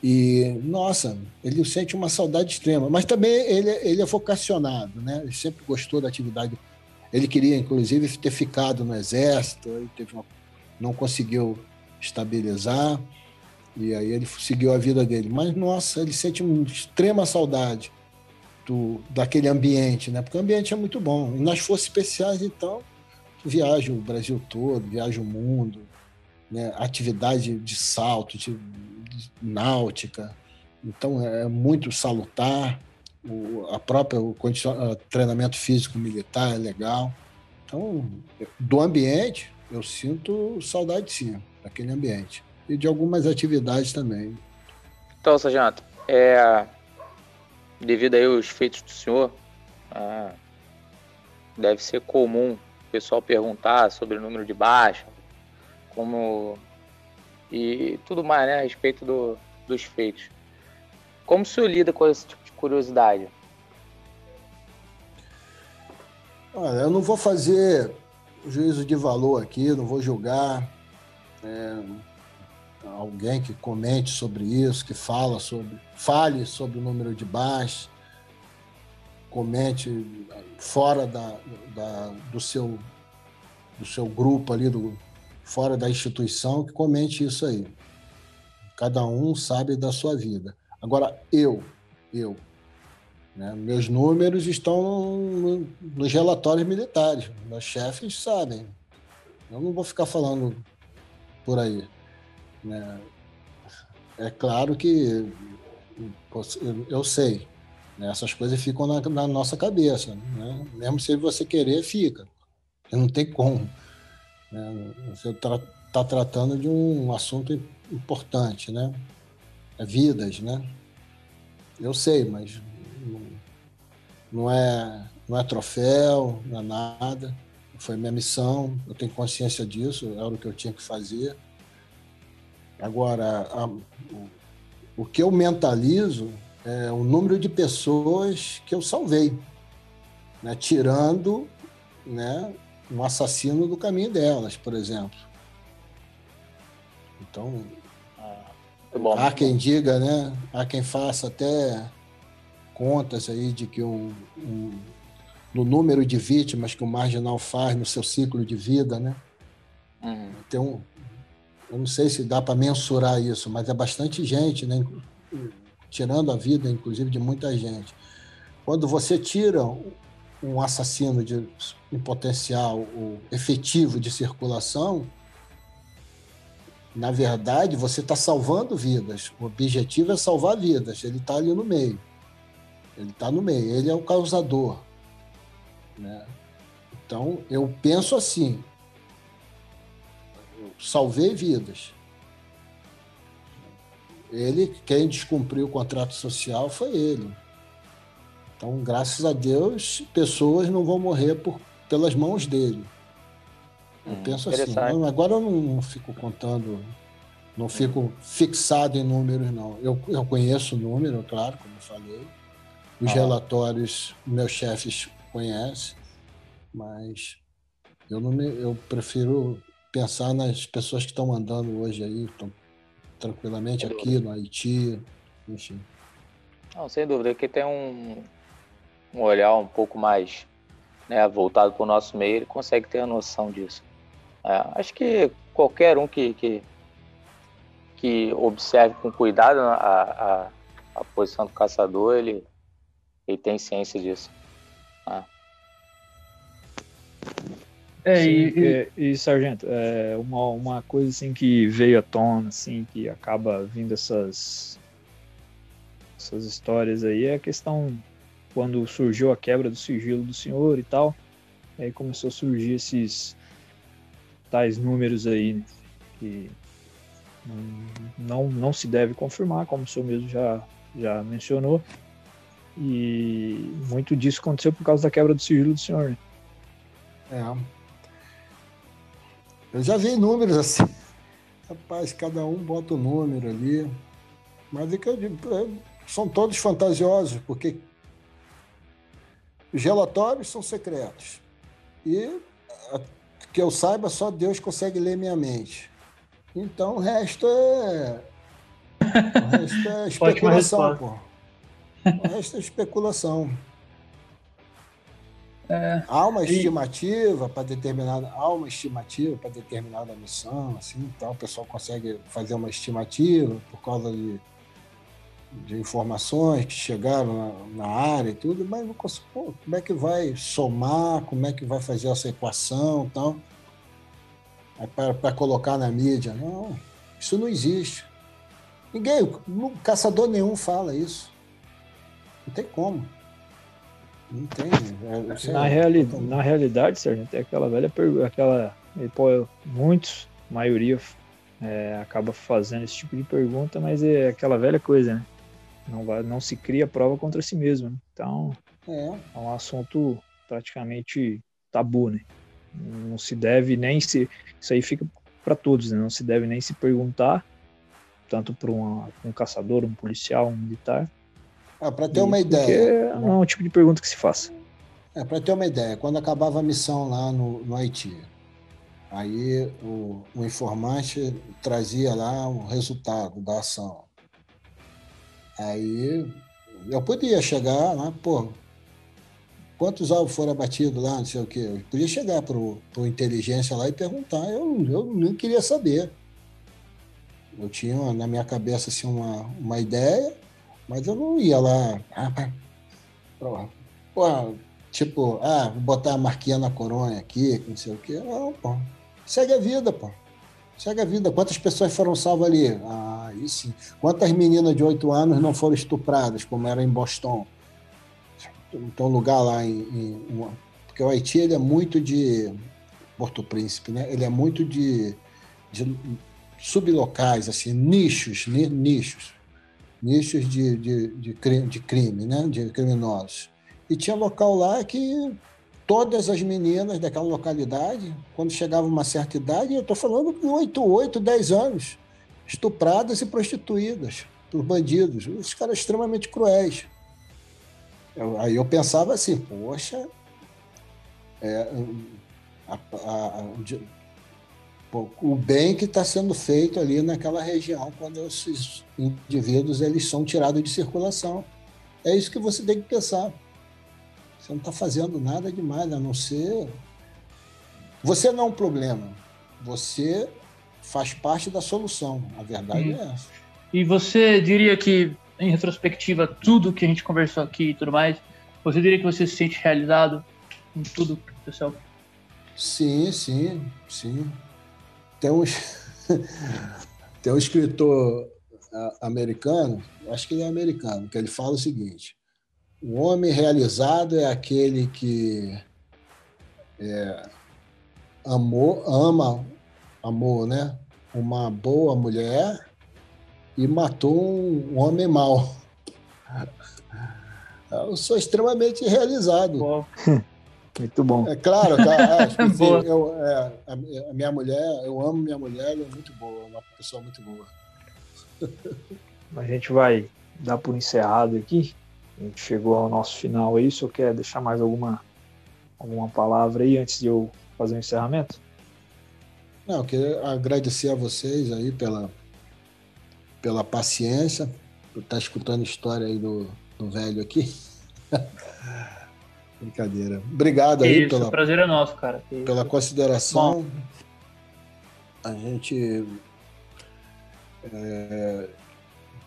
E, nossa, ele sente uma saudade extrema. Mas também ele, ele é vocacionado, né? Ele sempre gostou da atividade. Ele queria, inclusive, ter ficado no exército, ele uma, não conseguiu estabilizar, e aí ele seguiu a vida dele. Mas, nossa, ele sente uma extrema saudade do, daquele ambiente, né? Porque o ambiente é muito bom. E nas forças especiais, então, viaja o Brasil todo, viaja o mundo. né, atividade de salto, de, de náutica. Então é muito salutar. O, a própria o, treinamento físico militar é legal. Então, do ambiente, eu sinto saudade sim, daquele ambiente. E de algumas atividades também. Então, Sargento, é, devido aí aos feitos do senhor, é, deve ser comum o pessoal perguntar sobre o número de baixa, como e tudo mais, né, a respeito do, dos feitos. Como o senhor lida com esse tipo curiosidade? Olha, eu não vou fazer juízo de valor aqui, não vou julgar é, alguém que comente sobre isso, que fala sobre, fale sobre o número de baixas, comente fora da, da, do seu do seu grupo ali, do, fora da instituição, que comente isso aí. Cada um sabe da sua vida. Agora, eu, eu, né, meus números estão no, nos relatórios militares. Meus chefes sabem. Eu não vou ficar falando por aí. Né? É claro que eu sei. Né? Essas coisas ficam na, na nossa cabeça. Né? Mesmo se você querer, fica. Não tem como. Né? Você está tá tratando de um assunto importante, né? É vidas, né? Eu sei, mas não é, não é troféu, não é nada. Foi minha missão, eu tenho consciência disso, era o que eu tinha que fazer. Agora, a, o, o que eu mentalizo é o número de pessoas que eu salvei, né? tirando né, um assassino do caminho delas, por exemplo. Então, há quem diga, né? Há quem faça até contas aí de que um, um, no número de vítimas que o marginal faz no seu ciclo de vida, né? Uhum. Tem um, eu não sei se dá para mensurar isso, mas é bastante gente, né? Tirando a vida, inclusive, de muita gente. Quando você tira um assassino de, em potencial efetivo de circulação, na verdade, você está salvando vidas. O objetivo é salvar vidas. Ele está ali no meio. Ele está no meio. Ele é o causador. Né? Então, eu penso assim: eu salvei vidas. Ele, quem descumpriu o contrato social foi ele. Então, graças a Deus, pessoas não vão morrer por, pelas mãos dele. Eu hum, penso assim. Agora eu não, não, fico contando, não fico fixado em números, não. Eu, eu conheço o número, claro, como eu falei. Os ah. relatórios, meus chefes conhecem, mas eu, não me, eu prefiro pensar nas pessoas que estão andando hoje aí, estão tranquilamente aqui no Haiti, enfim. Não, sem dúvida, que tem um, um olhar um pouco mais né, voltado para o nosso meio, ele consegue ter a noção disso. É, acho que qualquer um que, que, que observe com cuidado a, a, a, posição do caçador, ele, ele tem ciência disso. Né? É, Sim, e, e, e, Sargento, é uma, uma coisa assim que veio à tona, assim, que acaba vindo essas, essas histórias aí, é a questão quando surgiu a quebra do sigilo do senhor e tal, aí começou a surgir esses tais números aí né, que não, não se deve confirmar, como o senhor mesmo já, já mencionou. E muito disso aconteceu por causa da quebra do sigilo do senhor. Né? É. Eu já vi números assim. Rapaz, cada um bota o um número ali. Mas é que eu digo, são todos fantasiosos, porque os relatórios são secretos. E, que eu saiba, só Deus consegue ler minha mente. Então, o resto é. O resto é especulação, pô. O resto é especulação. É, há uma estimativa para determinada, há uma estimativa para determinada missão, assim, então o pessoal consegue fazer uma estimativa por causa de de informações que chegaram na, na área e tudo, mas não consigo, pô, como é que vai somar, como é que vai fazer essa equação e tal. para colocar na mídia. Não, isso não existe. Ninguém, caçador nenhum fala isso. Não tem como. Não tem. É, na, reali na realidade, Sargento, é aquela velha pergunta, aquela. Pô, muitos, maioria, é, acaba fazendo esse tipo de pergunta, mas é aquela velha coisa, né? Não, vai, não se cria prova contra si mesmo. Né? Então, é. é um assunto praticamente tabu, né? Não se deve nem se. Isso aí fica para todos, né? Não se deve nem se perguntar, tanto para um caçador, um policial, um militar. Ah, para ter uma ideia. Não é um tipo de pergunta que se faça. É, para ter uma ideia, quando acabava a missão lá no, no Haiti, aí o, o informante trazia lá o resultado da ação. Aí eu podia chegar lá, pô, quantos alvos foram abatidos lá, não sei o quê. Eu podia chegar para o inteligência lá e perguntar. Eu, eu nem queria saber. Eu tinha na minha cabeça assim, uma, uma ideia, mas eu não ia lá. Ah, pô, tipo, ah, vou botar a marquinha na coronha aqui, não sei o quê. Não, pô. Segue a vida, pô. Segue a vida. Quantas pessoas foram salvas ali? Ah, isso. Quantas meninas de oito anos não foram estupradas, como era em Boston? um lugar lá em, em, porque o Haiti ele é muito de Porto Príncipe, né? Ele é muito de, de sublocais, assim, nichos, nichos, nichos de, de, de, crime, de crime, né? De criminosos. E tinha local lá que todas as meninas daquela localidade, quando chegavam uma certa idade, eu estou falando de 8, 8, 10 anos, estupradas e prostituídas por bandidos. Os caras extremamente cruéis. Eu, aí eu pensava assim, poxa, é, a, a, o bem que está sendo feito ali naquela região quando esses indivíduos eles são tirados de circulação. É isso que você tem que pensar. Você não está fazendo nada demais, a não ser. Você não é um problema. Você faz parte da solução. A verdade hum. é essa. E você diria que em retrospectiva, tudo que a gente conversou aqui e tudo mais, você diria que você se sente realizado em tudo, pessoal? Sim, sim, sim. Tem um, tem um escritor americano, acho que ele é americano, que ele fala o seguinte: o homem realizado é aquele que é, amou, ama, amou, né? Uma boa mulher e matou um homem mau. Eu sou extremamente realizado. Muito bom. É claro, tá, que, assim, eu, é, a minha mulher, eu amo minha mulher, ela é muito boa, uma pessoa muito boa. A gente vai dar por encerrado aqui. A gente chegou ao nosso final aí. Só quer deixar mais alguma, alguma palavra aí antes de eu fazer o encerramento? Não, eu queria agradecer a vocês aí pela, pela paciência, por estar escutando a história aí do, do velho aqui. Brincadeira. Obrigado aí Isso, pela. Prazer é nosso, cara. Pela consideração. A gente é,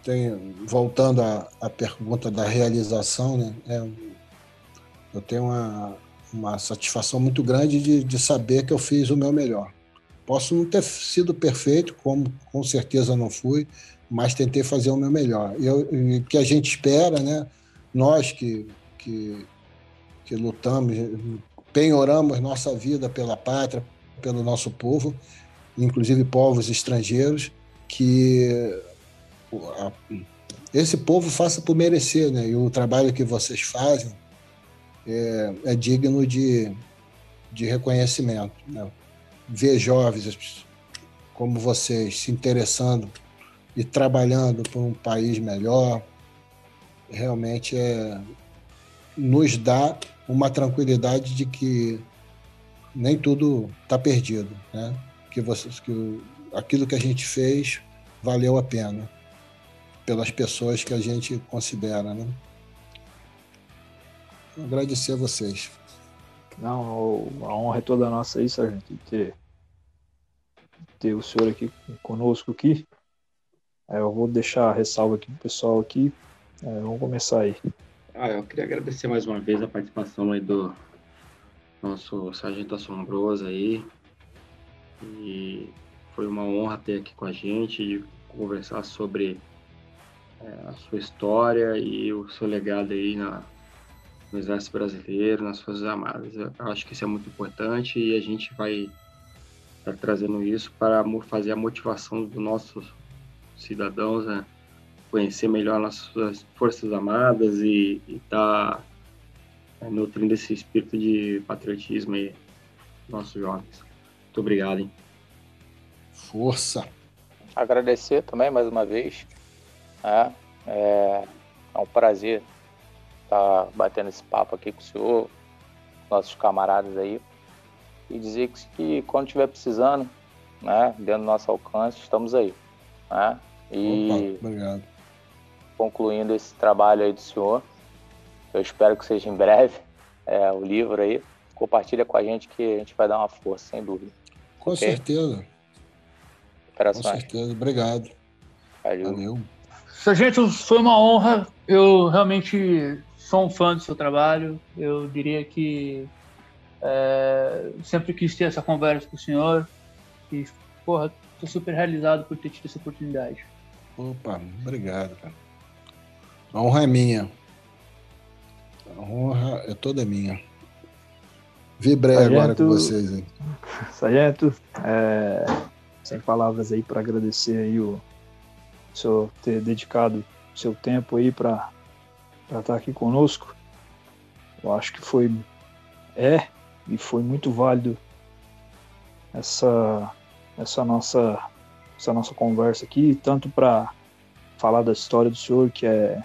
tem, voltando à, à pergunta da realização, né? É, eu tenho uma, uma satisfação muito grande de, de saber que eu fiz o meu melhor. Posso não ter sido perfeito, como com certeza não fui, mas tentei fazer o meu melhor. E o que a gente espera, né? Nós que, que, que lutamos, penhoramos nossa vida pela pátria, pelo nosso povo, inclusive povos estrangeiros, que esse povo faça por merecer, né? E o trabalho que vocês fazem é, é digno de, de reconhecimento. Né? Ver jovens como vocês se interessando e trabalhando por um país melhor, realmente é, nos dá uma tranquilidade de que nem tudo está perdido, né? Que, vocês, que aquilo que a gente fez valeu a pena pelas pessoas que a gente considera, né? Agradecer a vocês. Não, a honra é toda nossa aí, Sargento, de ter, ter o senhor aqui conosco aqui. É, eu vou deixar a ressalva aqui pro pessoal aqui. É, vamos começar aí. Ah, eu queria agradecer mais uma vez a participação aí do nosso sargento assombroso aí. E foi uma honra ter aqui com a gente e conversar sobre é, a sua história e o seu legado aí na, no Exército Brasileiro, nas Forças Armadas. Eu acho que isso é muito importante e a gente vai estar trazendo isso para fazer a motivação dos nossos cidadãos, né? Conhecer melhor nossas Forças Armadas e estar tá, é, nutrindo esse espírito de patriotismo aí nossos jovens. Muito obrigado, hein? Força! Agradecer também mais uma vez. Né? É, é um prazer estar tá batendo esse papo aqui com o senhor, nossos camaradas aí, e dizer que, que quando estiver precisando, né, dentro do nosso alcance, estamos aí. Né? E Opa, obrigado. Concluindo esse trabalho aí do senhor, eu espero que seja em breve é, o livro aí. Compartilha com a gente que a gente vai dar uma força, sem dúvida. Com okay? certeza. Operações. Com certeza, obrigado. Valeu. Valeu. Sargento, foi uma honra. Eu realmente sou um fã do seu trabalho. Eu diria que é, sempre quis ter essa conversa com o senhor. E, porra, tô super realizado por ter tido essa oportunidade. Opa, obrigado, cara. A honra é minha. A honra é toda minha. Vibrei Sargento, agora com vocês. Hein? Sargento, é, sem palavras aí para agradecer aí o senhor ter dedicado seu tempo aí para estar tá aqui conosco. Eu acho que foi é e foi muito válido essa essa nossa essa nossa conversa aqui, tanto para falar da história do senhor, que é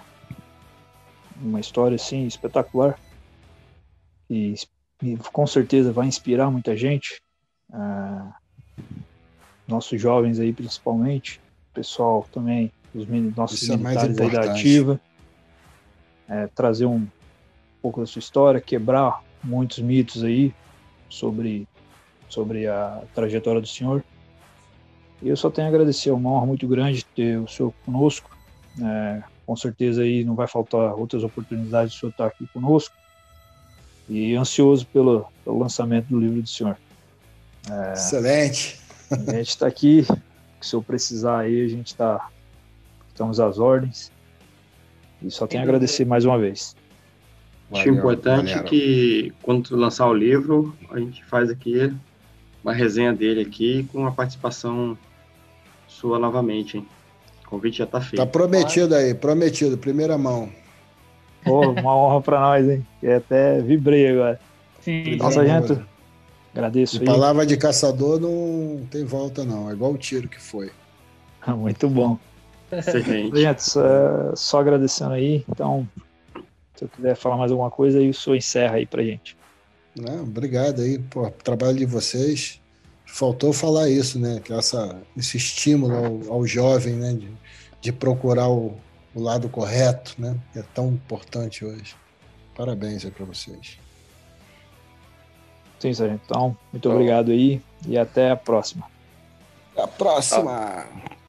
uma história assim espetacular e, e com certeza vai inspirar muita gente, uh, nossos jovens aí principalmente, pessoal também, os nossos Isso é militares é aí da ativa, é, trazer um pouco da sua história, quebrar muitos mitos aí sobre, sobre a trajetória do senhor. E eu só tenho a agradecer, é uma honra muito grande ter o senhor conosco. É, com certeza aí não vai faltar outras oportunidades de o senhor estar aqui conosco. E ansioso pelo, pelo lançamento do livro do senhor. É, Excelente. A gente está aqui, se o senhor precisar aí, a gente está estamos às ordens. E só tenho a agradecer mais uma vez. Acho importante valeu. que quando lançar o livro, a gente faz aqui uma resenha dele aqui com a participação sua novamente, hein? O convite já está feito. Tá prometido aí, prometido, primeira mão. Pô, uma honra para nós, hein? Eu até vibrei agora. Sim. Nossa, gente, agradeço. E palavra de caçador não tem volta, não. É igual o tiro que foi. Muito bom. Excelente. Gente, só, só agradecendo aí. Então, se eu quiser falar mais alguma coisa, aí o senhor encerra aí pra gente. Não, obrigado aí, pô, trabalho de vocês. Faltou falar isso, né? Que essa, esse estímulo ao, ao jovem, né? De, de procurar o, o, lado correto, né? Que é tão importante hoje. Parabéns aí para vocês. Sim, Sargento. Então, muito obrigado aí e até a próxima. Até a próxima.